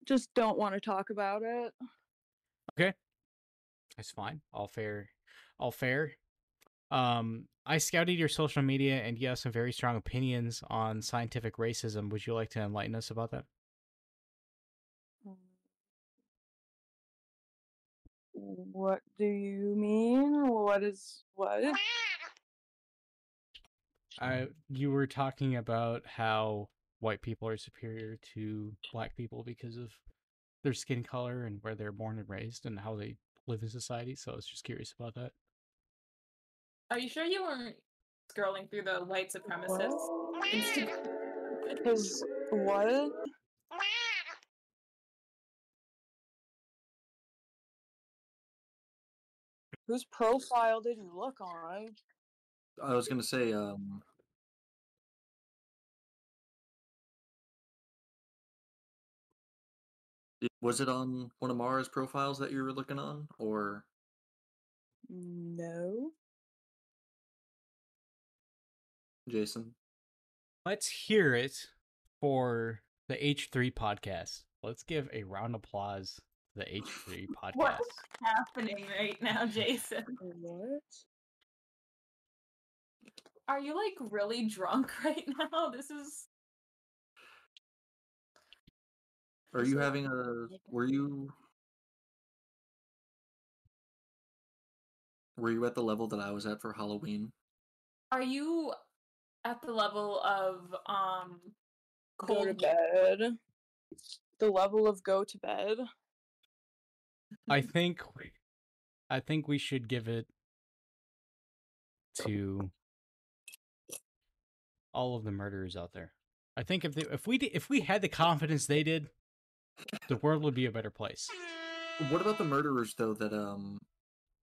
Just don't want to talk about it. Okay. That's fine. All fair. All fair. Um I scouted your social media and you have some very strong opinions on scientific racism. Would you like to enlighten us about that? What do you mean? What is what? I you were talking about how white people are superior to black people because of their skin color and where they're born and raised and how they live in society. So I was just curious about that. Are you sure you weren't scrolling through the white supremacists? Instagram? Because what? Whose profile did you look on? I was gonna say, um, was it on one of Mara's profiles that you were looking on, or No. Jason? Let's hear it for the H3 podcast. Let's give a round of applause to the H3 podcast. What's happening right now, Jason? What? Are you like really drunk right now? This is Are you having a? Were you? Were you at the level that I was at for Halloween? Are you at the level of um Go to bed. The level of go to bed. I think I think we should give it to all of the murderers out there. I think if they, if we di- if we had the confidence they did, the world would be a better place. What about the murderers though? That um.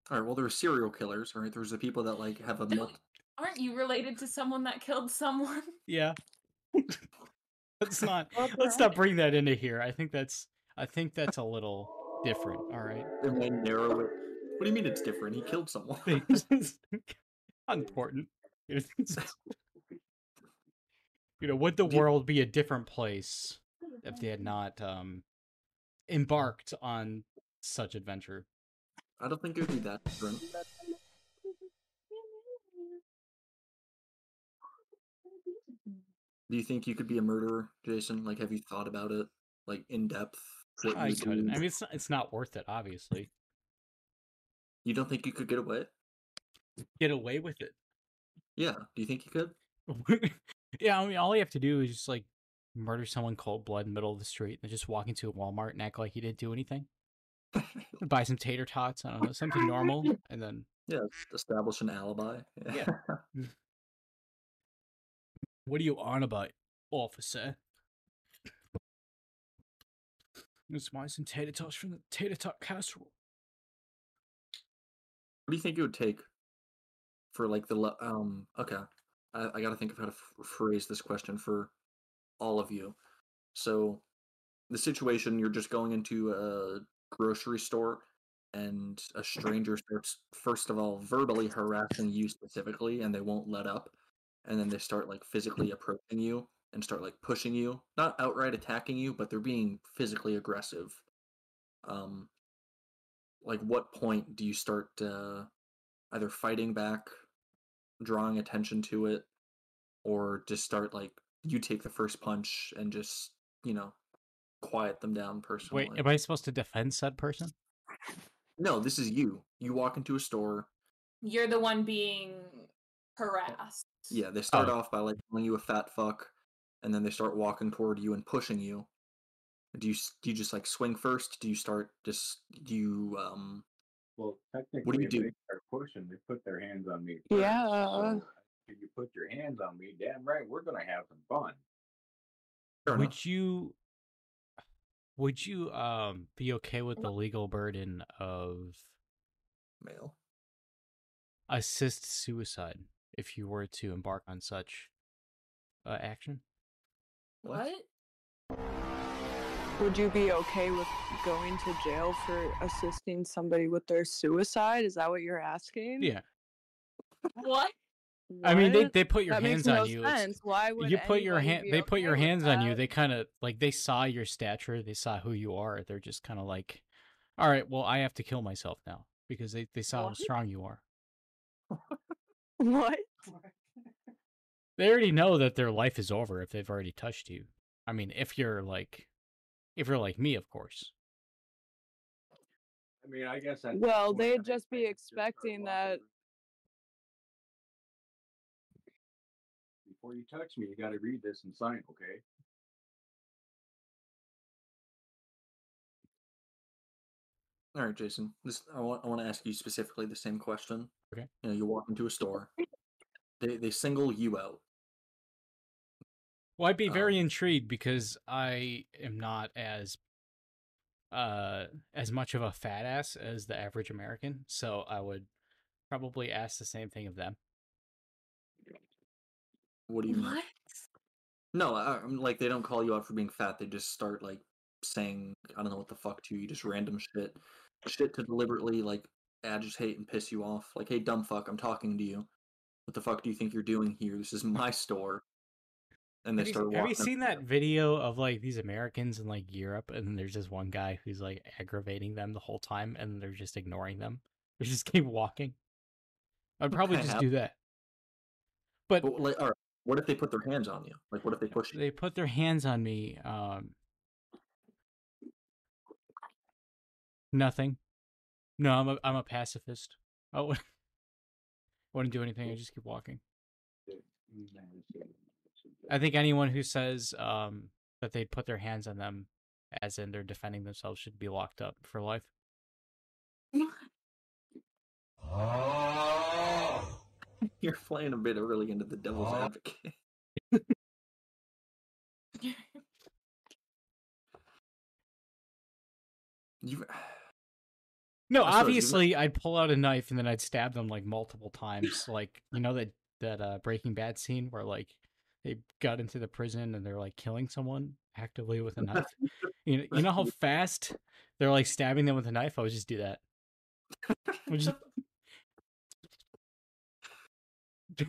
All right. Well, there are serial killers. Right. There's the people that like have a. Mul- Aren't you related to someone that killed someone? Yeah. let's not Well, let's not bring that into here. I think that's I think that's a little different. All right. and then narrow it. What do you mean it's different? He killed someone. important. You know, would the world be a different place if they had not um embarked on such adventure? I don't think it would be that different. Do you think you could be a murderer, Jason? Like, have you thought about it, like in depth? I couldn't. I mean, it's not, it's not worth it. Obviously, you don't think you could get away? get away with it. Yeah. Do you think you could? yeah, I mean, all you have to do is just like murder someone cold blood in the middle of the street and just walk into a Walmart and act like you didn't do anything. Buy some tater tots. I don't know, something normal, and then Yeah. Establish an alibi. Yeah. Mm. What are you on about, officer? Let's buy some tater tots from the tater tot casserole. What do you think it would take for like the le- um? Okay, I, I got to think of how to f- phrase this question for all of you. So, the situation you're just going into a grocery store, and a stranger starts first of all verbally harassing you specifically, and they won't let up, and then they start like physically approaching you and start like pushing you, not outright attacking you, but they're being physically aggressive. Um, like what point do you start uh, either fighting back drawing attention to it or just start like you take the first punch and just you know quiet them down personally Wait, am I supposed to defend said person? no this is you you walk into a store You're the one being harassed. yeah they start Oh. off by like calling you a fat fuck and then they start walking toward you and pushing you do you do you just like swing first do you start just do you um Well, technically, you if do? they start pushing, they put their hands on me. Yeah. so if you put your hands on me, damn right, we're gonna have some fun. fair enough. Would you would you um be okay with the legal burden of male assist suicide if you were to embark on such uh, action? What? Would you be okay with going to jail for assisting somebody with their suicide? Is that what you're asking? Yeah. What? I mean, they they put your that hands makes no on you. It's- sense. Why would you put your hand be they put your with hands on you they kind of like they saw your stature they saw who you are they're just kind of like all right well i have to kill myself now because they, they saw how strong you are What? They already know that their life is over if they've already touched you i mean if you're like if you're like me of course I mean, I guess. at Well, point, they'd just be they could start expecting walking that- Before you touch me, you got to read this and sign, okay? All right, Jason. This I want I want to ask you specifically the same question. Okay. You know, you walk into a store. They they single you out. well i'd be very Um, intrigued because i am not as uh as much of a fat ass as the average american so i would probably ask the same thing of them What do you mean? No, I'm like they don't call you out for being fat. They just start like saying I don't know what the fuck to you, just random shit, shit to deliberately like agitate and piss you off. Like, hey, dumb fuck, I'm talking to you. What the fuck do you think you're doing here? This is my store. And they Have you, start. have you seen that video of like these Americans in like Europe, and there's just one guy who's like aggravating them the whole time, and they're just ignoring them. They just keep walking. I'd probably I just have. do that. But But like, all right, what if they put their hands on you? Like, what if they push you? they put their hands on me. Um, nothing. No, I'm a I'm a pacifist. Oh, wouldn't do anything. I just keep walking. I think anyone who says um, that they put their hands on them, as in they're defending themselves, should be locked up for life. You're playing a bit early into the devil's advocate. You, No, I suppose you- obviously I'd pull out a knife and then I'd stab them like multiple times. like you know that that uh, Breaking Bad scene where like they got into the prison and they're like killing someone actively with a knife. you know, you know how fast they're like stabbing them with a knife. I would just do that. I would just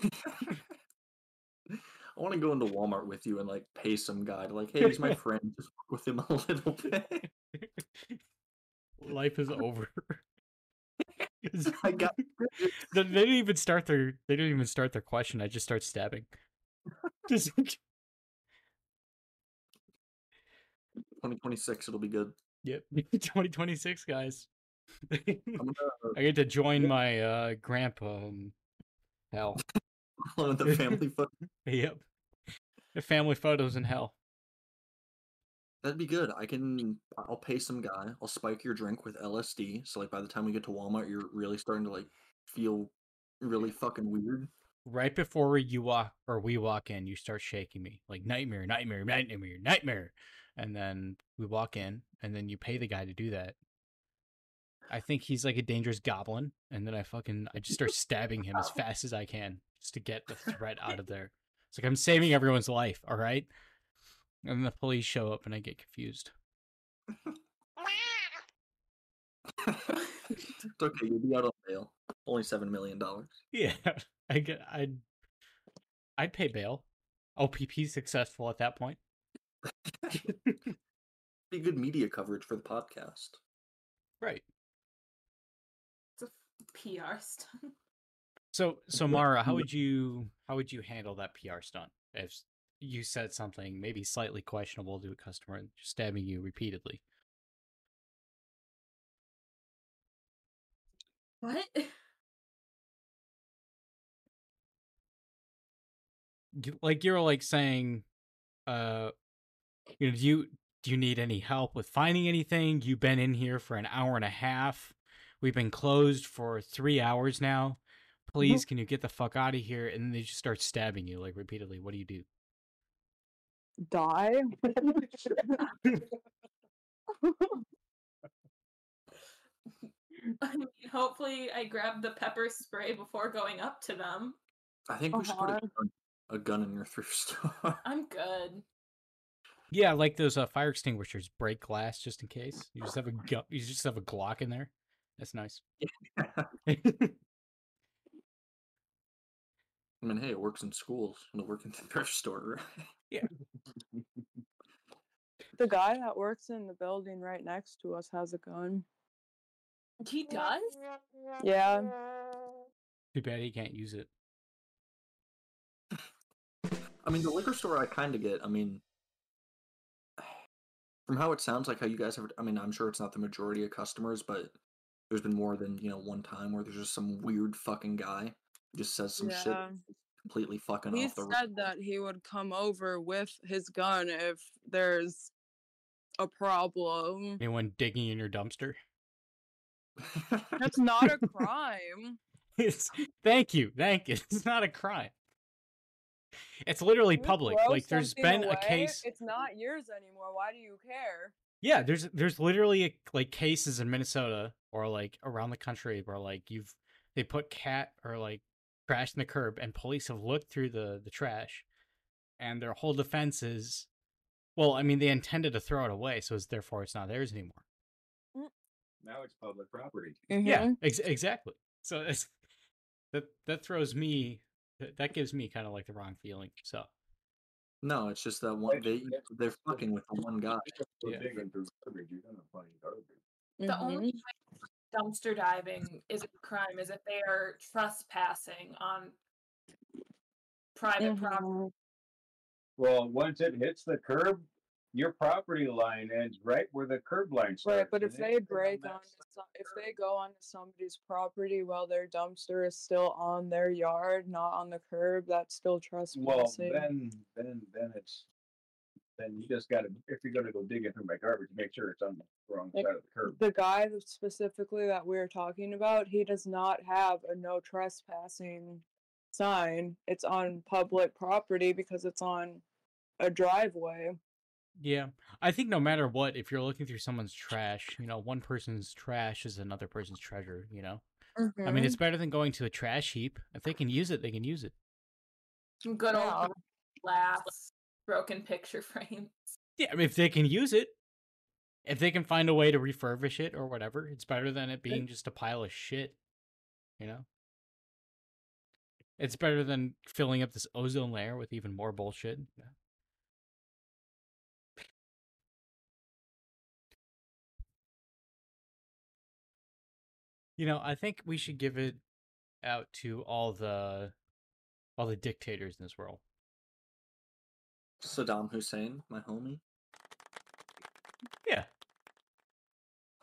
I want to go into Walmart with you and like pay some guy to like, hey, he's my friend. Just work with him a little bit. Life is over. I got they didn't even start their they didn't even start their question. I just start stabbing. Just 2026. It'll be good. yep, 2026 guys. Gonna I get to join my uh grandpa in hell. the family foot. Yep. The family photos in hell. That'd be good. I can. I'll pay some guy. I'll spike your drink with LSD. So like by the time we get to Walmart, you're really starting to like feel really fucking weird. Right before you walk or we walk in, you start shaking me like nightmare, nightmare, nightmare, nightmare. And then we walk in and then you pay the guy to do that. I think he's like a dangerous goblin, and then I fucking I just start stabbing him as fast as I can just to get the threat out of there. It's like I'm saving everyone's life, all right? And then the police show up and I get confused. it's okay. You'll be out on bail. Only seven million dollars. Yeah, I get I'd I'd pay bail. OPP successful at that point. Be good media coverage for the podcast. Right. It's a PR stunt. So so Mara, how would you how would you handle that PR stunt if you said something maybe slightly questionable to a customer and stabbing you repeatedly? What? Like you're like saying, uh, you know, do you do you need any help with finding anything? You've been in here for an hour and a half. We've been closed for three hours now. Please, can you get the fuck out of here? And then they just start stabbing you like repeatedly. What do you do? Die. I mean, hopefully, I grab the pepper spray before going up to them. I think we should put a Uh-huh. gun, a gun in your thrift store. I'm good. Yeah, like those uh, fire extinguishers break glass just in case. You just have a gu- you just have a Glock in there. That's nice. I mean, hey, it works in schools. It'll work in the thrift store, right? the guy that works in the building right next to us has a gun. He does? Yeah. Too bad he can't use it. I mean, the liquor store I kind of get. I mean, from how it sounds like how you guys have. I mean, I'm sure it's not the majority of customers, but there's been more than you know one time where there's just some weird fucking guy who just says some shit Yeah. that's completely fucking He off the. said that he would come over with his gun if there's a problem. Anyone digging in your dumpster? That's not a crime. It's thank you, thank you. It's not a crime. It's literally You public. Like there's been a case. It's not yours anymore. Why do you care? Yeah, there's there's literally a, like cases in Minnesota or like around the country where like you've they put cat or like trash in the curb and police have looked through the the trash and their whole defense is well, I mean they intended to throw it away, so it's therefore it's not theirs anymore. Now it's public property. Yeah, Mhm. ex- exactly. So it's that that throws me that- that gives me kind of like the wrong feeling. So no, it's just that one. They they're fucking with the one guy. Yeah. dig into garbage, you're gonna find garbage. The only time dumpster diving is a crime is if they are trespassing on private property. Mhm. Well, once it hits the curb, your property line ends right where the curb line starts. Right, but if and they break on break that some, if they go onto somebody's property while their dumpster is still on their yard, not on the curb, that's still trespassing. Well, then, then, then it's, then you just gotta, if you're gonna go digging through my garbage, make sure it's on the wrong Like, side of the curb. the guy that specifically that we're talking about, he does not have a no trespassing sign. It's on public property because it's on a driveway. Yeah. I think no matter what, if you're looking through someone's trash, you know, one person's trash is another person's treasure, you know? I Mm-hmm. mean, it's better than going to a trash heap. If they can use it, they can use it. Good old Yeah. glass, broken picture frames. Yeah, I mean, if they can use it, if they can find a way to refurbish it or whatever, it's better than it being just a pile of shit, you know? It's better than filling up this ozone layer with even more bullshit. Yeah. You know, I think we should give it out to all the all the dictators in this world. Saddam Hussein, my homie. Yeah.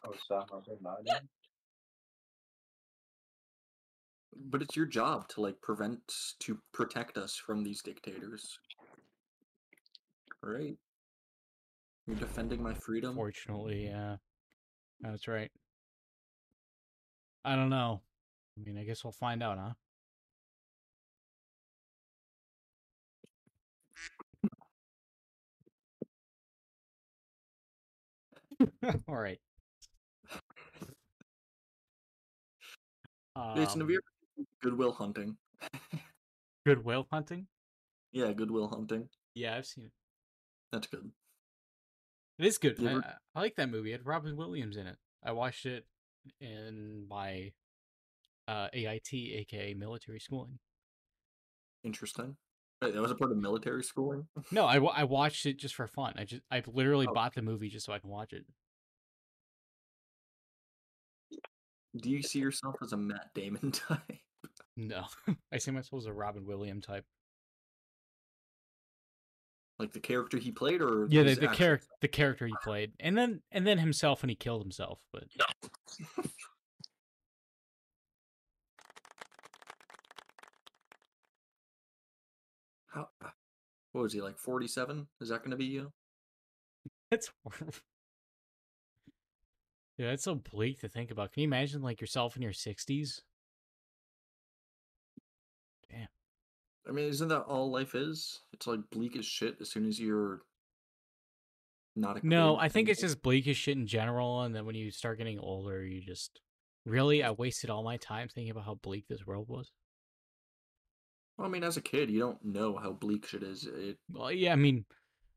Osama bin Laden. But it's your job to like prevent to protect us from these dictators. Right? You're defending my freedom. Fortunately, yeah. That's right. I don't know. I mean, I guess we'll find out, huh? All right. Jason, have Um, you ever Good Will Hunting? good whale hunting? yeah, Good Will Hunting. Yeah, I've seen it. That's good. It is good. You I, ever- I- I like that movie. It had Robin Williams in it. I watched it in my uh, AIT, aka military schooling. Interesting. Wait, that was a part of military schooling? No, I, I watched it just for fun. I just I literally Oh. bought the movie just so I can watch it. Do you see yourself as a Matt Damon type? No, I see myself as a Robin Williams type. Like the character he played, or Yeah, the, the character the character he played, and then and then himself when he killed himself. But How, what was he like? Forty-seven? Is that going to be you? horrible. Yeah, it's so bleak to think about. Can you imagine like yourself in your sixties? damn I mean, isn't that all life is? It's like bleak as shit as soon as you're not a No, I think it's just bleak as shit in general, and then when you start getting older, you just really I wasted all my time thinking about how bleak this world was. Well, I mean, as a kid, you don't know how bleak shit is. It Well, yeah, I mean,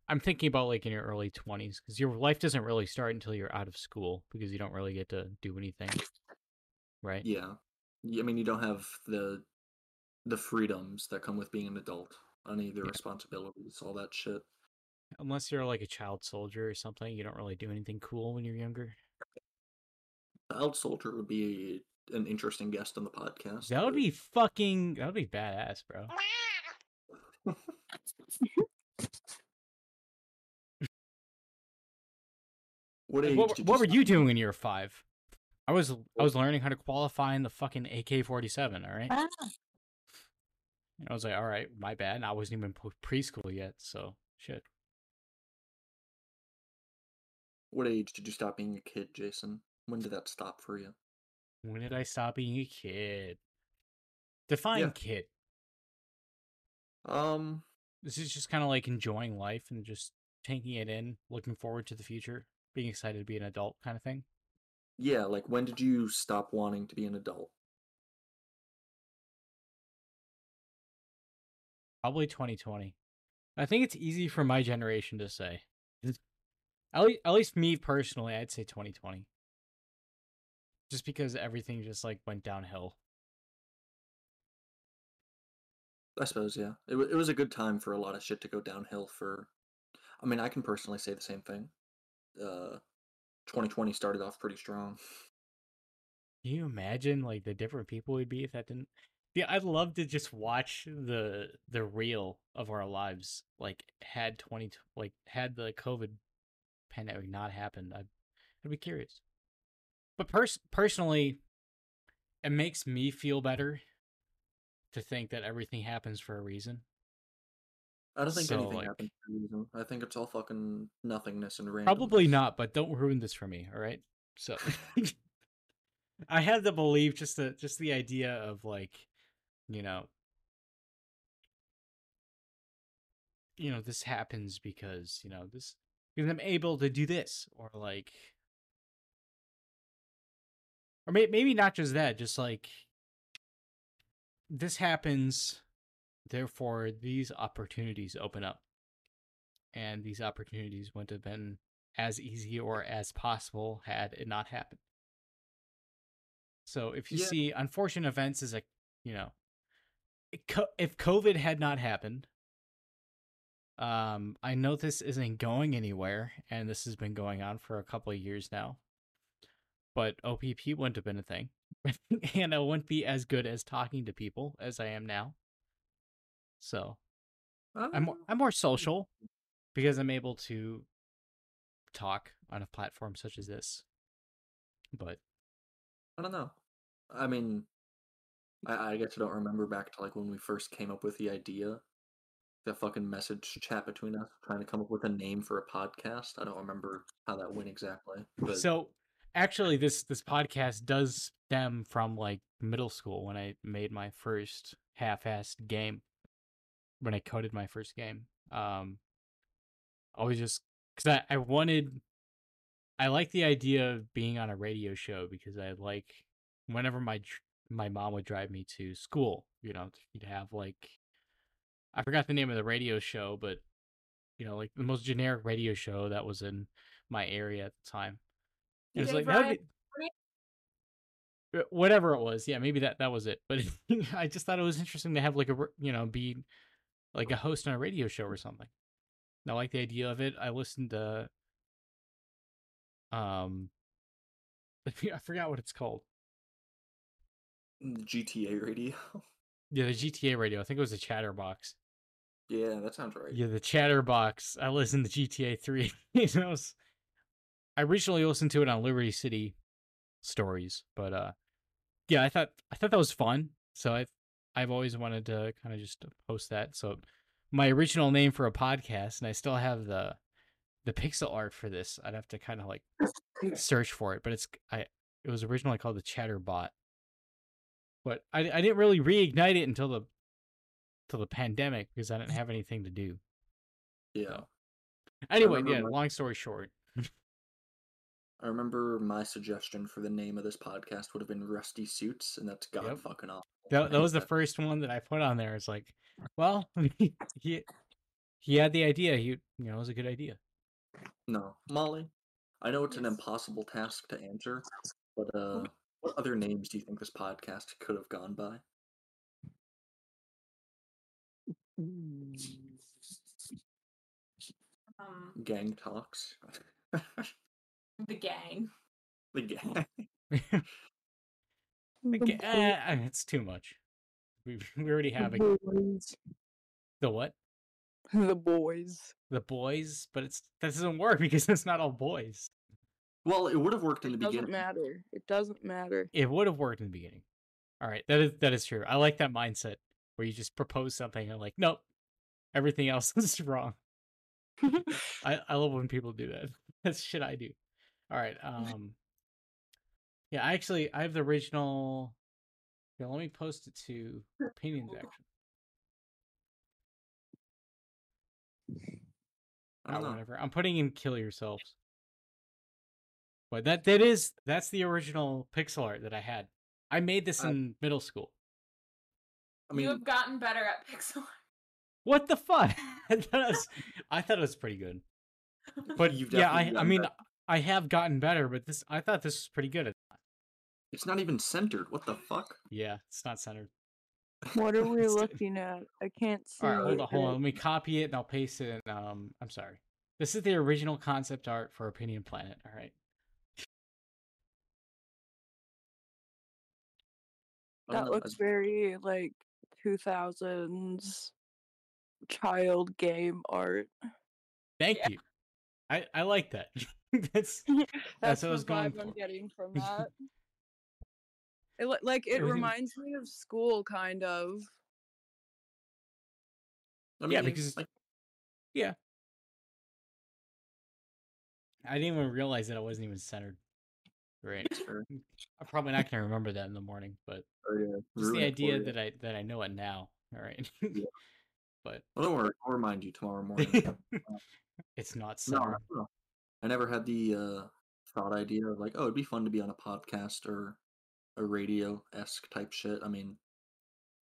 I'm thinking about like in your early 20s because your life doesn't really start until you're out of school because you don't really get to do anything, right? yeah. I mean, you don't have the the freedoms that come with being an adult, any of the Yeah. responsibilities, all that shit. Unless you're like a child soldier or something, you don't really do anything cool when you're younger. Child Soldier would be an interesting guest on the podcast. That would but- be fucking. That would be badass, bro. What Like, age what, were- what were you being- doing in year five? I was I was learning how to qualify in the fucking AK forty seven. All right. Ah. And I was like, all right, my bad. And I wasn't even po- preschool yet, so shit. What age did you stop being a kid, Jason? When did that stop for you? When did I stop being a kid? Define Yeah. kid. Um, This is just kind of like enjoying life and just taking it in, looking forward to the future, being excited to be an adult kind of thing. yeah, like when did you stop wanting to be an adult? Probably 2020. I think it's easy for my generation to say. At least, at least me personally, I'd say 2020. Just because everything just like went downhill. I suppose, yeah. It, wa it was a good time for a lot of shit to go downhill for. I mean, I can personally say the same thing. Uh, 2020 started off pretty strong. Can you imagine like the different people we'd be if that didn't? Yeah, I'd love to just watch the the reel of our lives. Like had twenty like had the COVID pandemic not happened, I'd I'd be curious. But pers- personally, it makes me feel better to think that everything happens for a reason. I don't think So, anything like- happened for a reason. I think it's all fucking nothingness and random. Probably not, but don't ruin this for me, all right? So I had to believe just the just the idea of like, you know, you know, this happens because, you know, this because I'm able to do this or like or may, maybe not just that, just like this happens therefore these opportunities open up and these opportunities wouldn't have been as easy or as possible had it not happened. So if you Yeah. see unfortunate events as a, you know, if COVID had not happened, um, I know this isn't going anywhere, and this has been going on for a couple of years now. But OPP wouldn't have been a thing, and I wouldn't be as good as talking to people as I am now. So I'm more, Uh, I'm more social because I'm able to talk on a platform such as this. But I don't know. I mean, I, I guess I don't remember back to like when we first came up with the idea. the fucking message chat between us trying to come up with a name for a podcast. I don't remember how that went exactly. But so actually this this podcast does stem from like middle school when I made my first half-assed game when I coded my first game. Um I was just cuz I I wanted I like the idea of being on a radio show because I like whenever my my mom would drive me to school, you know, you'd have like I forgot the name of the radio show, but you know, like the most generic radio show that was in my area at the time. It was like that would be- Uh, whatever it was. Yeah, maybe that that was it. But I just thought it was interesting to have like a you know be like a host on a radio show or something. And I like the idea of it. I listened to um I forgot what it's called. the GTA radio. Yeah, the GTA radio. I think it was the Chatterbox. yeah, that sounds right. Yeah, the Chatterbox. I listened to GTA 3. you know, it was- I originally listened to it on Liberty City stories, but uh yeah, I thought I thought that was fun. So I I've always wanted to kind of just post that. So my original name for a podcast and I still have the the pixel art for this. I'd have to kind of like search for it, but it's I it was originally called the Chatterbot. But I I didn't really reignite it until the till the pandemic because I didn't have anything to do. Yeah. Anyway, yeah, long story short. I remember my suggestion for the name of this podcast would have been Rusty Suits, and that's god Yep. fucking awful. That, that was the first one that I put on there. It's like, well, he he had the idea. He you know, it was a good idea. No, Molly. I know it's an impossible task to answer, but uh, what other names do you think this podcast could have gone by? Um, Gang talks. the gang. the gang. Like, The eh, it's too much. We we already have a, bo- boys. the what The boys. the boys, but it's that doesn't work because it's not all boys. Well, it would have worked in the It doesn't beginning. matter. It doesn't matter. It would have worked in the beginning. All right, that is that is true. I like that mindset where you just propose something and like, nope, everything else is wrong. I, I love when people do that. That's shit I do. All right. Um. Yeah, I actually I have the original. Yeah, let me post it to opinions action. I don't Or know. whatever. I'm putting in kill yourselves. But that that is that's the original pixel art that I had. I made this I- in middle school. I mean, you have gotten better at pixel art. What the fuck? I thought it was, I thought it was pretty good. But You've yeah, I I mean. I have gotten better, but this I thought this was pretty good. it's not even centered. What the fuck? Yeah, it's not centered. What are we looking at? I can't see. All right, hold on, hold on. Let me copy it and I'll paste it. In, um, I'm sorry. This is the original concept art for Opinion Planet. All right. That looks very like 2000s child game art. Thank you. I I like that. That's That's, what I was the going vibe I'm getting from that. It, like it Everything- reminds me of school, kind of. I mean, Yeah, because- like, I didn't even realize that I wasn't even centered. Right. I'm probably not gonna remember that in the morning, but Or, yeah, just the idea that I that I know it now. All right. Yeah. but Well, don't worry. I'll remind you tomorrow morning. Uh, it's not no, centered. no, I never had the uh, thought idea of like, oh, it'd be fun to be on a podcast or a radio esque type shit. I mean,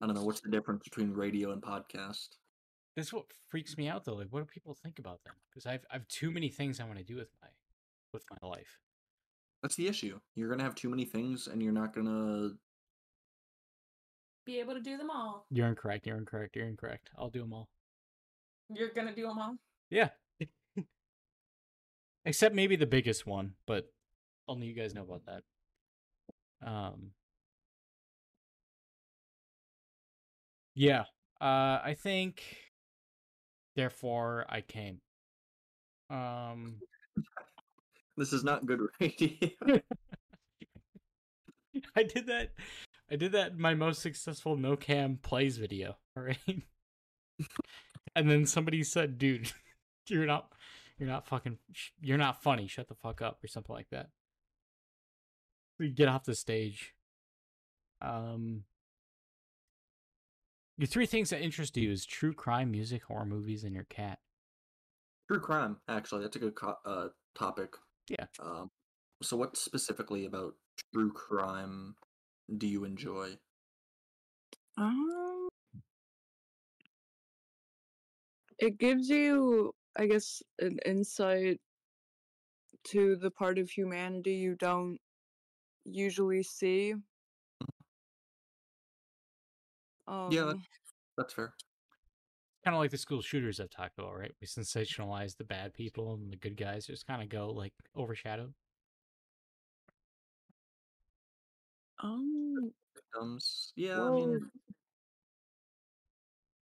I don't know what's the difference between radio and podcast. That's what freaks me out though. Like, what do people think about them? Because I've I've too many things I want to do with my with my life. That's the issue. You're gonna have too many things, and you're not gonna. Be able to do them all. You're incorrect. You're incorrect. You're incorrect. I'll do them all. You're gonna do them all. Yeah. Except maybe the biggest one, but only you guys know about that. Um. Yeah. Uh, I think. Therefore, I came. Um. This is not good radio. I did that. I did that in my most successful no cam plays video. All right. and then somebody said, "Dude, you're not, you're not fucking, sh- you're not funny. Shut the fuck up," or something like that. Get off the stage. Um. Your three things that interest you is true crime, music, horror movies, and your cat. True crime, actually, that's a good co- uh, topic. Yeah. Um, so, what specifically about true crime do you enjoy? Um, it gives you, I guess, an insight to the part of humanity you don't usually see. Um, Yeah, that- That's fair. Kind of like the school shooters I've talked about, right? We sensationalize the bad people and the good guys just kind of go like overshadowed. um, Victims. Yeah, I mean,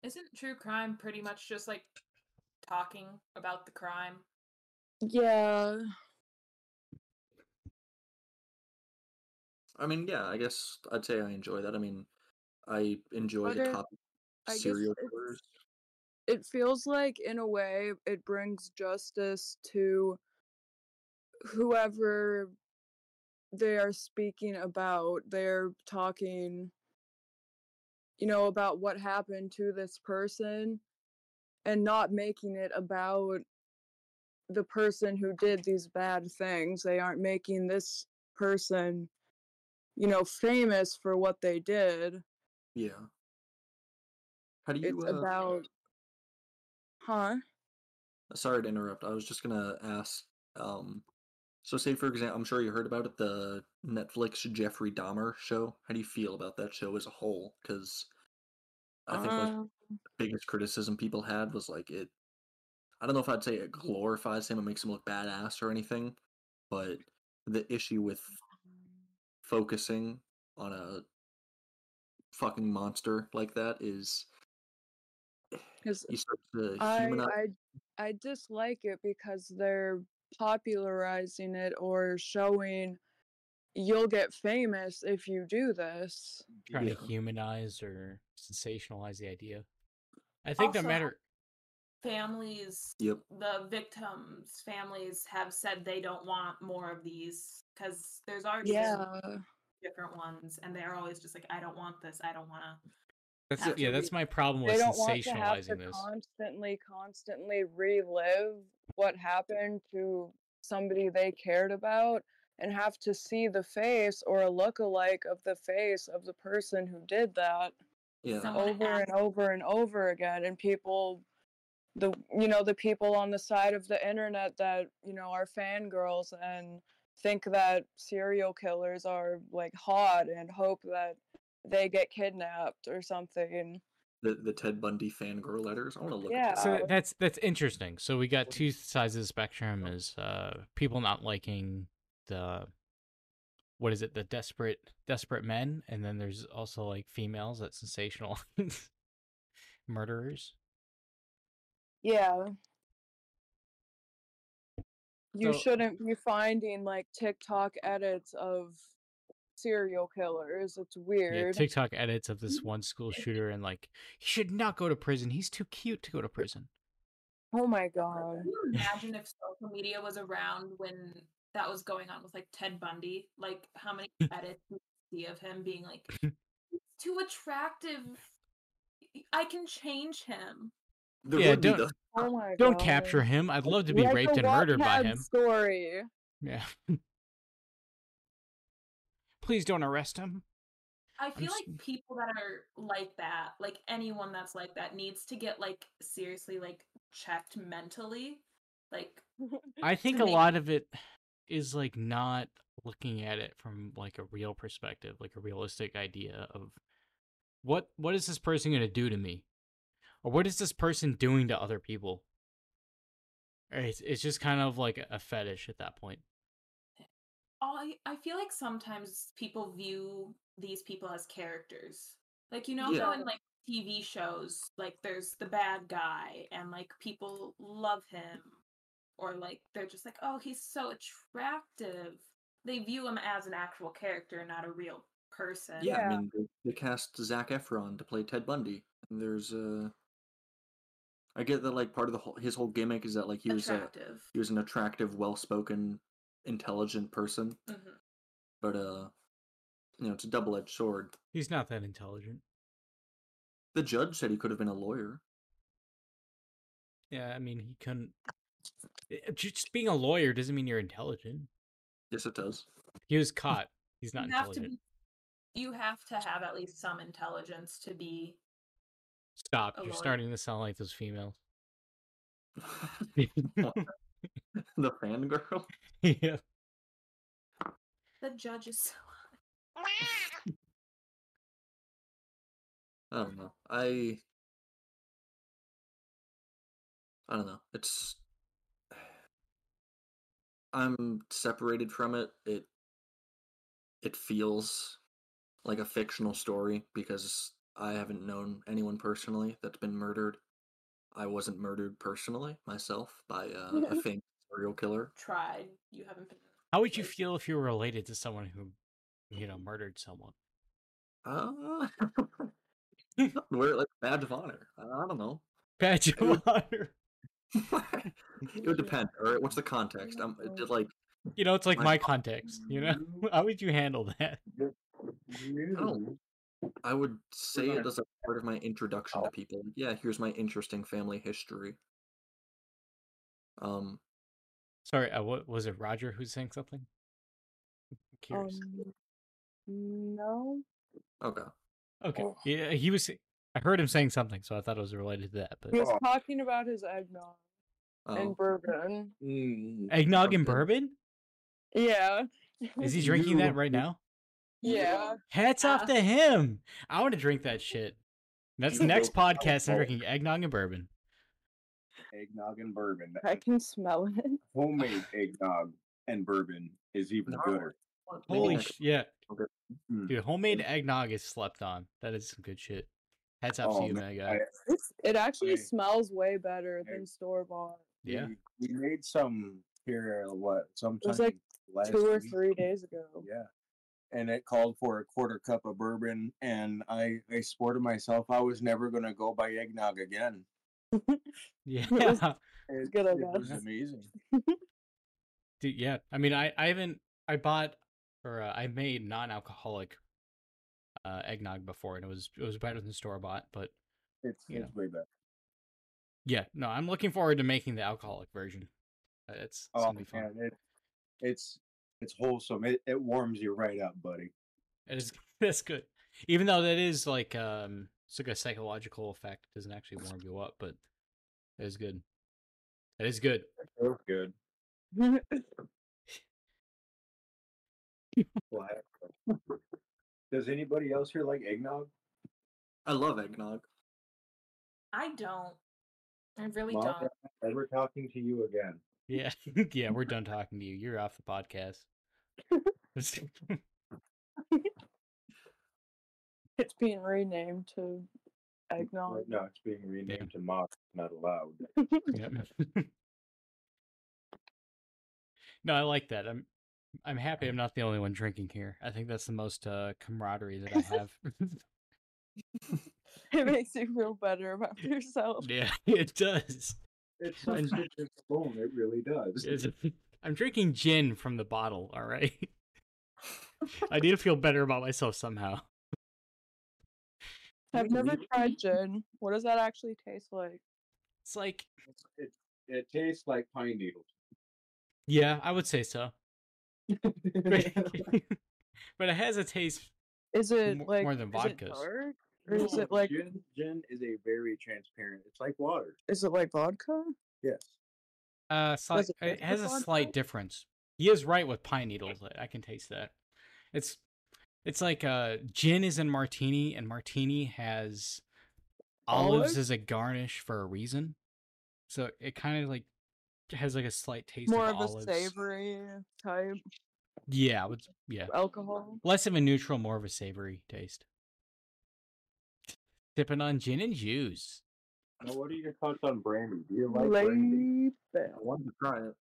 Isn't true crime pretty much just like talking about the crime? yeah, I mean, yeah. I guess I'd say I enjoy that. I mean, I enjoy But the topic serial killers. it feels like in a way it brings justice to whoever they are speaking about they're talking you know about what happened to this person and not making it about the person who did these bad things they aren't making this person you know famous for what they did Yeah. How do you? it's uh, about huh Sorry to interrupt. I was just gonna ask. Um, so, say for example, I'm sure you heard about it, the Netflix Jeffrey Dahmer show. How do you feel about that show as a whole? Because I think like Um, the biggest criticism people had was like it. I don't know if I'd say it glorifies him and makes him look badass or anything, but the issue with focusing on a fucking monster like that is 'cause you start to I. I I dislike it because they're popularizing it or showing you'll get famous if you do this. trying Yeah. to humanize or sensationalize the idea. I think no Also, matter Families, Yep. the victims' families have said they don't want more of these because there's already Yeah. different ones, and they're always just like, I don't want this. I don't want to. that's have yeah, that's my problem with They don't want to have to sensationalizing this. constantly, constantly relive what happened to somebody they cared about and have to see the face or a look-alike of the face of the person who did that. Yeah. Someone over asked- and over and over again and people the you know the people on the side of the internet that you know are fangirls and think that serial killers are like hot and hope that they get kidnapped or something the the Ted Bundy fangirl letters. I want to look Yeah. at So that. That's that's interesting. So we got two sides of the spectrum: is uh, people not liking the what is it? The desperate desperate men, and then there's also like females that sensational murderers. Yeah. You So- shouldn't be finding like TikTok edits of serial killers. It's weird Yeah, weird. TikTok edits of this one school shooter and like he should not go to prison. He's too cute to go to prison. oh my god. Can you imagine if social media was around when that was going on with like Ted Bundy? Like how many edits you see of him being like "He's too attractive. I can change him. There Yeah, don't- the Oh my. Don't capture him. I'd love to be Like raped and murdered by him. Story. Yeah. Please don't arrest him. I feel s- like people that are like that, like anyone that's like that, needs to get like seriously like checked mentally. Like I think a lot of it is like not looking at it from like a real perspective, like a realistic idea of what what is this person going to do to me? Or what is this person doing to other people? It's it's just kind of like a fetish at that point. Eh, I I feel like sometimes people view these people as characters. Like you know Yeah. how in like TV shows, like there's the bad guy and like people love him or like they're just like, "Oh, he's so attractive." They view him as an actual character, not a real person. yeah. I mean, they, they cast Zac Efron to play Ted Bundy. And there's uh, I get that like part of the whole his whole gimmick is that like he was a, attractive. he was an attractive, well-spoken, intelligent person, Mhm. but uh, you know, it's a double-edged sword. He's not that intelligent. The judge said he could have been a lawyer. Yeah, I mean, he couldn't Eh, eh, just being a lawyer doesn't mean you're intelligent. Yes, it does. He was caught. He's not you have to intelligent. be, you have to have at least some intelligence to be Stop. a You're lawyer. starting to sound like those females. the fangirl. yeah. the judge is so I don't know. I I don't know. It's I'm separated from it. It it feels like a fictional story because I haven't known anyone personally that's been murdered. I wasn't murdered personally myself by uh, a famous serial killer. tried. You haven't been How would you feel if you were related to someone who, you know, murdered someone? Uh, wear like a badge of honor. I don't know. Badge of honor. It would depend. All right, what's the context? Um, it did like You know, it's like My my context. You know, how would you handle that? Oh. I would say it as a part of my introduction to people. Yeah, here's my interesting family history. Um, Sorry, uh, what was it? Roger who's saying something? I'm curious. Um, no. okay. okay, oh. yeah, he was. I heard him saying something, so I thought it was related to that. But He was talking about his eggnog Oh, and bourbon. Mm, eggnog and bourbon? Yeah. Is he drinking that right now? Yeah. Hats off to him. I want to drink that shit. That's the next podcast. I'm drinking eggnog and bourbon. eggnog and bourbon. I can smell it. Homemade eggnog and bourbon is even No. gooder. Holy next- sh- yeah, Mm. dude! Homemade eggnog is slept on. That is some good shit. Hats up Oh, to you, man, man. guy. It's, it actually I- smells way better I- than store bought. Yeah. We, we made some here, uh, what, sometime like last Two or week. three days ago. Yeah. And it called for a quarter cup of bourbon, and I, I swore to myself I was never going to go buy eggnog again. Yeah, it was- It, good, I it was amazing. dude. Yeah, I mean, I I haven't. I bought or uh, I made non-alcoholic uh, eggnog before, and it was it was better than store bought. But It's, You it's way better. yeah, no, I'm looking forward to making the alcoholic version. Uh, It's, it's Oh, gonna be fun. man, it, it's it's wholesome. It, it warms you right up, buddy. It is that's good. Even though that is like um it's like a psychological effect, it doesn't actually warm you up, but it is good. It is good. Feels good. What? Does anybody else here like eggnog? I love eggnog. I don't. I really Mom, don't. Ever talking to you again? Yeah. yeah, we're done talking to you. You're off the podcast. It's being renamed to eggnog. No, it's being renamed to mock. Not allowed. No, I like that. I'm I'm happy I'm not the only one drinking here. I think that's the most uh, camaraderie that I have. it makes you feel better about yourself. yeah, it does. It's such a bone. It really does. It's- I'm drinking gin from the bottle, all right? I need to feel better about myself somehow. I've never tried gin. What does that actually taste like? It's like, It, it tastes like pine needles. yeah, I would say so. but it has a taste. Is it Mo- like more than is it vodkas. dark? Or is No, it like gin? Gin is a very transparent. It's like water. is it like vodka? Yes. Uh, slight, it it has a like vodka? slight difference. He is right with pine needles. I- I can taste that. It's it's like uh gin is in martini and martini has olives Olives? as a garnish for a reason. So it kind of like has like a slight taste More of, of a olives. savory type Yeah, I would, yeah. alcohol. Less of a neutral, more of a savory taste. Sipping on gin and juice. Now, what are your thoughts on brandy? Do you like brandy? Late I wanted to try it.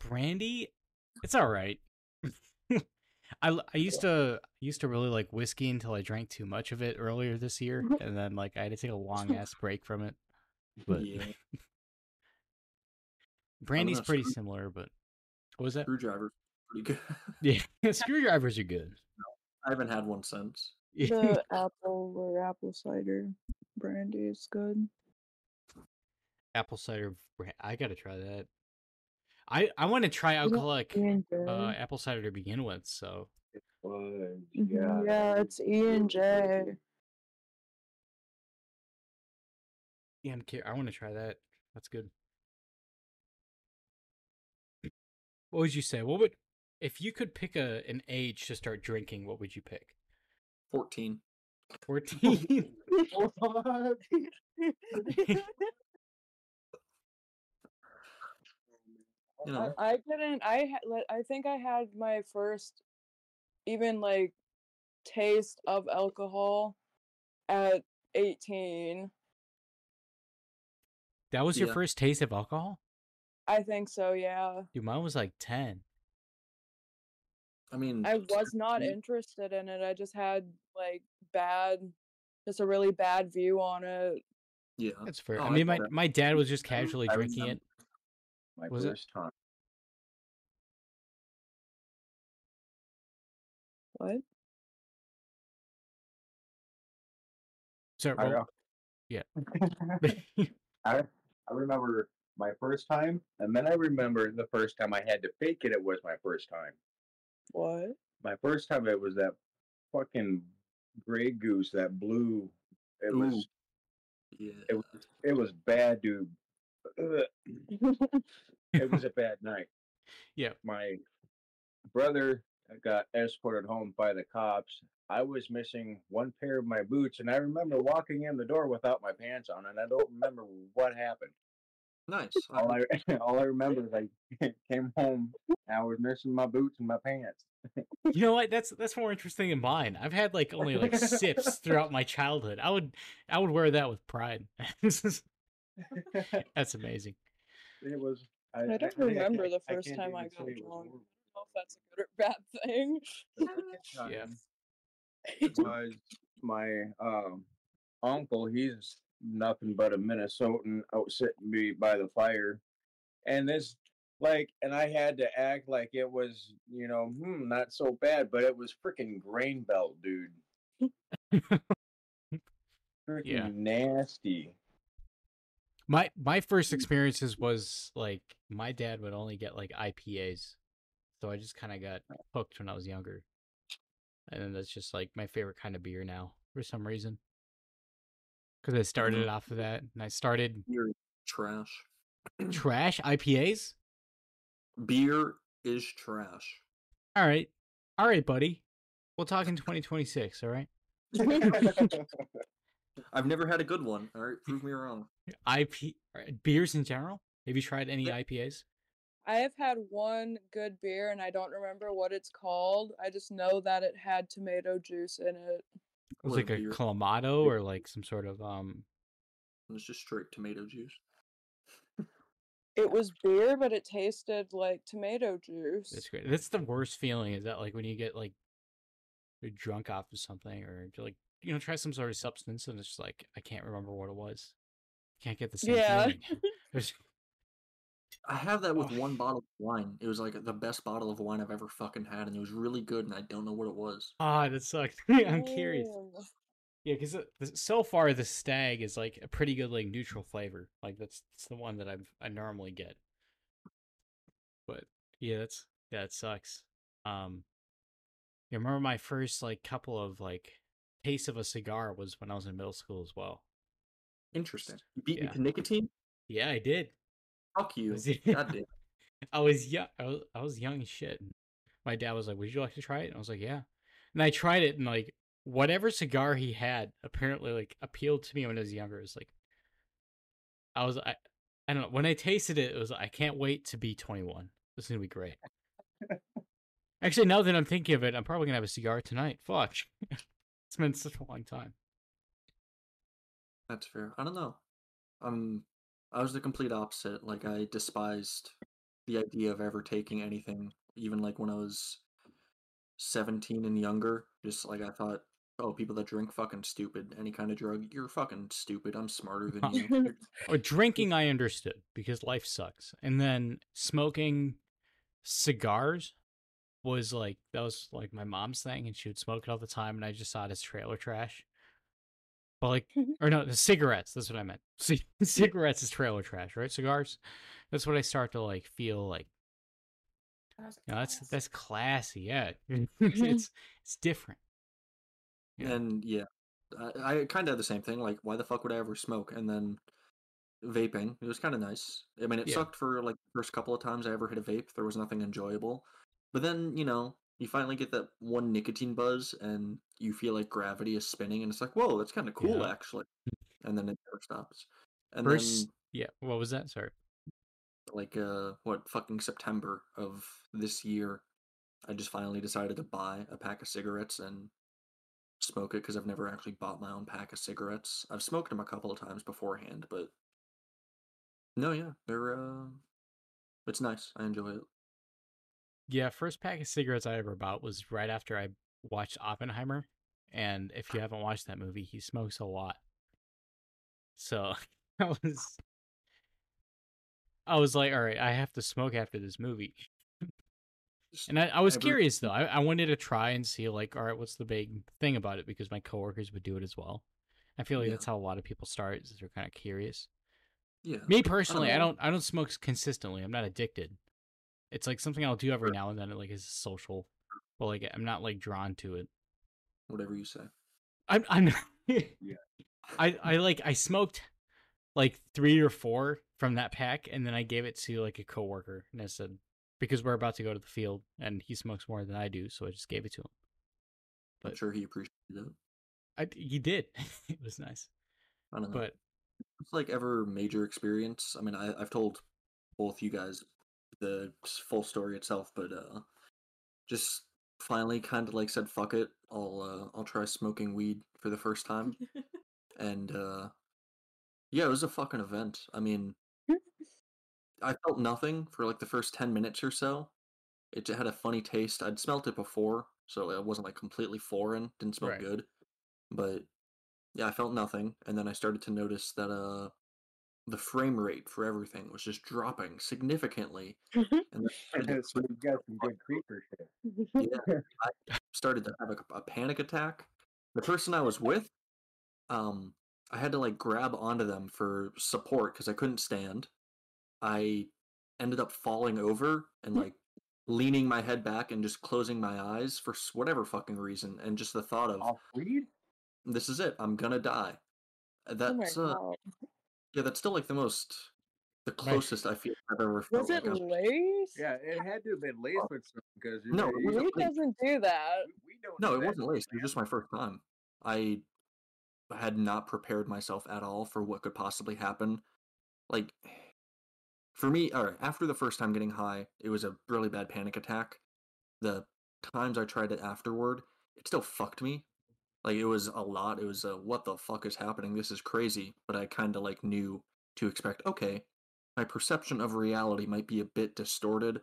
brandy it's all right I, l- I used to I used to really like whiskey until I drank too much of it earlier this year, and then like I had to take a long ass break from it. But Yeah. brandy's pretty screw- similar. But what was that? Screwdriver's pretty good. Yeah, screwdrivers are good. I haven't had one since. the apple or apple cider brandy is good. Apple cider. bran- I gotta try that. I I want to try know, alcoholic J. uh, apple cider to begin with. So Fudge, Mhm, yeah. yeah, it's E and J. yeah, I'm cur- I want to try that. That's good. What would you say? What would if you could pick a an age to start drinking? What would you pick? 14. Fourteen. Oh you know, I, I didn't. I I think I had my first, even like, taste of alcohol at eighteen. that was your Yeah. first taste of alcohol? I think so. Yeah, Dude, mine was like ten. I mean, I was not interested in it. I just had like bad, just a really bad view on it. Yeah. That's fair. Oh, I I mean, my, my dad was just casually I drinking it. My Was it? first time. What? So, I, well, yeah. I I remember my first time, and then I remember the first time I had to fake it. It was my first time. What? My first time it was that fucking gray goose, that blue. It Ooh. was Yeah. it was- it was bad, dude. It was a bad night. Yeah. My brother got escorted home by the cops. I was missing one pair of my boots, and I remember walking in the door without my pants on, and I don't remember what happened. Nice. All I all I remember is I came home, and I was missing my boots and my pants. you know what? That's that's more interesting than mine. I've had like only like sips throughout my childhood. I would I would wear that with pride. that's amazing. It was. I, I don't I- I remember can't- the first can't time I got say drunk. I don't know if that's a good or bad thing. Yeah. because my um uncle he's nothing but a minnesotan out sitting me by the fire. And this like and i had to act like it was you know hmm not so bad but it was freaking grain belt dude. Freaking Yeah. nasty. My my first experiences was like my dad would only get like IPAs, so I just kind of got hooked when I was younger, and then that's just like my favorite kind of beer now for some reason. Because I started mm-hmm. it off of that, and I started Beer trash. trash IPAs. Beer is trash. All right, all right, buddy. We'll talk in 2026. All right. I've never had a good one. All right, prove me wrong. IP all right, beers in general. Have you tried any IPAs? I have had one good beer and I don't remember what it's called. I just know that it had tomato juice in it. It was like a beer? clamato or like some sort of um. It was just straight tomato juice. It was beer, but it tasted like tomato juice. That's great. That's the worst feeling. Is that like when you get like you're drunk off of something or you're like you know try some sort of substance and it's just like I can't remember what it was. Can't get the same Yeah. feeling. There's- I have that with Oh. one bottle of wine. It was like the best bottle of wine I've ever fucking had, and it was really good, and I don't know what it was. Ah, that sucks. I'm curious. Yeah, because so far the stag is like a pretty good like neutral flavor. Like that's, that's the one that I've I normally get. But yeah, that's yeah, it sucks. Um, you remember my first like couple of like taste of a cigar was when I was in middle school as well. Interesting. You beat me to nicotine? Yeah, I did. Fuck you. Damn. I was young. I was, I was young as shit. My dad was like, "Would you like to try it?" And I was like, "Yeah." And I tried it, and like whatever cigar he had, apparently like appealed to me when I was younger. It was like, I was I, I don't know. When I tasted it, it was I can't wait to be 21. This is gonna be great. Actually, now that I'm thinking of it, I'm probably gonna have a cigar tonight. Fuck, it's been such a long time. That's fair. I don't know. Um, I was the complete opposite. Like I despised the idea of ever taking anything, even like when I was seventeen and younger. Just like I thought, oh, people that drink fucking stupid. Any kind of drug, you're fucking stupid. I'm smarter than you. You're- Or drinking, I understood because life sucks. And then smoking cigars was like that was like my mom's thing, and she would smoke it all the time, and I just saw it as trailer trash. But like, or no, the cigarettes. That's what I meant. See, cigarettes is trailer trash, right? Cigars. That's what I start to like feel like. You know, that's that's classy. Yeah, it's it's different. Yeah. And yeah, I, I kind of had the same thing. Like, why the fuck would I ever smoke? And then vaping, it was kind of nice. I mean, it Yeah. sucked for like the first couple of times I ever hit a vape. There was nothing enjoyable. But then, you know, you finally get that one nicotine buzz and you feel like gravity is spinning and it's like, whoa, that's kind of cool Yeah. actually. And then it never stops. And First, yeah. What was that? Sorry. like, uh, what, fucking September of this year, I just finally decided to buy a pack of cigarettes and smoke it because I've never actually bought my own pack of cigarettes. I've smoked them a couple of times beforehand, but no, yeah, they're uh, it's nice. I enjoy it. Yeah, first pack of cigarettes I ever bought was right after I watched Oppenheimer. And if you haven't watched that movie, he smokes a lot. So I was I was like, all right, I have to smoke after this movie. And I, I was curious though. I, I wanted to try and see like, all right, what's the big thing about it? Because my coworkers would do it as well. I feel like Yeah. that's how a lot of people start, is they're kind of curious. yeah, Me personally, I know. don't I don't smoke consistently. I'm not addicted. It's like something I'll do every now and then, like as a social. But like I'm not like drawn to it. whatever you say. I'm I'm Yeah. I I like I smoked like three or four from that pack, and then I gave it to like a coworker, and I said because we're about to go to the field, and he smokes more than I do, so I just gave it to him. I'm But- sure he appreciated it. I he did. it was nice, I don't know. but it's like ever major experience. I mean, I, I've told both you guys the full story itself, but uh, just finally kind of like said, "Fuck it, I'll uh, I'll try smoking weed for the first time," and uh, yeah, it was a fucking event. I mean, I felt nothing for like the first ten minutes or so. It had a funny taste. I'd smelt it before, so it wasn't like completely foreign. Didn't smell Right. good, but yeah, I felt nothing, and then I started to notice that uh, the frame rate for everything was just dropping significantly, and then I started to so you got some good creeper shit. yeah, I started to have a, a panic attack. The person I was with, um, I had to like grab onto them for support because I couldn't stand. I ended up falling over and like leaning my head back and just closing my eyes for whatever fucking reason, and just the thought of Off weed? this is it, I'm gonna die. Uh, oh That's uh, god. Yeah, that's still like the most, the My- closest I feel I've ever felt. Was it like Lace? Yeah, it had to have been Lace with something because No, it we, Lace. doesn't do that. we don't. No, do it that wasn't Lace. laced. It was just my first time. I had not prepared myself at all for what could possibly happen. Like, for me, all right, after the first time getting high, it was a really bad panic attack. The times I tried it afterward, it still fucked me. Like it was a lot. It was a what the fuck is happening? This is crazy. But I kind of like knew to expect. Okay, my perception of reality might be a bit distorted.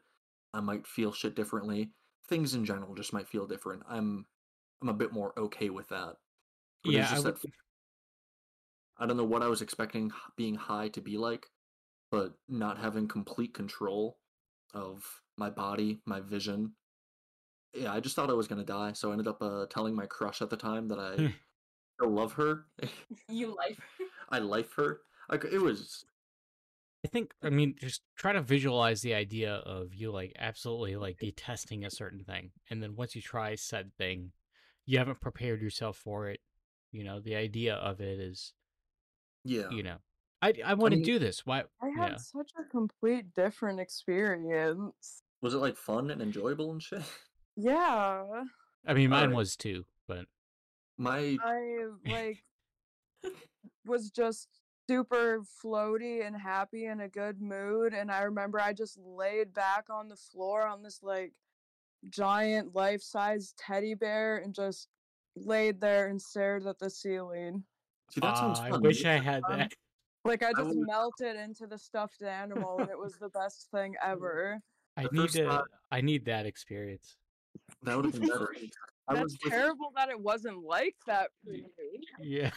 I might feel shit differently. Things in general just might feel different. I'm I'm a bit more okay with that. But Yeah, I would- that I don't know what I was expecting being high to be like, but not having complete control of my body, my vision. Yeah, I just thought I was gonna die, so I ended up uh, telling my crush at the time that I still love her. You life. I like her. Like it was I think I mean just try to visualize the idea of you like absolutely like detesting a certain thing and then once you try said thing you haven't prepared yourself for it. You know, the idea of it is yeah. you know I I want to mean- do this. Why I had yeah. such a complete different experience. Was it like fun and enjoyable and shit? Yeah. I mean mine Alright. was too, but My I like was just super floaty and happy in a good mood and I remember I just laid back on the floor on this like giant life-size teddy bear and just laid there and stared at the ceiling. see that sounds Ah. I wish. I had Um, that. Like I I just would- melted into the stuffed animal and it was the best thing ever. I the need first to I need that experience. That would have been better. That's was with terrible that it wasn't like that for me. Yeah.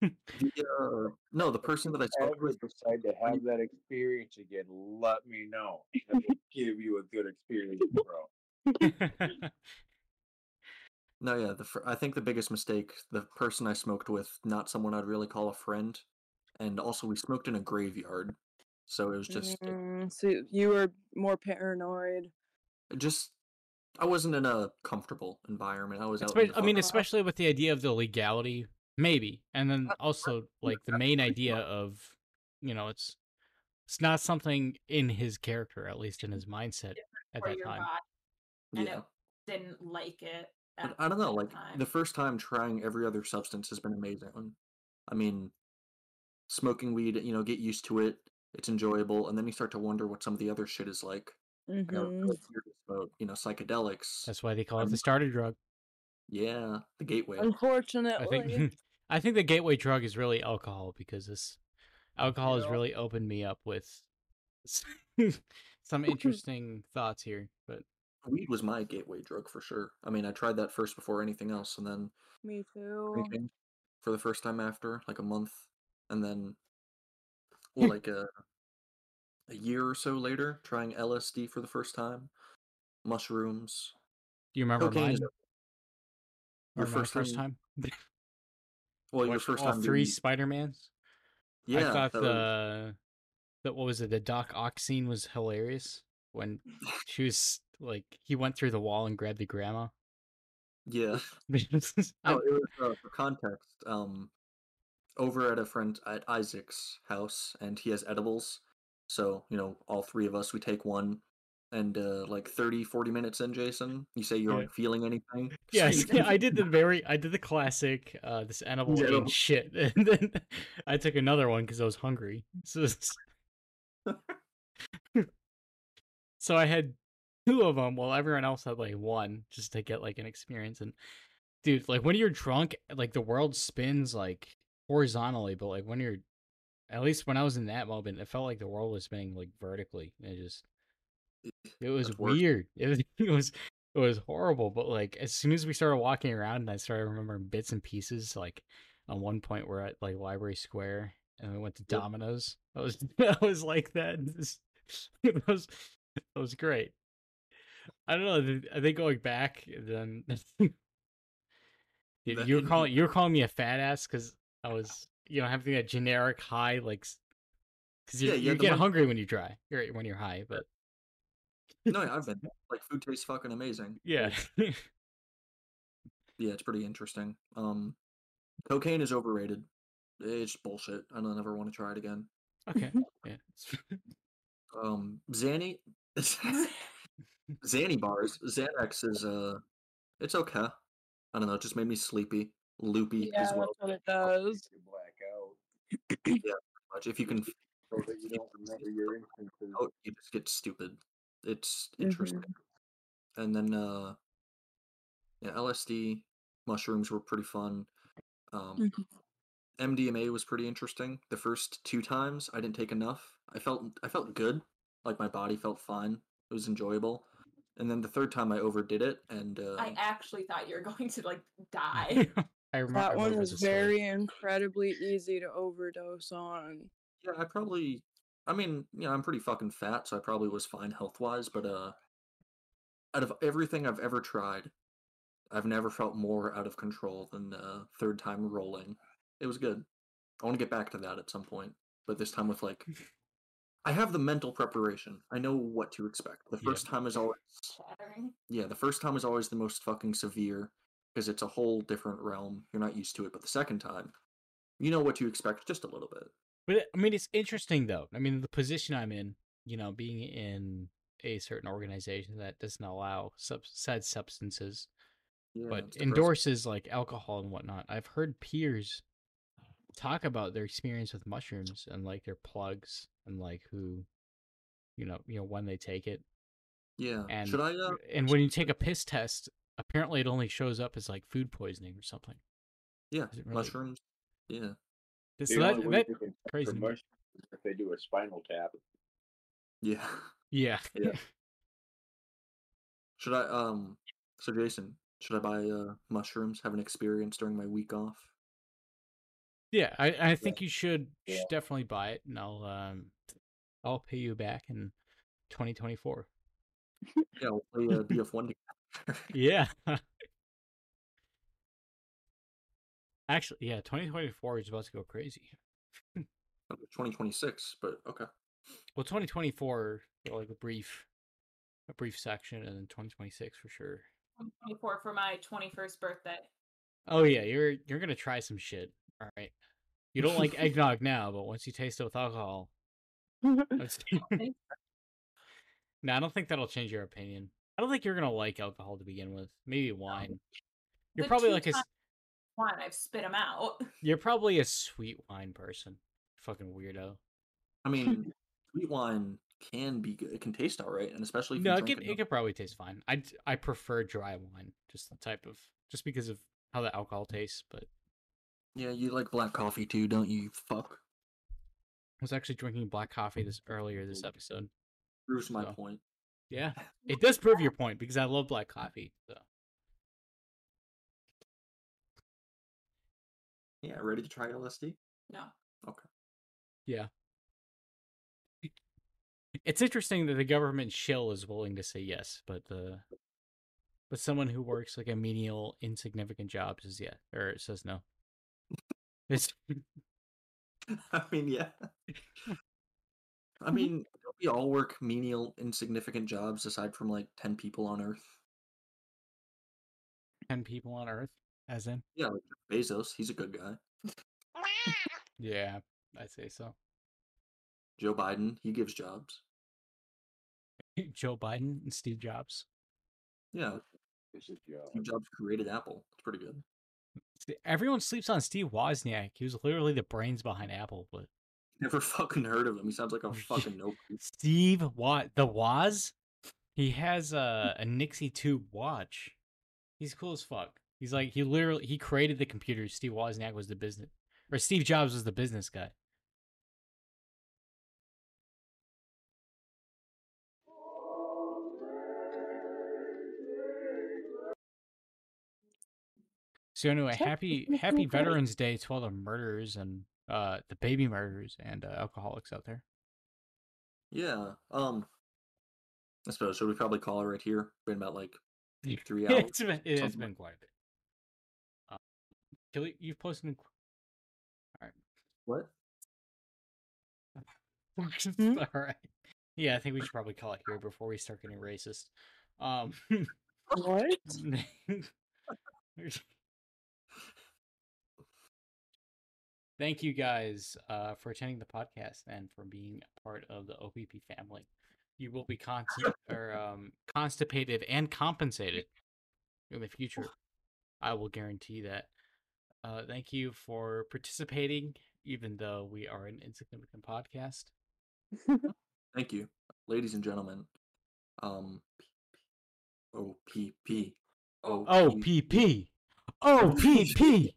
the, uh, no, the person that I spoke ever with. decide to have that experience again, let me know. I will give you a good experience, bro. No, yeah, the fir- I think the biggest mistake, the person I smoked with, not someone I'd really call a friend, and also we smoked in a graveyard, so it was just, Mm, so you were more paranoid. just, I wasn't in a comfortable environment. I was out. in the I mean, especially with the idea of the legality, maybe, and then also like the main idea of, you know, it's it's not something in his character, at least in his mindset at that time. body, and yeah. it didn't like it. At I don't know, like time. the first time trying every other substance has been amazing. I mean, smoking weed, you know, get used to it. It's enjoyable, and then you start to wonder what some of the other shit is like. I got hmm really weird to smoke, you know, psychedelics. That's why they call it Um, the starter drug. Yeah, the gateway. Unfortunately, I think I think the gateway drug is really alcohol because this alcohol has really opened me up with some interesting thoughts here. But Weed was my gateway drug for sure. I mean, I tried that first before anything else, and then Me too. for the first time after like a month, and then well, like a a year or so later, trying LSD for the first time, mushrooms. do you remember mine? is Your first first time- time? Well, your first all time three Spider Mans. Yeah, I thought that was- the that what was it? The Doc Ock scene was hilarious when she was like he went through the wall and grabbed the grandma. yeah. No, it was uh, for context. Um, over at a friend at Isaac's house, and he has edibles. So you know, all three of us, we take one, and uh, like 30, 40 minutes in, Jason, you say you aren't feeling anything. Yes, you- I did the very, I did the classic. Uh, this animal Yeah. shit, and then I took another one because I was hungry. So, so I had two of them, while everyone else had like one, just to get like an experience. And dude, like when you're drunk, like the world spins like horizontally, but like when you're, at least when I was in that moment, it felt like the world was spinning like vertically. It just, it was That's worse. weird. It was, it was it was horrible but like as soon as we started walking around and i started remembering bits and pieces like on one point we're at like library square and we went to Yep. domino's i was i was like that it was it was great i don't know i think going back then Dude, you were calling you were calling me a fat ass because i was you know having that generic high like because you, Yeah, you you had get one- hungry when you dry or when you're high but no, yeah, I've been like food tastes fucking amazing. yeah Yeah, it's pretty interesting. Um, cocaine is overrated. It's bullshit. I don't ever want to try it again. okay yeah Um, Xanny, Xanny bars, Xanax is uh, it's okay. I don't know. It just made me sleepy, loopy Yeah, as well. that's what it does. Out. Much if you can, so that you don't remember your instances. Oh, you just get stupid. It's interesting. And then uh yeah, LSD, mushrooms were pretty fun. Um Mhm. MDMA was pretty interesting. The first two times I didn't take enough. I felt I felt good. Like my body felt fine. It was enjoyable. And then the third time I overdid it and uh I actually thought you were going to like die. I remember That one was very incredibly easy to overdose on. Yeah, I probably. I mean, you know, I'm pretty fucking fat, so I probably was fine health wise. But uh, out of everything I've ever tried, I've never felt more out of control than the third time rolling. It was good. I want to get back to that at some point, but this time with like, I have the mental preparation. I know what to expect. The Yeah. first time is always yeah, the first time is always the most fucking severe because it's a whole different realm. You're not used to it, but the second time, you know what to expect just a little bit. But I mean, it's interesting though. I mean, the position I'm in, you know, being in a certain organization that doesn't allow sub- said substances, Yeah, but endorses like alcohol and whatnot. I've heard peers talk about their experience with mushrooms and like their plugs and like who, you know, you know when they take it. Yeah. And Should I? Uh, and when you take a piss test, apparently it only shows up as like food poisoning or something. yeah, really- mushrooms. Yeah. So that, that you can test for crazy to me. mushrooms is if they do a spinal tap. Yeah. yeah. Yeah. Should I? Um. So Jason, should I buy uh mushrooms? Have an experience during my week off? Yeah, I, I think you should, Yeah. should definitely buy it, and I'll um, I'll pay you back in 2024. Yeah, we'll play uh, BF1 together. Yeah. Actually, yeah, 2024 is about to go crazy. 2026, but okay. Well, 2024 like a brief, a brief section, and then 2026 for sure. 24 for my 21st birthday. Oh yeah, you're you're gonna try some shit. All right. You don't like eggnog now, but once you taste it with alcohol, that's... no, I don't think that'll change your opinion. I don't think you're gonna like alcohol to begin with. Maybe wine. You're The probably like a s- times One, I've spit them out. you're probably a sweet wine person. Fucking weirdo. I mean, sweet wine can be good. It can taste all right, and especially if No, you it drink could it could probably taste fine. I I prefer dry wine, just the type of just because of how the alcohol tastes. But Yeah, you like black coffee too, don't you? you Fuck. I was actually drinking black coffee this earlier this episode. Proves my So. point. Yeah, it does prove your point because I love black coffee. So Yeah, ready to try LSD? No. Okay. Yeah, it's interesting that the government shill is willing to say yes, but the but someone who works like a menial, insignificant job says yeah or says no. It's I mean, yeah. I mean, don't we all work menial, insignificant jobs aside from like 10 people on Earth? ten people on Earth, as in Yeah, like Bezos, he's a good guy. yeah, I'd say so. Joe Biden, he gives jobs. Joe Biden and Steve Jobs. Yeah, job. Steve Jobs created Apple. It's pretty good. Everyone sleeps on Steve Wozniak. He was literally the brains behind Apple, but Never fucking heard of him. He sounds like a fucking nope. Steve Watt, the Woz, he has a a Nixie tube watch. He's cool as fuck. He's like he literally he created the computer. Steve Wozniak was the business, or Steve Jobs was the business guy. So anyway, happy Happy. Veterans Day to all the murderers and uh the baby murderers and uh, alcoholics out there. Yeah. Um. I suppose should we probably call it right here? Been about like three hours. it's been it has been quite a bit. Uh, Kelly, you've posted. In... All What? Hmm? All right. Yeah, I think we should probably call it here before we start getting racist. Um. what? Thank you guys uh, for attending the podcast and for being a part of the OPP family. You will be con- or, um, constipated and compensated in the future. I will guarantee that. Uh, thank you for participating. even though we are an insignificant podcast. Thank you, ladies and gentlemen. Um, O P P O Oh, PP. Oh, PP.